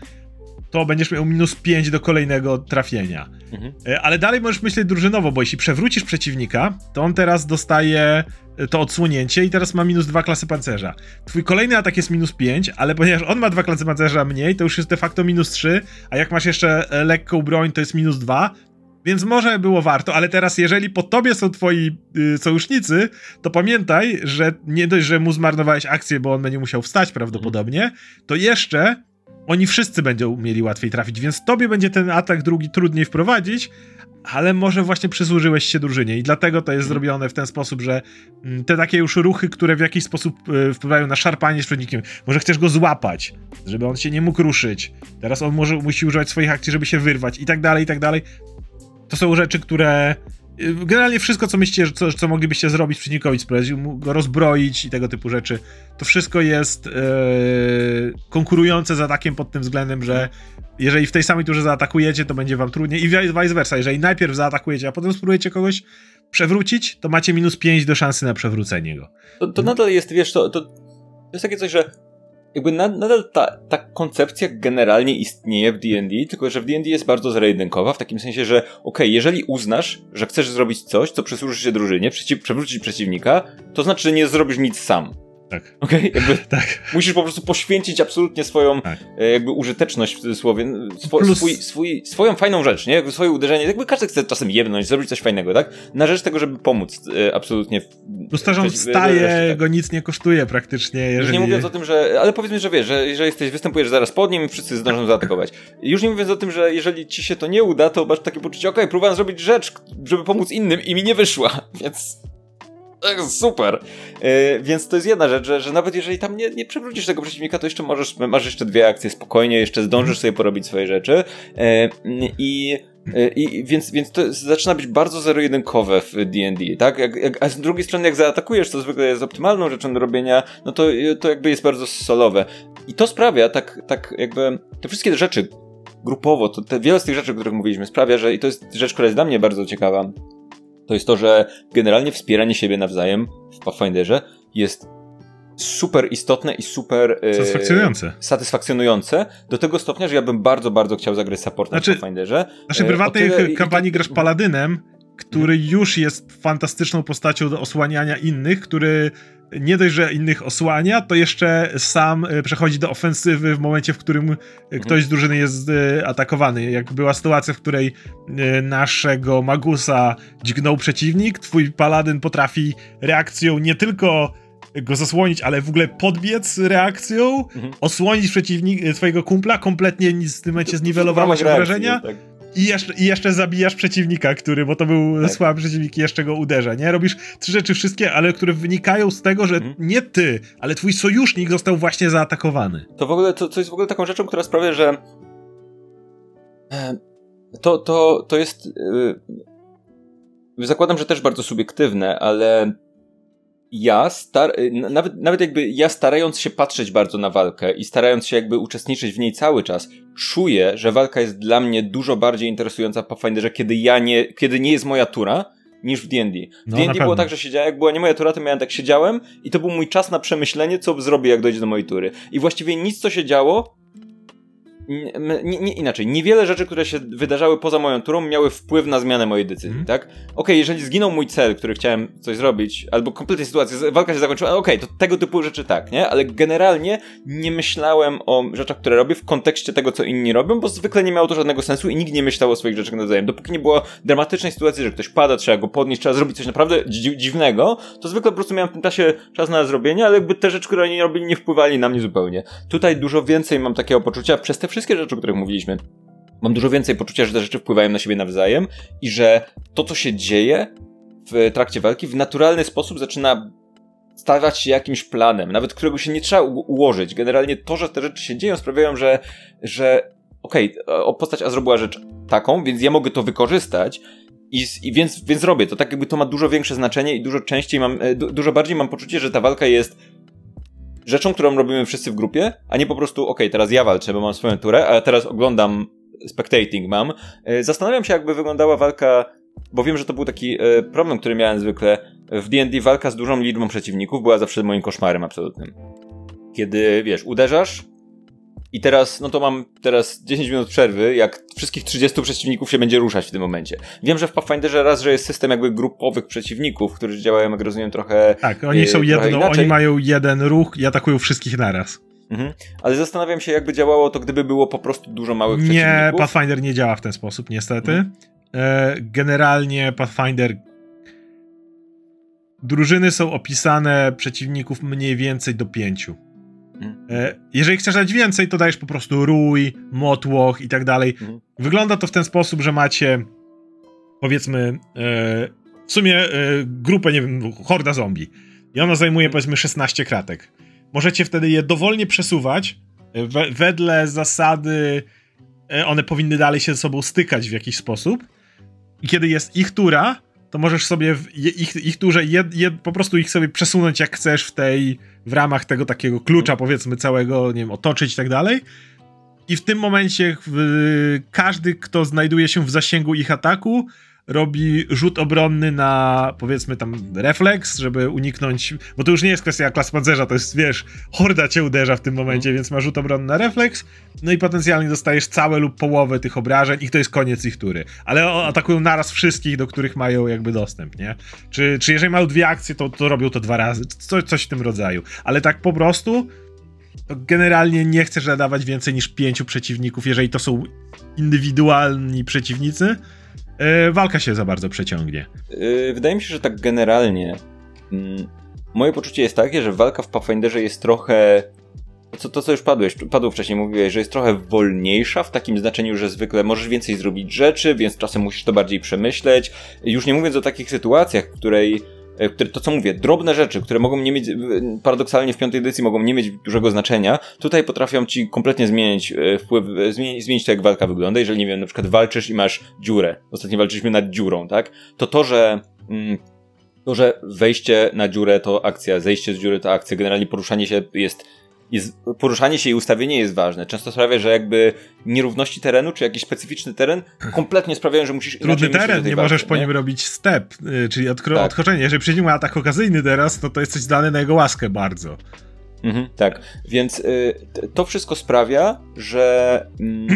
to będziesz miał minus 5 do kolejnego trafienia. Mhm. E, Ale dalej możesz myśleć drużynowo, bo jeśli przewrócisz przeciwnika, to on teraz dostaje e, to odsłonięcie i teraz ma minus 2 klasy pancerza. Twój kolejny atak jest minus 5, ale ponieważ on ma 2 klasy pancerza mniej, to już jest de facto minus 3, a jak masz jeszcze e, lekką broń, to jest minus 2. Więc może było warto, ale teraz jeżeli po tobie są twoi y, sojusznicy, to pamiętaj, że nie dość, że mu zmarnowałeś akcję, bo on będzie musiał wstać prawdopodobnie, to jeszcze oni wszyscy będą mieli łatwiej trafić, więc tobie będzie ten atak drugi trudniej wprowadzić, ale może właśnie przysłużyłeś się drużynie i dlatego to jest Mhm. zrobione w ten sposób, że mm, te takie już ruchy, które w jakiś sposób y, wpływają na szarpanie z przeciwnikiem, może chcesz go złapać, żeby on się nie mógł ruszyć, teraz on może musi używać swoich akcji, żeby się wyrwać i tak dalej, i tak dalej. To są rzeczy, które y, generalnie wszystko, co myślicie, co, co moglibyście zrobić przeciwnikowi, mu go rozbroić i tego typu rzeczy, to wszystko jest e, konkurujące z atakiem pod tym względem, że jeżeli w tej samej turze zaatakujecie, to będzie wam trudniej i vi- vice versa. Jeżeli najpierw zaatakujecie, a potem spróbujecie kogoś przewrócić, to macie minus 5 do szansy na przewrócenie go. To, to nadal jest, wiesz, to, to jest takie coś, że jakby na, nadal ta, ta koncepcja generalnie istnieje w D&D, tylko że w D&D jest bardzo zero-jedynkowa, w takim sensie, że okej, jeżeli uznasz, że chcesz zrobić coś, co przysłuży się drużynie, przeciw, przewrócić przeciwnika, to znaczy, że nie zrobisz nic sam. Tak, Okej? Tak. musisz po prostu poświęcić absolutnie swoją Tak. e, jakby użyteczność w cudzysłowie, swo, Plus- swój, swój, swoją fajną rzecz, nie? Jakby swoje uderzenie, jakby każdy chce czasem jebnąć, zrobić coś fajnego, tak? Na rzecz tego, żeby pomóc e, absolutnie. Plus to, że on wstaje, tak. go nic nie kosztuje praktycznie, Już jeżeli... nie mówiąc o tym, że. Ale powiedzmy, że wiesz, że, że jesteś, występujesz zaraz pod nim i wszyscy zdążą zaatakować. Już nie mówiąc o tym, że jeżeli ci się to nie uda, to masz takie poczucie, okej, próbowałem zrobić rzecz, żeby pomóc innym i mi nie wyszła, więc. To jest super. E, więc to jest jedna rzecz, że, że nawet jeżeli tam nie, nie przewrócisz tego przeciwnika, to jeszcze możesz, masz jeszcze dwie akcje spokojnie, jeszcze zdążysz sobie porobić swoje rzeczy. E, I. e, I, więc, więc to zaczyna być bardzo zero-jedynkowe w D&D, tak? Jak, jak, a z drugiej strony, jak zaatakujesz, co zwykle jest optymalną rzeczą do robienia, no to, to jakby jest bardzo solowe. I to sprawia, tak, tak jakby, te wszystkie rzeczy grupowo, to te, wiele z tych rzeczy, o których mówiliśmy, sprawia, że i to jest rzecz, która jest dla mnie bardzo ciekawa, to jest to, że generalnie wspieranie siebie nawzajem w Pathfinderze jest super istotne i super e, Satysfakcjonujące. satysfakcjonujące do tego stopnia, że ja bym bardzo, bardzo chciał zagrać supportem Znaczy, w Pathfinderze. W naszej E, prywatnej tyle- kampanii grasz paladynem, który już jest fantastyczną postacią do osłaniania innych, który nie dość, że innych osłania, to jeszcze sam e, przechodzi do ofensywy w momencie, w którym e, ktoś z drużyny jest e, atakowany. Jak była sytuacja, w której naszego Magusa dźgnął przeciwnik, twój paladyn potrafi reakcją nie tylko go zasłonić, ale w ogóle podbiec reakcją, Mhm. osłonić przeciwnik, e, twojego kumpla, kompletnie nic w tym momencie w zniwelowało się ramach obrażenia, tak. I jeszcze, I jeszcze zabijasz przeciwnika, który, bo to był Tak. słaby przeciwnik i jeszcze go uderza, nie? Robisz trzy rzeczy wszystkie, ale które wynikają z tego, że Mhm. nie ty, ale twój sojusznik został właśnie zaatakowany. To w ogóle, to, to jest w ogóle taką rzeczą, która sprawia, że to, to, to jest e, zakładam, że też bardzo subiektywne, ale ja star nawet, nawet jakby ja starając się patrzeć bardzo na walkę i starając się jakby uczestniczyć w niej cały czas, czuję, że walka jest dla mnie dużo bardziej interesująca w Pathfinderze, kiedy ja nie, kiedy nie jest moja tura, niż w D&D. W No, D&D było tak, że siedziałem, jak była nie moja tura, to miałem tak siedziałem i to był mój czas na przemyślenie, co zrobię, jak dojdzie do mojej tury. I właściwie nic, co się działo, nie, nie, inaczej, niewiele rzeczy, które się wydarzały poza moją turą, miały wpływ na zmianę mojej decyzji, Mhm. tak? Okej, jeżeli zginął mój cel, który chciałem coś zrobić, albo kompletnie sytuacja, walka się zakończyła, okej, to tego typu rzeczy tak, nie? Ale generalnie nie myślałem o rzeczach, które robię w kontekście tego, co inni robią, bo zwykle nie miało to żadnego sensu i nikt nie myślał o swoich rzeczach nawzajem. Dopóki nie było dramatycznej sytuacji, że ktoś pada, trzeba go podnieść, trzeba zrobić coś naprawdę dzi- dziwnego, to zwykle po prostu miałem w tym czasie czas na zrobienie, ale jakby te rzeczy, które oni robili, nie wpływali na mnie zupełnie. Tutaj dużo więcej mam takiego poczucia, przez te wszystkie rzeczy, o których mówiliśmy, mam dużo więcej poczucia, że te rzeczy wpływają na siebie nawzajem i że to, co się dzieje w trakcie walki, w naturalny sposób zaczyna stawać się jakimś planem, nawet którego się nie trzeba ułożyć. Generalnie to, że te rzeczy się dzieją, sprawiają, że, że okej, o postać A zrobiła rzecz taką, więc ja mogę to wykorzystać. I, I więc, więc robię to. Tak jakby to ma dużo większe znaczenie i dużo częściej mam, e, du, dużo bardziej mam poczucie, że ta walka jest rzeczą, którą robimy wszyscy w grupie, a nie po prostu, okej, teraz ja walczę, bo mam swoją turę, a teraz oglądam, spectating mam. E, Zastanawiam się, jakby wyglądała walka, bo wiem, że to był taki e, problem, który miałem zwykle. W D&D walka z dużą liczbą przeciwników była zawsze moim koszmarem absolutnym. Kiedy, wiesz, uderzasz i teraz, no to mam teraz 10 minut przerwy, jak wszystkich 30 przeciwników się będzie ruszać w tym momencie. Wiem, że w Pathfinderze raz, że jest system jakby grupowych przeciwników, którzy działają, jak rozumiem, trochę Tak, oni Yy, są jedną, oni mają jeden ruch i atakują wszystkich naraz. Mhm. Ale zastanawiam się, jakby działało to, gdyby było po prostu dużo małych Nie, przeciwników. Pathfinder nie działa w ten sposób, niestety. Mhm. E, generalnie Pathfinder. Drużyny są opisane przeciwników mniej więcej do pięciu. Mhm. E, jeżeli chcesz dać więcej, to dajesz po prostu rój, motłoch i tak dalej. Mhm. Wygląda to w ten sposób, że macie powiedzmy e, w sumie e, grupę, nie wiem, horda zombie. I ona zajmuje powiedzmy 16 kratek. Możecie wtedy je dowolnie przesuwać. We, wedle zasady one powinny dalej się ze sobą stykać w jakiś sposób. I kiedy jest ich tura, to możesz sobie ich, ich turze jed, jed, po prostu ich sobie przesunąć jak chcesz w tej, w ramach tego takiego klucza, powiedzmy, całego, nie wiem, otoczyć i tak dalej. I w tym momencie w, każdy, kto znajduje się w zasięgu ich ataku, robi rzut obronny na powiedzmy tam refleks, żeby uniknąć, bo to już nie jest kwestia klas pancerza, to jest wiesz, horda cię uderza w tym momencie, więc ma rzut obronny na refleks, no i potencjalnie dostajesz całe lub połowę tych obrażeń i to jest koniec ich tury. Ale atakują naraz wszystkich, do których mają jakby dostęp, nie? Czy, czy jeżeli mają dwie akcje, to, to robią to dwa razy, co, coś w tym rodzaju. Ale tak po prostu generalnie nie chcesz zadawać więcej niż pięciu przeciwników, jeżeli to są indywidualni przeciwnicy. E, walka się za bardzo przeciągnie. Yy, wydaje mi się, że tak generalnie mm, moje poczucie jest takie, że walka w Pathfinderze jest trochę to, to co już padłeś, padło wcześniej, mówiłeś, że jest trochę wolniejsza w takim znaczeniu, że zwykle możesz więcej zrobić rzeczy, więc czasem musisz to bardziej przemyśleć. Już nie mówiąc o takich sytuacjach, w której e, które, to co mówię, drobne rzeczy, które mogą nie mieć, w- paradoksalnie w piątej edycji mogą nie mieć dużego znaczenia, tutaj potrafią ci kompletnie zmienić e, wpływ, e, zmienić, zmienić to jak walka wygląda. Jeżeli, nie wiem, na przykład walczysz i masz dziurę, ostatnio walczyliśmy nad dziurą, tak? To to, że mm, to, że wejście na dziurę to akcja, zejście z dziury to akcja, generalnie poruszanie się jest, jest poruszanie się i ustawienie jest ważne. Często sprawia, że jakby nierówności terenu, czy jakiś specyficzny teren kompletnie sprawiają, że musisz inaczej Trudny teren, nie możesz po nie? nim robić step, y, czyli odkro- Tak. odchodzenie. Jeżeli ma atak okazyjny teraz, to to jesteś zdany na jego łaskę bardzo. Mhm, tak, więc y, to wszystko sprawia, że mm,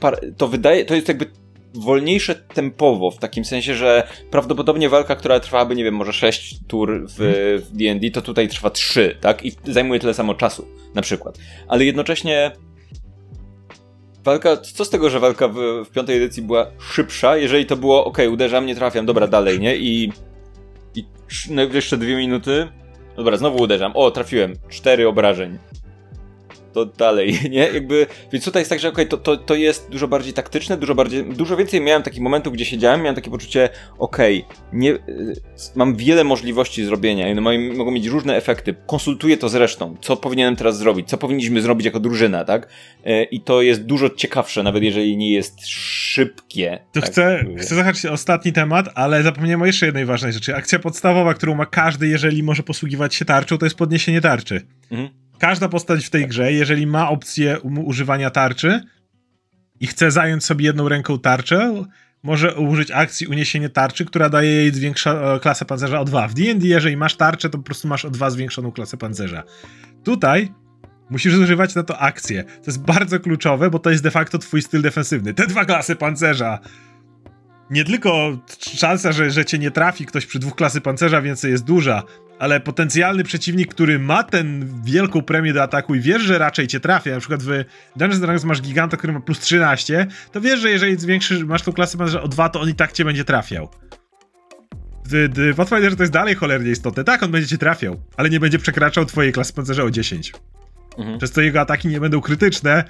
to, to wydaje, to jest jakby wolniejsze tempowo, w takim sensie, że prawdopodobnie walka, która trwałaby, nie wiem, może 6 tur w D&D, to tutaj trwa 3, tak? I zajmuje tyle samo czasu, na przykład. Ale jednocześnie walka, co z tego, że walka w, w piątej edycji była szybsza, jeżeli to było, ok, uderzam, nie trafiam, dobra, dalej, nie? I, i no, jeszcze dwie minuty, Dobra, znowu uderzam. O, trafiłem. Cztery obrażeń. To dalej, nie? Jakby, więc tutaj jest tak, że okej, okay, to, to, to jest dużo bardziej taktyczne, dużo bardziej, dużo więcej miałem takich momentów, gdzie siedziałem, miałem takie poczucie, okej, okay, nie, y, mam wiele możliwości zrobienia i mogą mieć różne efekty, konsultuję to z resztą, co powinienem teraz zrobić, co powinniśmy zrobić jako drużyna, tak? Y, I to jest dużo ciekawsze, nawet jeżeli nie jest szybkie. To tak? chcę, chcę zahaczyć ostatni temat, ale zapomniałem o jeszcze jednej ważnej rzeczy. Akcja podstawowa, którą ma każdy, jeżeli może posługiwać się tarczą, to jest podniesienie tarczy. Mhm każda postać w tej grze, jeżeli ma opcję używania tarczy i chce zająć sobie jedną ręką tarczę, może użyć akcji uniesienie tarczy, która daje jej zwiększa, e, klasę pancerza o 2. W D&D, jeżeli masz tarczę, to po prostu masz o 2 zwiększoną klasę pancerza. Tutaj musisz zużywać na to akcję. To jest bardzo kluczowe, bo to jest de facto twój styl defensywny. Te dwa klasy pancerza nie tylko szansa, że, że cię nie trafi ktoś przy dwóch klasy pancerza, więcej jest duża, ale potencjalny przeciwnik, który ma ten wielką premię do ataku i wiesz, że raczej cię trafia, na przykład w Dungeons Dragons masz giganta, który ma plus 13, to wiesz, że jeżeli zwiększysz, masz tą klasę pancerza o 2, to on i tak cię będzie trafiał. W Pathfinderze to jest dalej cholernie istotne. Tak, on będzie cię trafiał, ale nie będzie przekraczał twojej klasy pancerza o 10. Mhm. Przez to jego ataki nie będą krytyczne,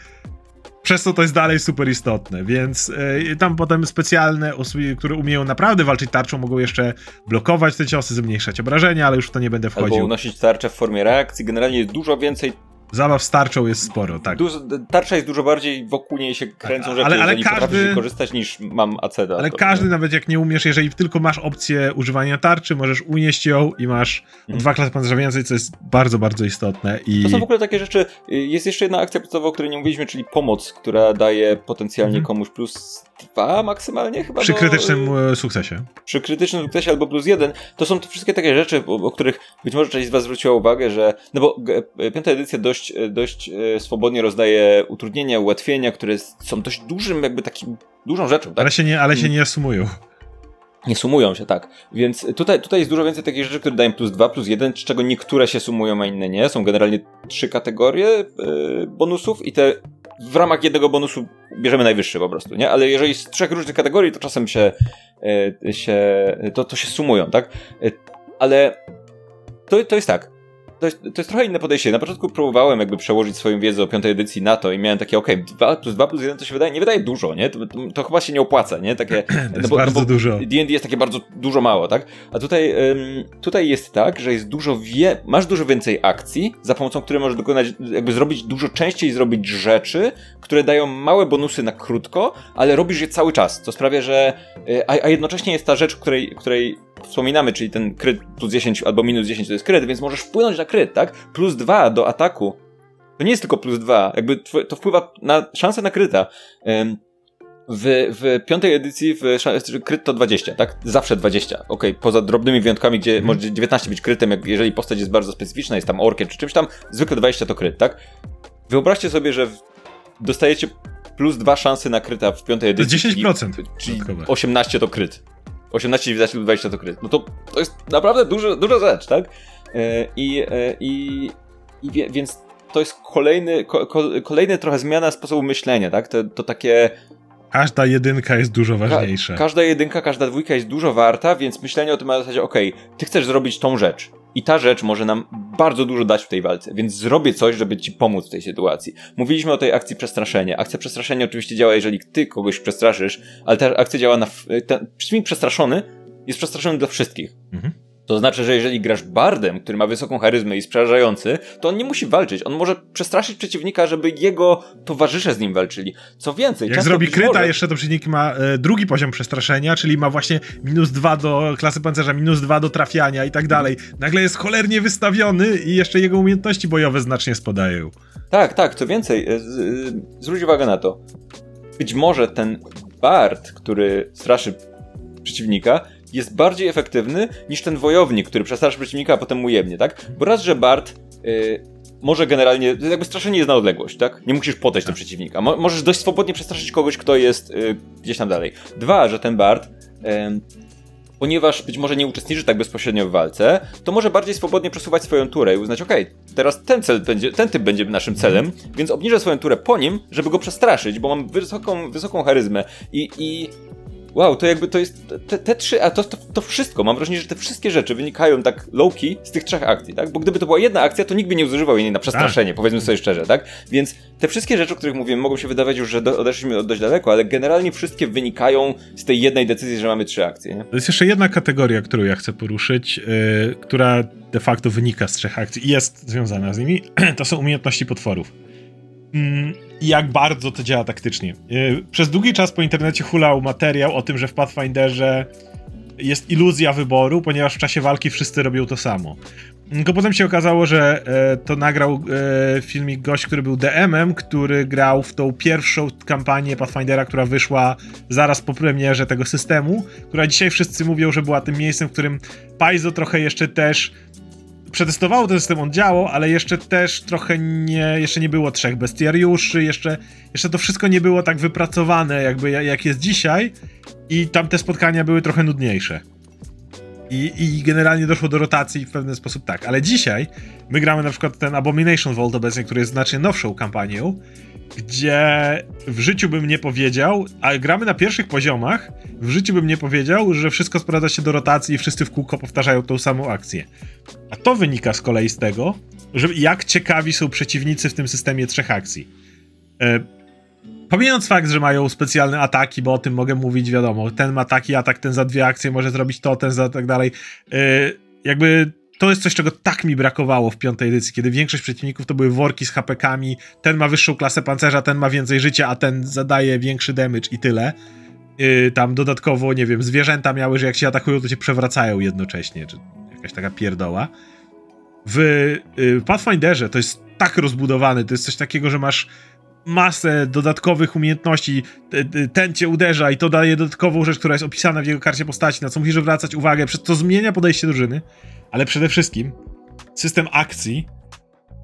przez to to jest dalej super istotne, więc yy, tam potem specjalne osoby, które umieją naprawdę walczyć tarczą, mogą jeszcze blokować te ciosy, zmniejszać obrażenia, ale już w to nie będę wchodził. Albo unosić tarczę w formie reakcji. Generalnie jest dużo więcej Zabaw z tarczą jest sporo, tak. Dużo, tarcza jest dużo bardziej, wokół niej się kręcą rzeczy, ale, ale jeżeli każdy, korzystać niż mam aceda. Ale to, każdy, nie? nawet jak nie umiesz, jeżeli tylko masz opcję używania tarczy, możesz unieść ją i masz hmm. dwa klasy pancerza więcej, co jest bardzo, bardzo istotne. I... To są w ogóle takie rzeczy, jest jeszcze jedna akcja podstawowa, o której nie mówiliśmy, czyli pomoc, która daje potencjalnie hmm. komuś plus dwa maksymalnie chyba. Przy do, krytycznym e, sukcesie. Przy krytycznym sukcesie albo plus jeden. To są to wszystkie takie rzeczy, o, o których być może część z was zwróciła uwagę, że no bo e, piąta edycja dość, e, dość swobodnie rozdaje utrudnienia, ułatwienia, które są dość dużym jakby takim, dużą rzeczą. Tak? Ale się nie, ale się nie sumują. Nie sumują się, tak. Więc tutaj, tutaj jest dużo więcej takich rzeczy, które dają plus 2, plus 1, z czego niektóre się sumują, a inne nie. Są generalnie trzy kategorie yy, bonusów i te w ramach jednego bonusu bierzemy najwyższy po prostu, nie? Ale jeżeli z trzech różnych kategorii, to czasem się, yy, się to, to się sumują, tak? Yy, ale to, to jest tak to jest, to jest trochę inne podejście. Na początku próbowałem jakby przełożyć swoją wiedzę o piątej edycji na to i miałem takie, okej, okay, 2 plus 2 plus 1 to się wydaje, nie wydaje dużo, nie? To, to, to chyba się nie opłaca, nie? Takie, to jest no bo, bardzo no bo dużo. D&D jest takie bardzo dużo mało, tak? A tutaj, tutaj jest tak, że jest dużo wie, masz dużo więcej akcji, za pomocą której możesz dokonać, jakby zrobić dużo częściej zrobić rzeczy, które dają małe bonusy na krótko, ale robisz je cały czas, co sprawia, że y, a, a jednocześnie jest ta rzecz, której, której wspominamy, czyli ten kryt plus 10 albo minus 10 to jest kryt, więc możesz wpłynąć na kryt, tak? Plus 2 do ataku. To nie jest tylko plus 2, jakby to wpływa na szansę na kryta. W, w piątej edycji w kryt to 20, tak? Zawsze 20. Okej, okay, poza drobnymi wyjątkami, gdzie mm. może 19 być krytem, jak jeżeli postać jest bardzo specyficzna, jest tam orkiem czy czymś tam, zwykle 20 to kryt, tak? Wyobraźcie sobie, że dostajecie plus 2 szanse na kryta w piątej edycji. To 10%. Czyli, czyli 18 to kryt. 18, 19 lub 20 to kryt. No to, to jest naprawdę duża, duża rzecz, tak? E, I, e, i, i wie, więc to jest kolejny, ko, kolejny trochę zmiana sposobu myślenia, tak? To, to takie Każda jedynka jest dużo ważniejsza. Ka każda jedynka, każda dwójka jest dużo warta, więc myślenie o tym na zasadzie, okej, okay, ty chcesz zrobić tą rzecz. I ta rzecz może nam bardzo dużo dać w tej walce, więc zrobię coś, żeby ci pomóc w tej sytuacji. Mówiliśmy o tej akcji przestraszenia. Akcja przestraszenia oczywiście działa, jeżeli ty kogoś przestraszysz, ale ta akcja działa na. Ten przeciwnik przestraszony jest przestraszony dla wszystkich. Mhm. To znaczy, że jeżeli grasz bardem, który ma wysoką charyzmę i jest przerażający, to on nie musi walczyć. On może przestraszyć przeciwnika, żeby jego towarzysze z nim walczyli. Co więcej, jak zrobi kryta, może... jeszcze to przeciwnik ma e, drugi poziom przestraszenia, czyli ma właśnie minus dwa do klasy pancerza, minus dwa do trafiania i tak dalej. Nagle jest cholernie wystawiony i jeszcze jego umiejętności bojowe znacznie spadają. Tak, tak, co więcej, z, e, zwróć uwagę na to. Być może ten bard, który straszy przeciwnika, jest bardziej efektywny niż ten wojownik, który przestraszy przeciwnika, a potem mu jebnie, tak? Bo raz, że Bart yy, może generalnie, jakby straszenie jest na odległość, tak? Nie musisz podejść do tak. przeciwnika. Mo możesz dość swobodnie przestraszyć kogoś, kto jest yy, gdzieś tam dalej. Dwa, że ten Bart yy, ponieważ być może nie uczestniczy tak bezpośrednio w walce, to może bardziej swobodnie przesuwać swoją turę i uznać, ok, teraz ten cel będzie, ten typ będzie naszym celem, więc obniżę swoją turę po nim, żeby go przestraszyć, bo mam wysoką, wysoką charyzmę i, i wow, to jakby to jest te, te trzy, a to, to, to wszystko, mam wrażenie, że te wszystkie rzeczy wynikają tak low-key z tych trzech akcji, tak? Bo gdyby to była jedna akcja, to nikt by nie używał jej na przestraszenie, tak. powiedzmy sobie szczerze, tak? Więc te wszystkie rzeczy, o których mówiłem, mogą się wydawać już, że do, odeszliśmy dość daleko, ale generalnie wszystkie wynikają z tej jednej decyzji, że mamy trzy akcje, nie? To jest jeszcze jedna kategoria, którą ja chcę poruszyć, yy, która de facto wynika z trzech akcji i jest związana z nimi. to są umiejętności potworów. Mm, jak bardzo to działa taktycznie. Y, przez długi czas po internecie hulał materiał o tym, że w Pathfinderze jest iluzja wyboru, ponieważ w czasie walki wszyscy robią to samo. Tylko potem się okazało, że e, to nagrał e, filmik gość, który był DM-em, który grał w tą pierwszą kampanię Pathfindera, która wyszła zaraz po premierze tego systemu, która dzisiaj wszyscy mówią, że była tym miejscem, w którym Paizo trochę jeszcze też przetestowało ten system, on działał, ale jeszcze też trochę nie, jeszcze nie było trzech bestiariuszy, jeszcze, jeszcze to wszystko nie było tak wypracowane, jakby jak jest dzisiaj i tam te spotkania były trochę nudniejsze. I, I generalnie doszło do rotacji w pewien sposób tak. Ale dzisiaj my gramy na przykład ten Abomination Vault obecnie, który jest znacznie nowszą kampanią, gdzie w życiu bym nie powiedział, a gramy na pierwszych poziomach, w życiu bym nie powiedział, że wszystko sprowadza się do rotacji i wszyscy w kółko powtarzają tą samą akcję. A to wynika z kolei z tego, że jak ciekawi są przeciwnicy w tym systemie trzech akcji. E, pomijając fakt, że mają specjalne ataki, bo o tym mogę mówić, wiadomo, ten ma taki atak, ten za dwie akcje może zrobić to, ten za tak dalej. E, jakby to jest coś, czego tak mi brakowało w piątej edycji, kiedy większość przeciwników to były worki z hapekami, ten ma wyższą klasę pancerza, ten ma więcej życia, a ten zadaje większy damage i tyle. Yy, tam dodatkowo, nie wiem, zwierzęta miały, że jak się atakują, to się przewracają jednocześnie, czy jakaś taka pierdoła. W yy, Pathfinderze to jest tak rozbudowany, to jest coś takiego, że masz masę dodatkowych umiejętności, ten cię uderza i to daje dodatkową rzecz, która jest opisana w jego karcie postaci, na co musisz zwracać uwagę, przez to zmienia podejście drużyny ale przede wszystkim system akcji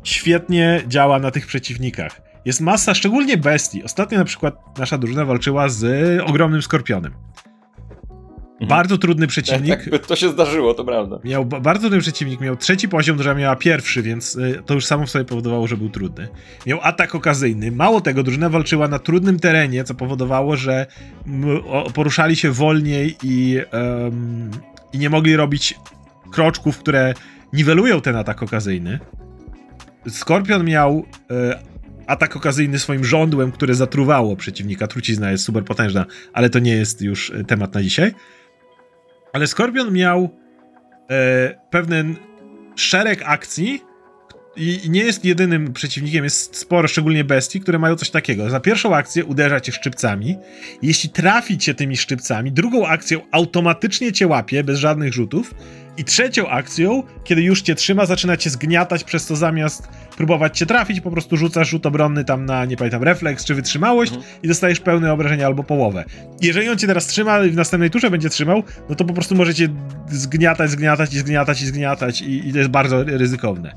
świetnie działa na tych przeciwnikach. Jest masa, szczególnie bestii. Ostatnio na przykład nasza drużyna walczyła z ogromnym skorpionem. Mhm. Bardzo trudny przeciwnik. Tak, tak, to się zdarzyło, to prawda. Miał bardzo trudny przeciwnik, miał trzeci poziom, drużyna miała pierwszy, więc y, to już samo w sobie powodowało, że był trudny. Miał atak okazyjny. Mało tego, drużyna walczyła na trudnym terenie, co powodowało, że poruszali się wolniej i, um, i nie mogli robić kroczków, które niwelują ten atak okazyjny. Skorpion miał e, atak okazyjny swoim żądłem, które zatruwało przeciwnika. Trucizna jest super potężna, ale to nie jest już e, temat na dzisiaj. Ale Skorpion miał e, pewien szereg akcji, i nie jest jedynym przeciwnikiem, jest sporo, szczególnie bestii, które mają coś takiego. Za pierwszą akcję uderza cię szczypcami. Jeśli trafi cię tymi szczypcami, drugą akcją automatycznie cię łapie, bez żadnych rzutów. I trzecią akcją, kiedy już cię trzyma, zaczyna cię zgniatać, przez to zamiast próbować cię trafić, po prostu rzucasz rzut obronny tam na, nie pamiętam, refleks czy wytrzymałość mhm. i dostajesz pełne obrażenia albo połowę. Jeżeli on cię teraz trzyma i w następnej turze będzie trzymał, no to po prostu możecie zgniatać, zgniatać i zgniatać i zgniatać i, i to jest bardzo ryzykowne.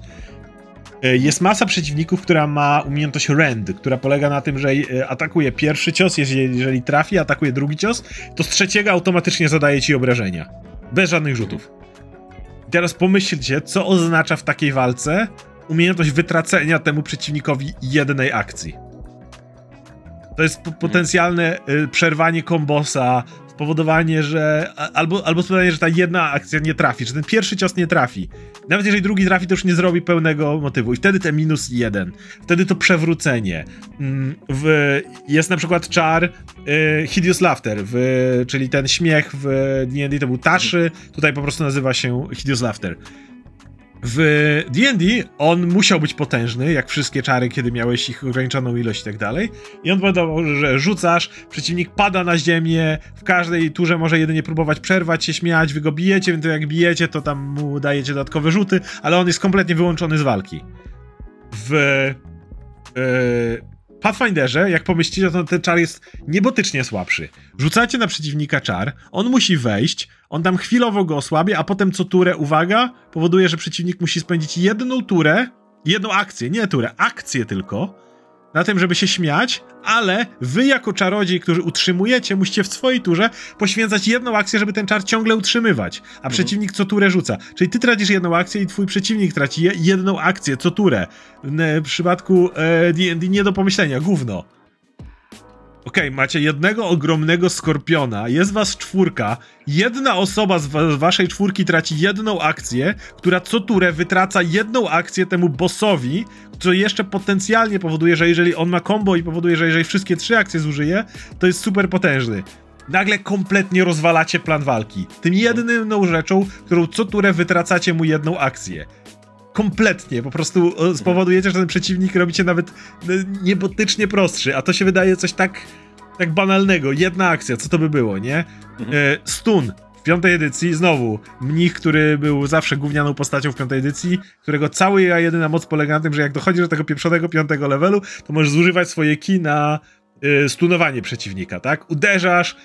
E, jest masa przeciwników, która ma umiejętność Rend, która polega na tym, że e, atakuje pierwszy cios, jeżeli, jeżeli trafi, atakuje drugi cios, to z trzeciego automatycznie zadaje ci obrażenia. Bez żadnych rzutów. I teraz pomyślcie, co oznacza w takiej walce umiejętność wytracenia temu przeciwnikowi jednej akcji. To jest potencjalne e, przerwanie kombosa, spowodowanie, że. Albo, albo spowodowanie, że ta jedna akcja nie trafi, że ten pierwszy cios nie trafi. Nawet jeżeli drugi trafi, to już nie zrobi pełnego motywu. I wtedy ten minus jeden. Wtedy to przewrócenie. Mm, w, jest na przykład czar y, Hideous Laughter, w, czyli ten śmiech w D&D to był Taszy, tutaj po prostu nazywa się Hideous Laughter. W D&D on musiał być potężny, jak wszystkie czary, kiedy miałeś ich ograniczoną ilość i tak dalej. I on powiadał, że rzucasz, przeciwnik pada na ziemię, w każdej turze może jedynie próbować przerwać się, śmiać, wy go bijecie, więc jak bijecie, to tam mu dajecie dodatkowe rzuty, ale on jest kompletnie wyłączony z walki. W yy, Pathfinderze, jak pomyślicie, to ten czar jest niebotycznie słabszy. Rzucacie na przeciwnika czar, on musi wejść, on tam chwilowo go osłabia, a potem co turę, uwaga, powoduje, że przeciwnik musi spędzić jedną turę, jedną akcję, nie turę, akcję tylko, na tym, żeby się śmiać, ale wy jako czarodziej, którzy utrzymujecie, musicie w swojej turze poświęcać jedną akcję, żeby ten czar ciągle utrzymywać, a mhm. przeciwnik co turę rzuca. Czyli ty tracisz jedną akcję i twój przeciwnik traci jedną akcję co turę. W przypadku D&D e, nie do pomyślenia, gówno. Okej, macie jednego ogromnego skorpiona, jest was czwórka, jedna osoba z, wa- z waszej czwórki traci jedną akcję, która co turę wytraca jedną akcję temu bossowi, co jeszcze potencjalnie powoduje, że jeżeli on ma combo i powoduje, że jeżeli wszystkie trzy akcje zużyje, to jest super potężny. Nagle kompletnie rozwalacie plan walki. Tym jedyną rzeczą, którą co turę wytracacie mu jedną akcję kompletnie, po prostu spowodujecie, że ten przeciwnik robicie nawet e, niebotycznie prostszy, a to się wydaje coś tak, tak banalnego. Jedna akcja, co to by było, nie? E, stun. W piątej edycji znowu mnich, który był zawsze gównianą postacią w piątej edycji, którego cała jedyna moc polega na tym, że jak dochodzisz do tego pieprzonego piątego levelu, to możesz zużywać swoje ki na e, stunowanie przeciwnika, tak? Uderzasz,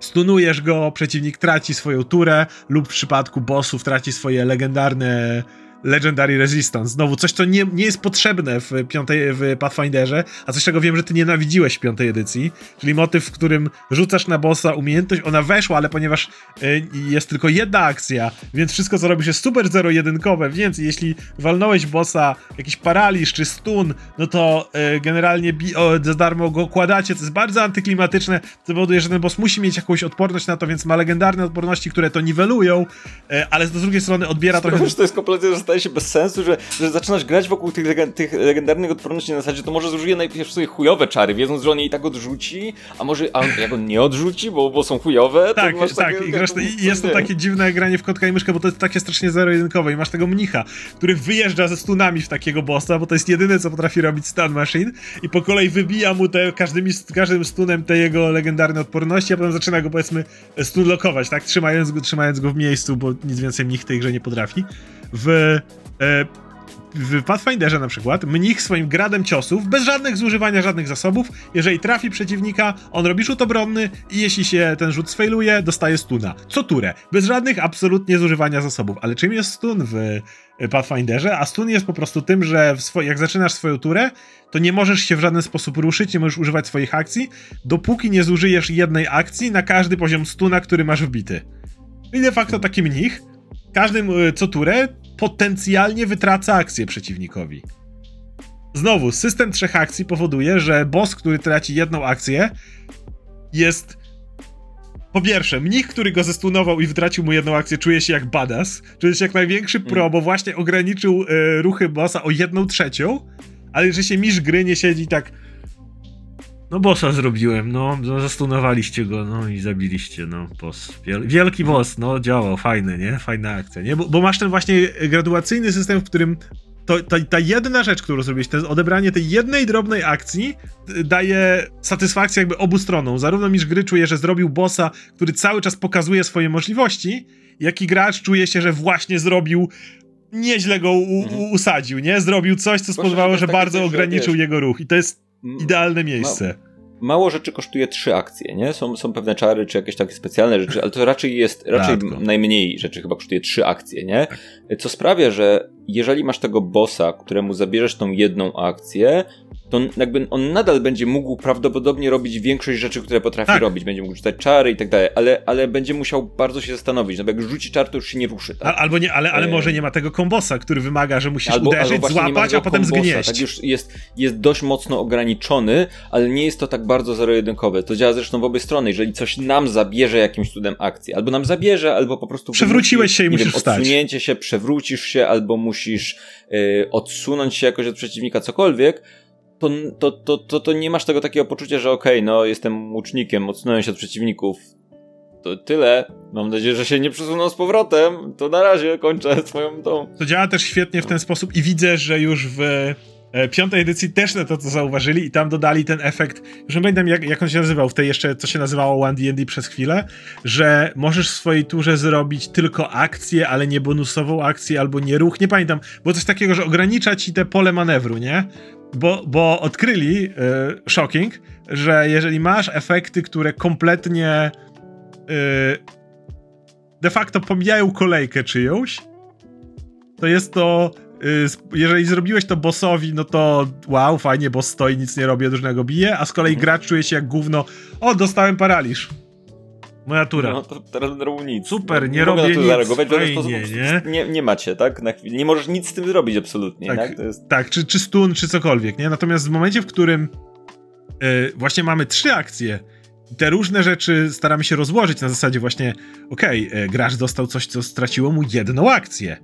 stunujesz go, przeciwnik traci swoją turę, lub w przypadku bossów traci swoje legendarne Legendary Resistance. Znowu coś, co nie, nie jest potrzebne w, piątej, w Pathfinderze, a coś, czego wiem, że ty nienawidziłeś w piątej edycji, czyli motyw, w którym rzucasz na bossa umiejętność, ona weszła, ale ponieważ y, jest tylko jedna akcja, więc wszystko, co robisz jest super zero-jedynkowe, więc jeśli walnąłeś bossa jakiś paraliż czy stun, no to y, generalnie bi- o, za darmo go kładacie, to jest bardzo antyklimatyczne, to powoduje, że ten boss musi mieć jakąś odporność na to, więc ma legendarne odporności, które to niwelują, y, ale z drugiej strony odbiera trochę... Trochę, że to jest kompletnie, staje się bez sensu, że, że zaczynasz grać wokół tych, tych legendarnych odporności na zasadzie, to może zużyje najpierw swoje chujowe czary, wiedząc, że on je i tak odrzuci, a może a on, jak on nie odrzuci, bo, bo są chujowe, to Tak, masz tak, takie, i zresztą jak- jest to takie dziwne granie w kotka i myszkę, bo to jest takie strasznie zero-jedynkowe i masz tego mnicha, który wyjeżdża ze stunami w takiego bossa, bo to jest jedyne, co potrafi robić stun machine i po kolei wybija mu te, każdymi, każdym stunem te jego legendarne odporności, a potem zaczyna go powiedzmy stunlockować, tak, trzymając go, trzymając go w miejscu, bo nic więcej mnich w tej grze nie potrafi. W... E, w Pathfinderze na przykład, mnich swoim gradem ciosów, bez żadnych zużywania żadnych zasobów, jeżeli trafi przeciwnika, on robi rzut obronny i jeśli się ten rzut sfailuje, dostaje stuna. Co turę. Bez żadnych absolutnie zużywania zasobów. Ale czym jest stun w y, Pathfinderze? A stun jest po prostu tym, że jak zaczynasz swoją turę, to nie możesz się w żaden sposób ruszyć, nie możesz używać swoich akcji, dopóki nie zużyjesz jednej akcji na każdy poziom stuna, który masz wbity. I de facto taki mnich każdym y, co turę potencjalnie wytraca akcję przeciwnikowi. Znowu, system trzech akcji powoduje, że boss, który traci jedną akcję, jest. Po pierwsze, mnich, który go zestunował i wytracił mu jedną akcję, czuje się jak badass, czuje się jak największy pro, bo właśnie ograniczył y, ruchy bossa o jedną trzecią, ale że się misz gry nie siedzi tak. No bossa zrobiłem, no, no zastunowaliście go, no i zabiliście, no, boss. Wiel wielki boss, no, działał, fajny, nie? Fajna akcja, nie? Bo, bo masz ten właśnie graduacyjny system, w którym to, ta, ta jedna rzecz, którą zrobiłeś, to odebranie tej jednej drobnej akcji, daje satysfakcję jakby obu stronom. Zarówno mistrz gry czuje, że zrobił bossa, który cały czas pokazuje swoje możliwości, jak i gracz czuje się, że właśnie zrobił nieźle go u, u, usadził, nie? Zrobił coś, co spowodowało, że bardzo ograniczył jego ruch i to jest idealne miejsce. Mało rzeczy kosztuje trzy akcje, nie? Są, są pewne czary, czy jakieś takie specjalne rzeczy, ale to raczej jest, raczej Rzadko. najmniej rzeczy chyba kosztuje trzy akcje, nie? Co sprawia, że jeżeli masz tego bossa, któremu zabierzesz tą jedną akcję, to jakby on nadal będzie mógł prawdopodobnie robić większość rzeczy, które potrafi Tak. robić. Będzie mógł rzucać czary i tak dalej, ale, ale będzie musiał bardzo się zastanowić, no bo jak rzuci czar, to już się nie ruszy, tak? A, albo nie, ale, ale E, może nie ma tego kombosa, który wymaga, że musisz Albo, uderzyć, albo złapać, a potem kombosa, zgnieść. Tak już jest, jest dość mocno ograniczony, ale nie jest to tak bardzo zero-jedynkowe. To działa zresztą w obie strony. Jeżeli coś nam zabierze jakimś cudem akcję, albo nam zabierze, albo po prostu. Przewróciłeś się i musisz wiem, wstać. Odsunięcie się, przewrócisz się, albo musisz y, odsunąć się jakoś od przeciwnika, cokolwiek. To, to, to, to, to nie masz tego takiego poczucia, że okej, no jestem łucznikiem, odsunąłem się od przeciwników. To tyle. Mam nadzieję, że się nie przesuną z powrotem. To na razie kończę swoją tą. To działa też świetnie w ten sposób i widzę, że już w e, piątej edycji też na to, to zauważyli i tam dodali ten efekt, nie pamiętam jak, jak on się nazywał, w tej jeszcze, co się nazywało One D&D przez chwilę, że możesz w swojej turze zrobić tylko akcję, ale nie bonusową akcję albo nie ruch, nie pamiętam, było coś takiego, że ogranicza ci te pole manewru, nie? Bo, bo odkryli, e, shocking, że jeżeli masz efekty, które kompletnie e, de facto pomijają kolejkę czyjąś, to jest to. y, Jeżeli zrobiłeś to bossowi, no to wow, fajnie, boss stoi, nic nie robi, różnego bije, a z kolei Mhm. gracz czuje się jak gówno. O, dostałem paraliż. Moja tura. No to teraz będę robił nic. Super, nie mogę robię nic, zareagować, fajnie, nie? nie? Nie macie, tak? Na chwilę. Nie możesz nic z tym zrobić absolutnie, Tak. tak? Jest... Tak, czy, czy stun, czy cokolwiek, nie? Natomiast w momencie, w którym właśnie mamy trzy akcje. Te różne rzeczy staramy się rozłożyć na zasadzie właśnie, okej, okay, gracz dostał coś, co straciło mu jedną akcję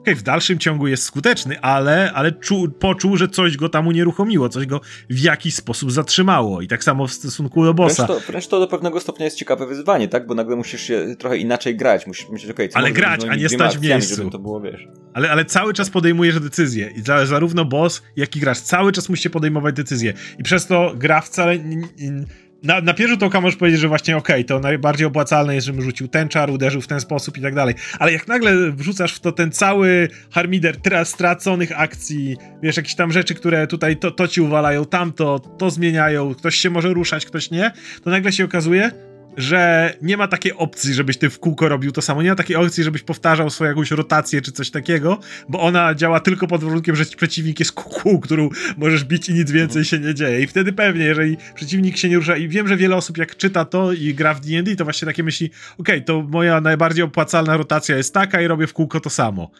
okay, w dalszym ciągu jest skuteczny, ale, ale czu, poczuł, że coś go tam unieruchomiło, coś go w jakiś sposób zatrzymało. I tak samo w stosunku do bossa. Wręcz to, wręcz to do pewnego stopnia jest ciekawe wyzwanie, tak? Bo nagle musisz się trochę inaczej grać. Musisz myśleć, okej, okay, Ale grać, a nie stać w miejscu. Było, wiesz. Ale, ale cały czas podejmujesz decyzje. I za, zarówno boss, jak i gracz. Cały czas musicie podejmować decyzje. I przez to gra wcale na, na pierwszy oka możesz powiedzieć, że właśnie okej, okay, to najbardziej opłacalne jest, żebym rzucił ten czar, uderzył w ten sposób i tak dalej. Ale jak nagle wrzucasz w to ten cały harmider teraz straconych akcji, wiesz, jakieś tam rzeczy, które tutaj to, to ci uwalają, tamto, to zmieniają, ktoś się może ruszać, ktoś nie, to nagle się okazuje, że nie ma takiej opcji, żebyś ty w kółko robił to samo. Nie ma takiej opcji, żebyś powtarzał swoją jakąś rotację czy coś takiego, bo ona działa tylko pod warunkiem, że przeciwnik jest kół, którą możesz bić i nic więcej się nie dzieje. I wtedy pewnie, jeżeli przeciwnik się nie rusza i wiem, że wiele osób jak czyta to i gra w D&D, to właśnie takie myśli, okej, okay, to moja najbardziej opłacalna rotacja jest taka i robię w kółko to samo.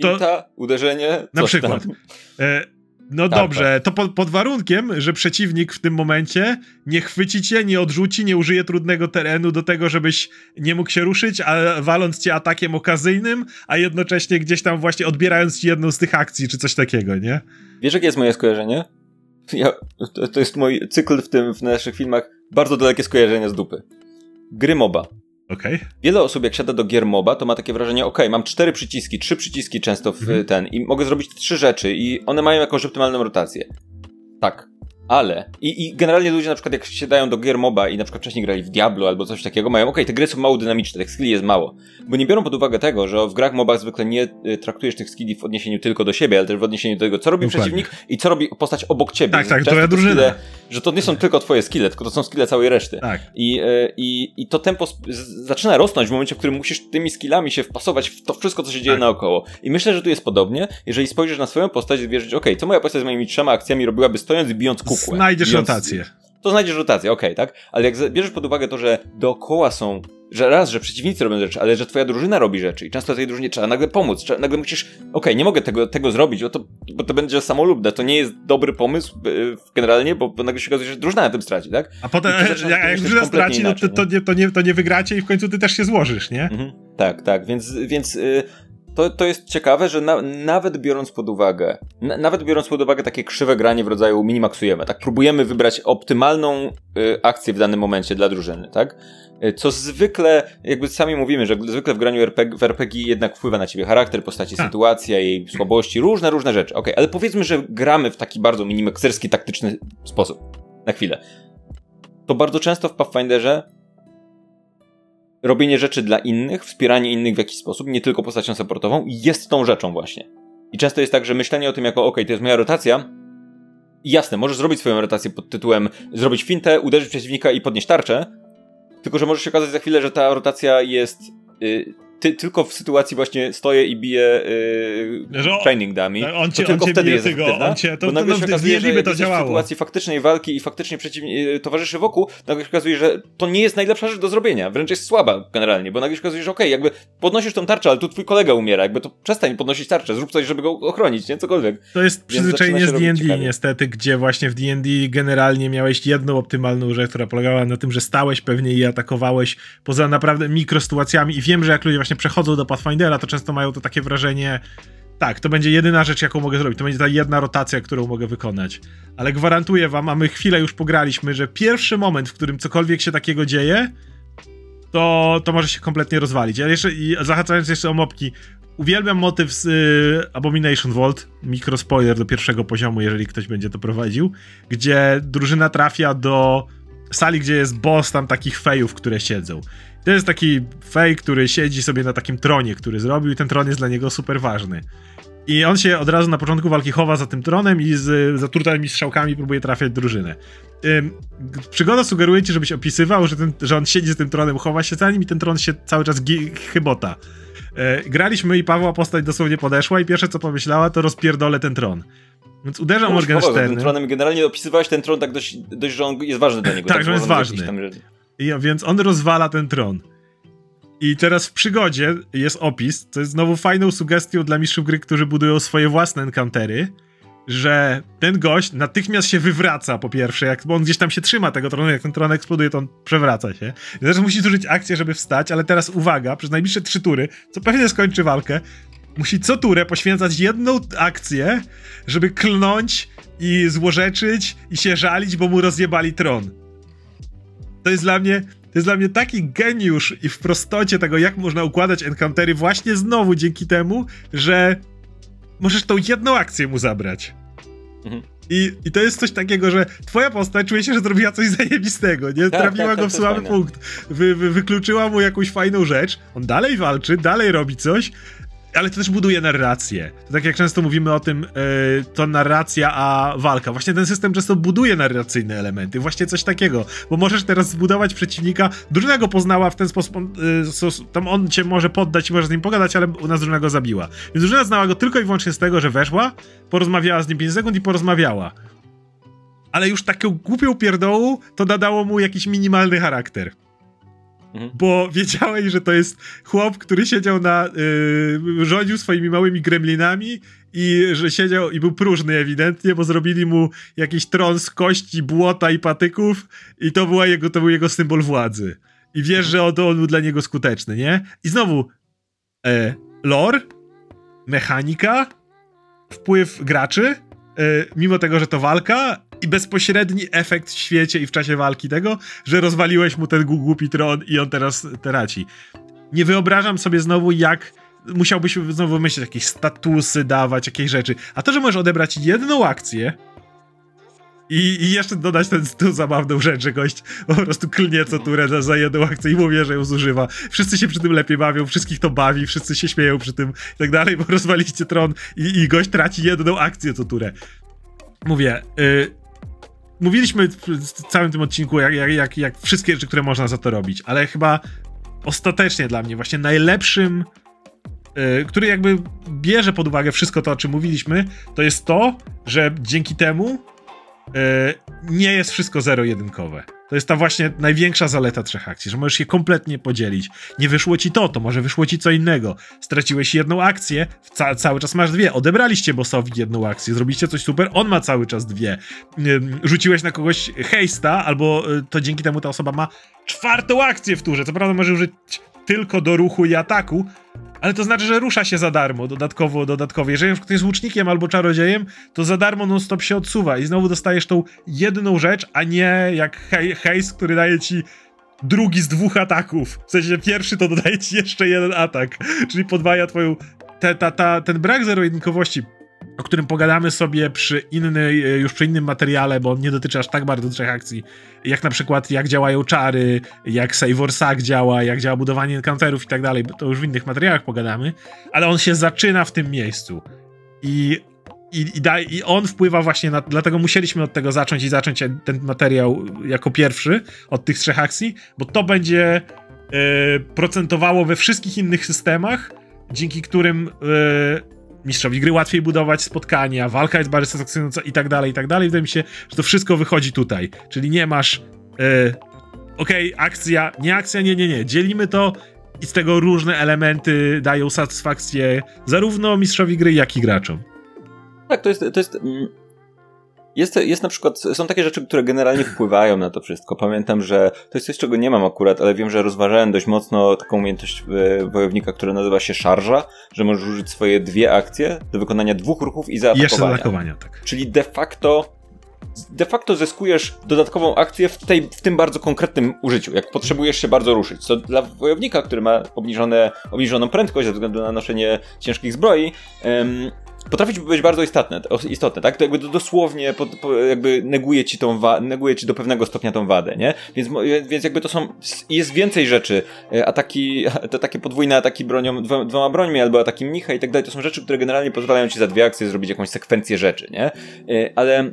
To, Inta, uderzenie, na przykład. E, no tak, dobrze, tak. to pod, pod, warunkiem, że przeciwnik w tym momencie nie chwyci cię, nie odrzuci, nie użyje trudnego terenu do tego, żebyś nie mógł się ruszyć, a waląc cię atakiem okazyjnym, a jednocześnie gdzieś tam właśnie odbierając ci jedną z tych akcji, czy coś takiego, nie? Wiesz, jakie jest moje skojarzenie? Ja, to, to jest mój cykl w tym, w naszych filmach, bardzo dalekie skojarzenie z dupy. Gry MOBA. Okay. Wiele osób, jak siada do gier MOBA, to ma takie wrażenie, ok, mam cztery przyciski, trzy przyciski często w mm -hmm. ten i mogę zrobić trzy rzeczy i one mają jakąś optymalną rotację. Tak. Ale, i, i generalnie ludzie na przykład jak się dają do gier MOBA i na przykład wcześniej grali w Diablo albo coś takiego, mają, okej, okay, te gry są mało dynamiczne, tych skilli jest mało. Bo nie biorą pod uwagę tego, że w grach MOBA zwykle nie y, traktujesz tych skilli w odniesieniu tylko do siebie, ale też w odniesieniu do tego, co robi Dokładnie. przeciwnik i co robi postać obok ciebie. Tak, tak, to ja drużyna. Skille, że to nie są tylko twoje skille, tylko to są skille całej reszty. Tak. I, y, i, i to tempo zaczyna rosnąć w momencie, w którym musisz tymi skillami się wpasować w to wszystko, co się dzieje tak. naokoło. I myślę, że tu jest podobnie, jeżeli spojrzysz na swoją postać i wierzysz, okej, okay, co moja postać z moimi trzema akcjami robiłaby stojąc i bijąc Znajdziesz bijąc, rotację. To znajdziesz rotację, okej, okay, tak? Ale jak bierzesz pod uwagę to, że dookoła są że raz, że przeciwnicy robią rzeczy, ale że twoja drużyna robi rzeczy i często tej drużynie trzeba nagle pomóc, trzeba, nagle musisz, okej, okay, nie mogę tego, tego zrobić, bo to, bo to będzie samolubne, to nie jest dobry pomysł yy, generalnie, bo, bo nagle się okazuje, że drużyna na tym straci, tak? A potem, jak, jak drużyna straci, no to, to, nie, to, nie, to nie wygracie i w końcu ty też się złożysz, nie? Mhm. Tak, tak, więc, więc yy, to, to jest ciekawe, że na, nawet biorąc pod uwagę, na, nawet biorąc pod uwagę takie krzywe granie w rodzaju minimaksujemy, tak, próbujemy wybrać optymalną y, akcję w danym momencie dla drużyny, tak? Y, co zwykle, jakby sami mówimy, że zwykle w graniu RPG, w RPG jednak wpływa na ciebie charakter postaci, tak. sytuacja, jej słabości, różne, różne rzeczy. Okej, okay, ale powiedzmy, że gramy w taki bardzo minimakserski, taktyczny sposób. Na chwilę. To bardzo często w Pathfinderze robienie rzeczy dla innych, wspieranie innych w jakiś sposób, nie tylko postacią supportową, jest tą rzeczą właśnie. I często jest tak, że myślenie o tym jako, ok, to jest moja rotacja, i jasne, możesz zrobić swoją rotację pod tytułem zrobić fintę, uderzyć przeciwnika i podnieść tarczę, tylko że może się okazać za chwilę, że ta rotacja jest y, ty, tylko w sytuacji właśnie stoję i biję yy, training dummy, on cię, to tylko on wtedy jest tego, on cię, to, bo nagle się okazuje, że to działało. w sytuacji faktycznej walki i faktycznie przeciwni, yy, towarzyszy wokół, nagle się okazuje, że to nie jest najlepsza rzecz do zrobienia, wręcz jest słaba generalnie, bo nagle się okazuje, że okej, okay, jakby podnosisz tą tarczę, ale tu twój kolega umiera, jakby to przestań podnosić tarczę, zrób coś, żeby go ochronić, nie? Cokolwiek. To jest przyzwyczajenie z D&D niestety, gdzie właśnie w D&D generalnie miałeś jedną optymalną rzecz, która polegała na tym, że stałeś pewnie i atakowałeś poza naprawdę mikrosytuacjami. I wiem, że jak ludzie właśnie przechodzą do Pathfinder Pathfindera, to często mają to takie wrażenie, tak, to będzie jedyna rzecz, jaką mogę zrobić. To będzie ta jedna rotacja, którą mogę wykonać. Ale gwarantuję wam, a my chwilę już pograliśmy, że pierwszy moment, w którym cokolwiek się takiego dzieje, to, to może się kompletnie rozwalić. Ale jeszcze, zahaczając jeszcze o mopki, uwielbiam motyw z y, Abomination Vault, mikrospoiler do pierwszego poziomu, jeżeli ktoś będzie to prowadził, gdzie drużyna trafia do sali, gdzie jest boss tam takich fejów, które siedzą. To jest taki fej, który siedzi sobie na takim tronie, który zrobił i ten tron jest dla niego super ważny. I on się od razu na początku walki chowa za tym tronem i z zatrutanymi strzałkami próbuje trafiać drużynę. Ym, przygoda sugeruje ci, żebyś opisywał, że, ten, że on siedzi z tym tronem, chowa się za nim i ten tron się cały czas chybota. Yy, graliśmy i Pawła postać dosłownie podeszła i pierwsze co pomyślała to rozpierdolę ten tron. Więc uderzam no, Morgensternem. tronem generalnie opisywałeś ten tron tak dość, dość, że on jest ważny dla niego. tak, tak że on jest ważny. Tam, i, więc on rozwala ten tron. I teraz w przygodzie jest opis, co jest znowu fajną sugestią dla mistrzów gry, którzy budują swoje własne encountery, że ten gość natychmiast się wywraca po pierwsze, jak, bo on gdzieś tam się trzyma tego tronu, jak ten tron eksploduje, to on przewraca się. I teraz musi zużyć akcję, żeby wstać, ale teraz uwaga, przez najbliższe trzy tury, co pewnie skończy walkę, musi co turę poświęcać jedną akcję, żeby klnąć i złorzeczyć i się żalić, bo mu rozjebali tron. To jest dla mnie, to jest dla mnie taki geniusz i w prostocie tego, jak można układać encountery właśnie znowu dzięki temu, że możesz tą jedną akcję mu zabrać. Mhm. I, I to jest coś takiego, że twoja postać czuje się, że zrobiła coś zajebistego, nie? Tak, Trafiła tak, go tak, w słaby punkt. Wy, wy, wykluczyła mu jakąś fajną rzecz. On dalej walczy, dalej robi coś, ale to też buduje narrację. To tak jak często mówimy o tym, yy, to narracja, a walka. Właśnie ten system często buduje narracyjne elementy. Właśnie coś takiego. Bo możesz teraz zbudować przeciwnika. Drużyna go poznała w ten sposób, yy, tam on cię może poddać i może z nim pogadać, ale u nas drużyna go zabiła. Więc drużyna znała go tylko i wyłącznie z tego, że weszła, porozmawiała z nim 5 sekund i porozmawiała. Ale już taką głupią pierdołu to nadało mu jakiś minimalny charakter Mhm. bo wiedziałeś, że to jest chłop, który siedział na. Yy, rządził swoimi małymi gremlinami i że siedział i był próżny ewidentnie, bo zrobili mu jakiś tron z kości, błota i patyków i to, była jego, to był jego symbol władzy. I wiesz, że on, on był dla niego skuteczny, nie? I znowu e, lore, mechanika, wpływ graczy, e, mimo tego, że to walka i bezpośredni efekt w świecie i w czasie walki tego, że rozwaliłeś mu ten głupi tron i on teraz traci. Nie wyobrażam sobie znowu, jak musiałbyś znowu myśleć, jakieś statusy dawać, jakieś rzeczy. A to, że możesz odebrać jedną akcję i, i jeszcze dodać tę tę zabawną rzecz, że gość po prostu klnie co turę za, za jedną akcję i mówi, że ją zużywa. Wszyscy się przy tym lepiej bawią, wszystkich to bawi, wszyscy się śmieją przy tym i tak dalej, bo rozwaliście tron i, i gość traci jedną akcję co turę. Mówię, y, mówiliśmy w całym tym odcinku, jak, jak, jak, jak wszystkie rzeczy, które można za to robić, ale chyba ostatecznie dla mnie właśnie najlepszym, y, który jakby bierze pod uwagę wszystko to, o czym mówiliśmy, to jest to, że dzięki temu y, nie jest wszystko zero-jedynkowe. To jest ta właśnie największa zaleta trzech akcji, że możesz je kompletnie podzielić. Nie wyszło ci to, to może wyszło ci co innego. Straciłeś jedną akcję, ca cały czas masz dwie. Odebraliście bossowi jedną akcję, zrobiliście coś super, on ma cały czas dwie. Rzuciłeś na kogoś hejsta, albo y, to dzięki temu ta osoba ma czwartą akcję w turze. Co prawda może użyć tylko do ruchu i ataku, ale to znaczy, że rusza się za darmo, dodatkowo, dodatkowo. Jeżeli ktoś jest łucznikiem albo czarodziejem, to za darmo non-stop się odsuwa i znowu dostajesz tą jedną rzecz, a nie jak hej, hejs, który daje ci drugi z dwóch ataków. W sensie pierwszy to dodaje ci jeszcze jeden atak, czyli podwaja twoją... Te, ta, ta, ten brak zero-jedynkowości, o którym pogadamy sobie przy innej, e, już przy innym materiale, bo on nie dotyczy aż tak bardzo trzech akcji, jak na przykład jak działają czary, jak Savor Sack działa, jak działa budowanie encounterów i tak dalej, to już w innych materiałach pogadamy, ale on się zaczyna w tym miejscu. I, i, i, da, i on wpływa właśnie na, dlatego musieliśmy od tego zacząć i zacząć ten materiał jako pierwszy od tych trzech akcji, bo to będzie e, procentowało we wszystkich innych systemach, dzięki którym e, mistrzowi gry łatwiej budować spotkania, walka jest bardziej satysfakcjonująca i tak dalej, i tak dalej. Wydaje mi się, że to wszystko wychodzi tutaj. Czyli nie masz e, okej, akcja, nie akcja, nie, nie, nie. Dzielimy to i z tego różne elementy dają satysfakcję zarówno mistrzowi gry, jak i graczom. Tak, to jest, to jest, mm, jest, jest na przykład, są takie rzeczy, które generalnie wpływają na to wszystko. Pamiętam, że to jest coś, czego nie mam akurat, ale wiem, że rozważałem dość mocno taką umiejętność e, wojownika, która nazywa się szarża, że możesz użyć swoje dwie akcje do wykonania dwóch ruchów i I jeszcze zaatakowania. zaatakowania, tak. Czyli de facto de facto zyskujesz dodatkową akcję w, tej, w tym bardzo konkretnym użyciu, jak potrzebujesz się bardzo ruszyć. Co dla wojownika, który ma obniżone, obniżoną prędkość ze względu na noszenie ciężkich zbroi, em, potrafi być bardzo istotne, istotne tak? To jakby dosłownie po, po, jakby neguje ci, tą wa- neguje ci do pewnego stopnia tą wadę, nie? Więc, więc jakby to są, jest więcej rzeczy. E, Ataki, te takie podwójne ataki bronią, dwoma, dwoma brońmi albo ataki mnicha i tak dalej, to są rzeczy, które generalnie pozwalają ci za dwie akcje zrobić jakąś sekwencję rzeczy, nie? E, Ale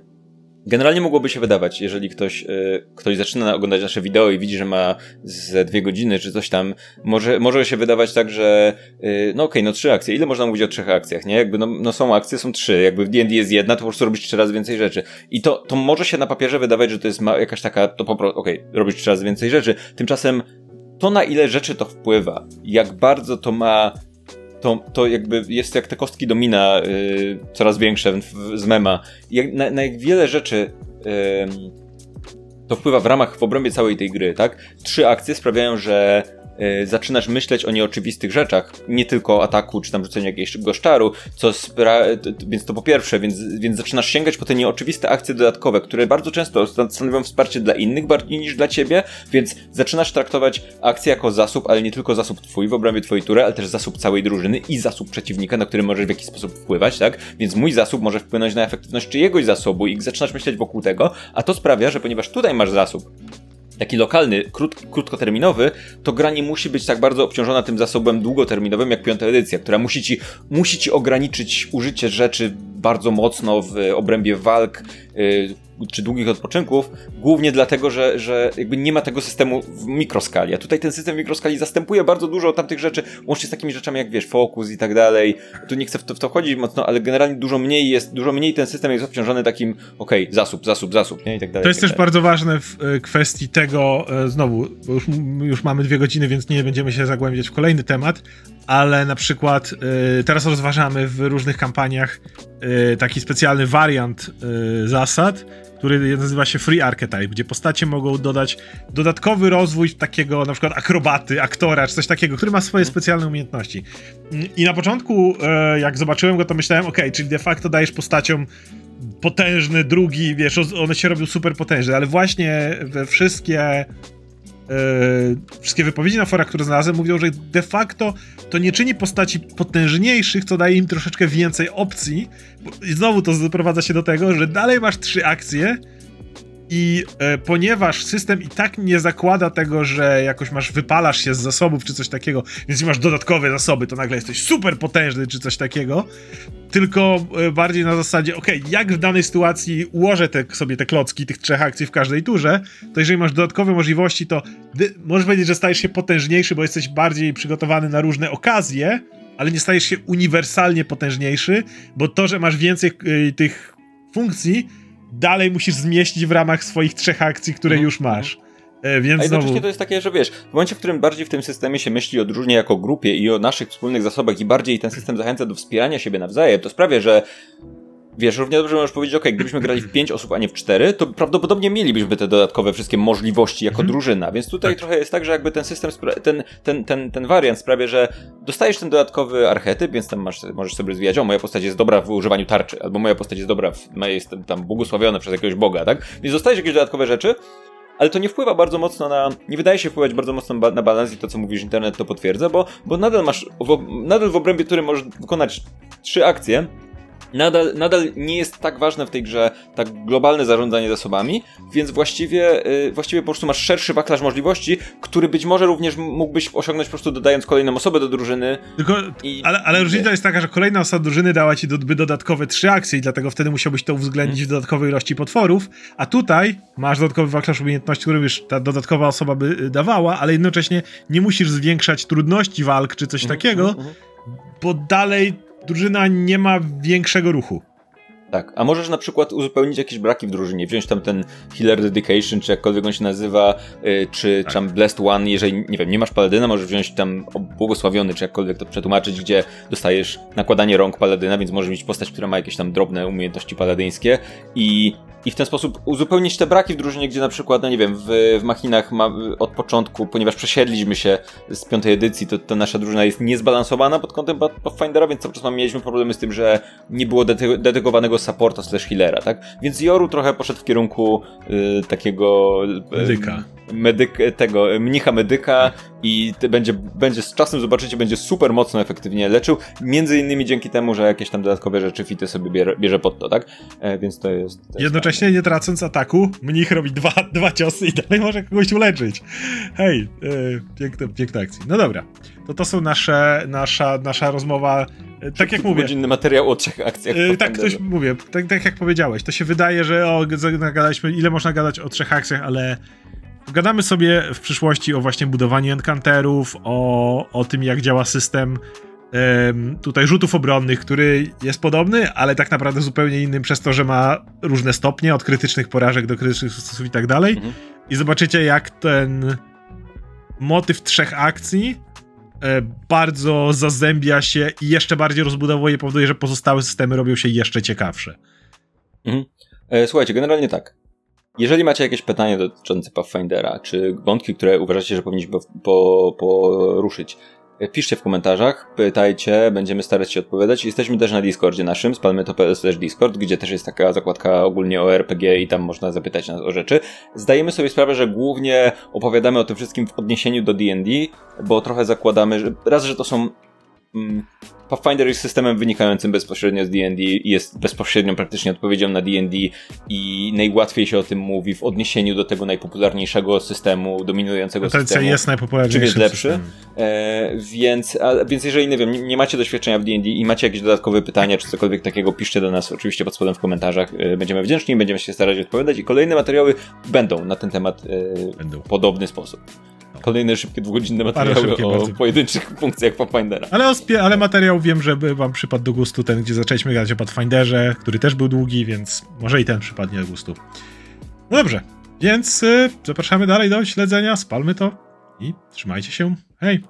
Generalnie mogłoby się wydawać, jeżeli ktoś, y, ktoś zaczyna oglądać nasze wideo i widzi, że ma ze dwie godziny czy coś tam, może, może się wydawać tak, że y, no okej, no trzy akcje, ile można mówić o trzech akcjach, nie? Jakby no, no są akcje, są trzy, jakby w D&D jest jedna, to po prostu robisz trzy razy więcej rzeczy. I to, to może się na papierze wydawać, że to jest ma, jakaś taka, to po prostu, okej, robisz trzy razy więcej rzeczy. Tymczasem to, na ile rzeczy to wpływa, jak bardzo to ma to, to jakby jest jak te kostki domina yy, coraz większe w, w, z mema. Jak, na, na jak wiele rzeczy yy, to wpływa w ramach, w obrębie całej tej gry, tak? Trzy akcje sprawiają, że Y, zaczynasz myśleć o nieoczywistych rzeczach, nie tylko ataku, czy tam rzuceniu jakiegoś goszczaru, co więc to po pierwsze, więc, więc zaczynasz sięgać po te nieoczywiste akcje dodatkowe, które bardzo często stanowią wsparcie dla innych bardziej niż dla ciebie, więc zaczynasz traktować akcję jako zasób, ale nie tylko zasób twój w obrębie twojej tury, ale też zasób całej drużyny i zasób przeciwnika, na który możesz w jakiś sposób wpływać, tak? Więc mój zasób może wpłynąć na efektywność czyjegoś zasobu i zaczynasz myśleć wokół tego, a to sprawia, że ponieważ tutaj masz zasób, taki lokalny, krót, krótkoterminowy, to gra nie musi być tak bardzo obciążona tym zasobem długoterminowym jak piąta edycja, która musi ci, musi ci ograniczyć użycie rzeczy bardzo mocno w obrębie walk, czy długich odpoczynków, głównie dlatego, że, że jakby nie ma tego systemu w mikroskali. A tutaj ten system w mikroskali zastępuje bardzo dużo tamtych rzeczy, łącznie z takimi rzeczami jak wiesz, fokus i tak dalej. Tu nie chcę w to, w to wchodzić mocno, ale generalnie dużo mniej jest, dużo mniej ten system jest obciążony takim, okej, okay, zasób, zasób, zasób, nie? I tak dalej. To jest tak też bardzo ważne w e, kwestii tego, e, znowu, bo już, już mamy dwie godziny, więc nie będziemy się zagłębiać w kolejny temat, ale na przykład y, teraz rozważamy w różnych kampaniach y, taki specjalny wariant y, zasad, który nazywa się Free Archetype, gdzie postacie mogą dodać dodatkowy rozwój takiego na przykład akrobaty, aktora, czy coś takiego, który ma swoje specjalne umiejętności. I na początku, jak zobaczyłem go, to myślałem, ok, czyli de facto dajesz postaciom potężny, drugi, wiesz, one się robią super potężne, ale właśnie we wszystkie E, wszystkie wypowiedzi na forach, które znalazłem, mówią, że de facto to nie czyni postaci potężniejszych, co daje im troszeczkę więcej opcji. I znowu to doprowadza się do tego, że dalej masz trzy akcje, i e, ponieważ system i tak nie zakłada tego, że jakoś masz, wypalasz się z zasobów czy coś takiego, więc masz dodatkowe zasoby, to nagle jesteś super potężny czy coś takiego, tylko e, bardziej na zasadzie, ok, jak w danej sytuacji ułożę te, sobie te klocki tych trzech akcji w każdej turze, to jeżeli masz dodatkowe możliwości, to możesz powiedzieć, że stajesz się potężniejszy, bo jesteś bardziej przygotowany na różne okazje, ale nie stajesz się uniwersalnie potężniejszy, bo to, że masz więcej y, tych funkcji, dalej musisz zmieścić w ramach swoich trzech akcji, które mhm. już masz. E, więc A jednocześnie znowu... to jest takie, że wiesz, w momencie, w którym bardziej w tym systemie się myśli o drużynie jako grupie i o naszych wspólnych zasobach i bardziej ten system zachęca do wspierania siebie nawzajem, to sprawia, że Wiesz, równie dobrze możesz powiedzieć, ok, gdybyśmy grali w 5 osób, a nie w 4, to prawdopodobnie mielibyśmy te dodatkowe wszystkie możliwości jako mhm. drużyna, więc tutaj tak. trochę jest tak, że jakby ten system, ten, ten, ten, ten wariant sprawia, że dostajesz ten dodatkowy archetyp, więc tam masz, możesz sobie rozwijać, o, moja postać jest dobra w używaniu tarczy, albo moja postać jest dobra, w, jest tam błogosławiona przez jakiegoś boga, tak? Więc dostajesz jakieś dodatkowe rzeczy, ale to nie wpływa bardzo mocno na. Nie wydaje się wpływać bardzo mocno na balans i to, co mówisz, internet to potwierdza, bo, bo nadal masz. W, nadal w obrębie, którym możesz wykonać trzy akcje, nadal, nadal nie jest tak ważne w tej grze tak globalne zarządzanie zasobami, więc właściwie, yy, właściwie po prostu masz szerszy wachlarz możliwości, który być może również mógłbyś osiągnąć po prostu dodając kolejną osobę do drużyny. Tylko, i, ale, ale różnica jest taka, że kolejna osoba drużyny dała ci do, dodatkowe trzy akcje i dlatego wtedy musiałbyś to uwzględnić hmm. w dodatkowej ilości potworów, a tutaj masz dodatkowy wachlarz umiejętności, który już ta dodatkowa osoba by y, dawała, ale jednocześnie nie musisz zwiększać trudności walk czy coś hmm. takiego, hmm. bo dalej drużyna nie ma większego ruchu. Tak, a możesz na przykład uzupełnić jakieś braki w drużynie, wziąć tam ten Healer Dedication, czy jakkolwiek on się nazywa, yy, czy, tak. tam Blessed One, jeżeli, nie wiem, nie masz paladyna, możesz wziąć tam błogosławiony, czy jakkolwiek to przetłumaczyć, gdzie dostajesz nakładanie rąk paladyna, więc możesz mieć postać, która ma jakieś tam drobne umiejętności paladyńskie i i w ten sposób uzupełnić te braki w drużynie, gdzie na przykład, no nie wiem, w, w machinach ma, od początku, ponieważ przesiedliśmy się z piątej edycji, to, to nasza drużyna jest niezbalansowana pod kątem Pathfindera, więc cały czas mieliśmy problemy z tym, że nie było dedykowanego supporta slash healera, tak? Więc Joru trochę poszedł w kierunku y, takiego... Y. Medyk, tego, mnicha medyka i będzie, będzie z czasem zobaczycie, będzie super mocno efektywnie leczył, między innymi dzięki temu, że jakieś tam dodatkowe rzeczy fity sobie bierze, bierze pod to, tak? E, więc to jest... To jest Jednocześnie nie tracąc ataku, mnich robi dwa, dwa ciosy i dalej może kogoś uleczyć. Hej, e, piękne, piękne akcje. No dobra, to to są nasze, nasza, nasza rozmowa e, tak jak mówię. Godzinny materiał o trzech akcjach. Yy, tak, ktoś mówię, tak, tak jak powiedziałeś. To się wydaje, że o, nagadaliśmy, ile można gadać o trzech akcjach, ale Gadamy sobie w przyszłości o właśnie budowaniu encounterów, o, o tym, jak działa system tutaj rzutów obronnych, który jest podobny, ale tak naprawdę zupełnie innym przez to, że ma różne stopnie, od krytycznych porażek do krytycznych sukcesów i tak dalej. Mhm. I zobaczycie, jak ten motyw trzech akcji e, bardzo zazębia się i jeszcze bardziej rozbudowuje, powoduje, że pozostałe systemy robią się jeszcze ciekawsze. E, Słuchajcie, generalnie tak. Jeżeli macie jakieś pytania dotyczące Pathfindera, czy wątki, które uważacie, że powinniśmy po- poruszyć, e, piszcie w komentarzach, pytajcie, będziemy starać się odpowiadać. Jesteśmy też na Discordzie naszym, spalmy.pl Discord, gdzie też jest taka zakładka ogólnie o RPG i tam można zapytać nas o rzeczy. Zdajemy sobie sprawę, że głównie opowiadamy o tym wszystkim w odniesieniu do D&D, bo trochę zakładamy, że raz, że to są Pathfinder jest systemem wynikającym bezpośrednio z D&D jest bezpośrednią praktycznie odpowiedzią na D&D i najłatwiej się o tym mówi w odniesieniu do tego najpopularniejszego systemu, dominującego TLC systemu. jest najpopularniejszym Czym jest lepszy? E, więc, a, więc jeżeli nie wiem, nie, macie doświadczenia w D&D i macie jakieś dodatkowe pytania czy cokolwiek takiego, piszcie do nas oczywiście pod spodem w komentarzach. E, będziemy wdzięczni, będziemy się starać odpowiadać i kolejne materiały będą na ten temat e, w podobny sposób. Kolejne szybkie dwugodzinne materiały szybkie o bardzo. pojedynczych funkcjach Pathfindera. Ale, o spie- ale materiał wiem, że wam przypadł do gustu ten, gdzie zaczęliśmy gadać o Pathfinderze, który też był długi, więc może i ten przypadnie do gustu. No dobrze, więc y, zapraszamy dalej do śledzenia, spalmy to i trzymajcie się. Hej!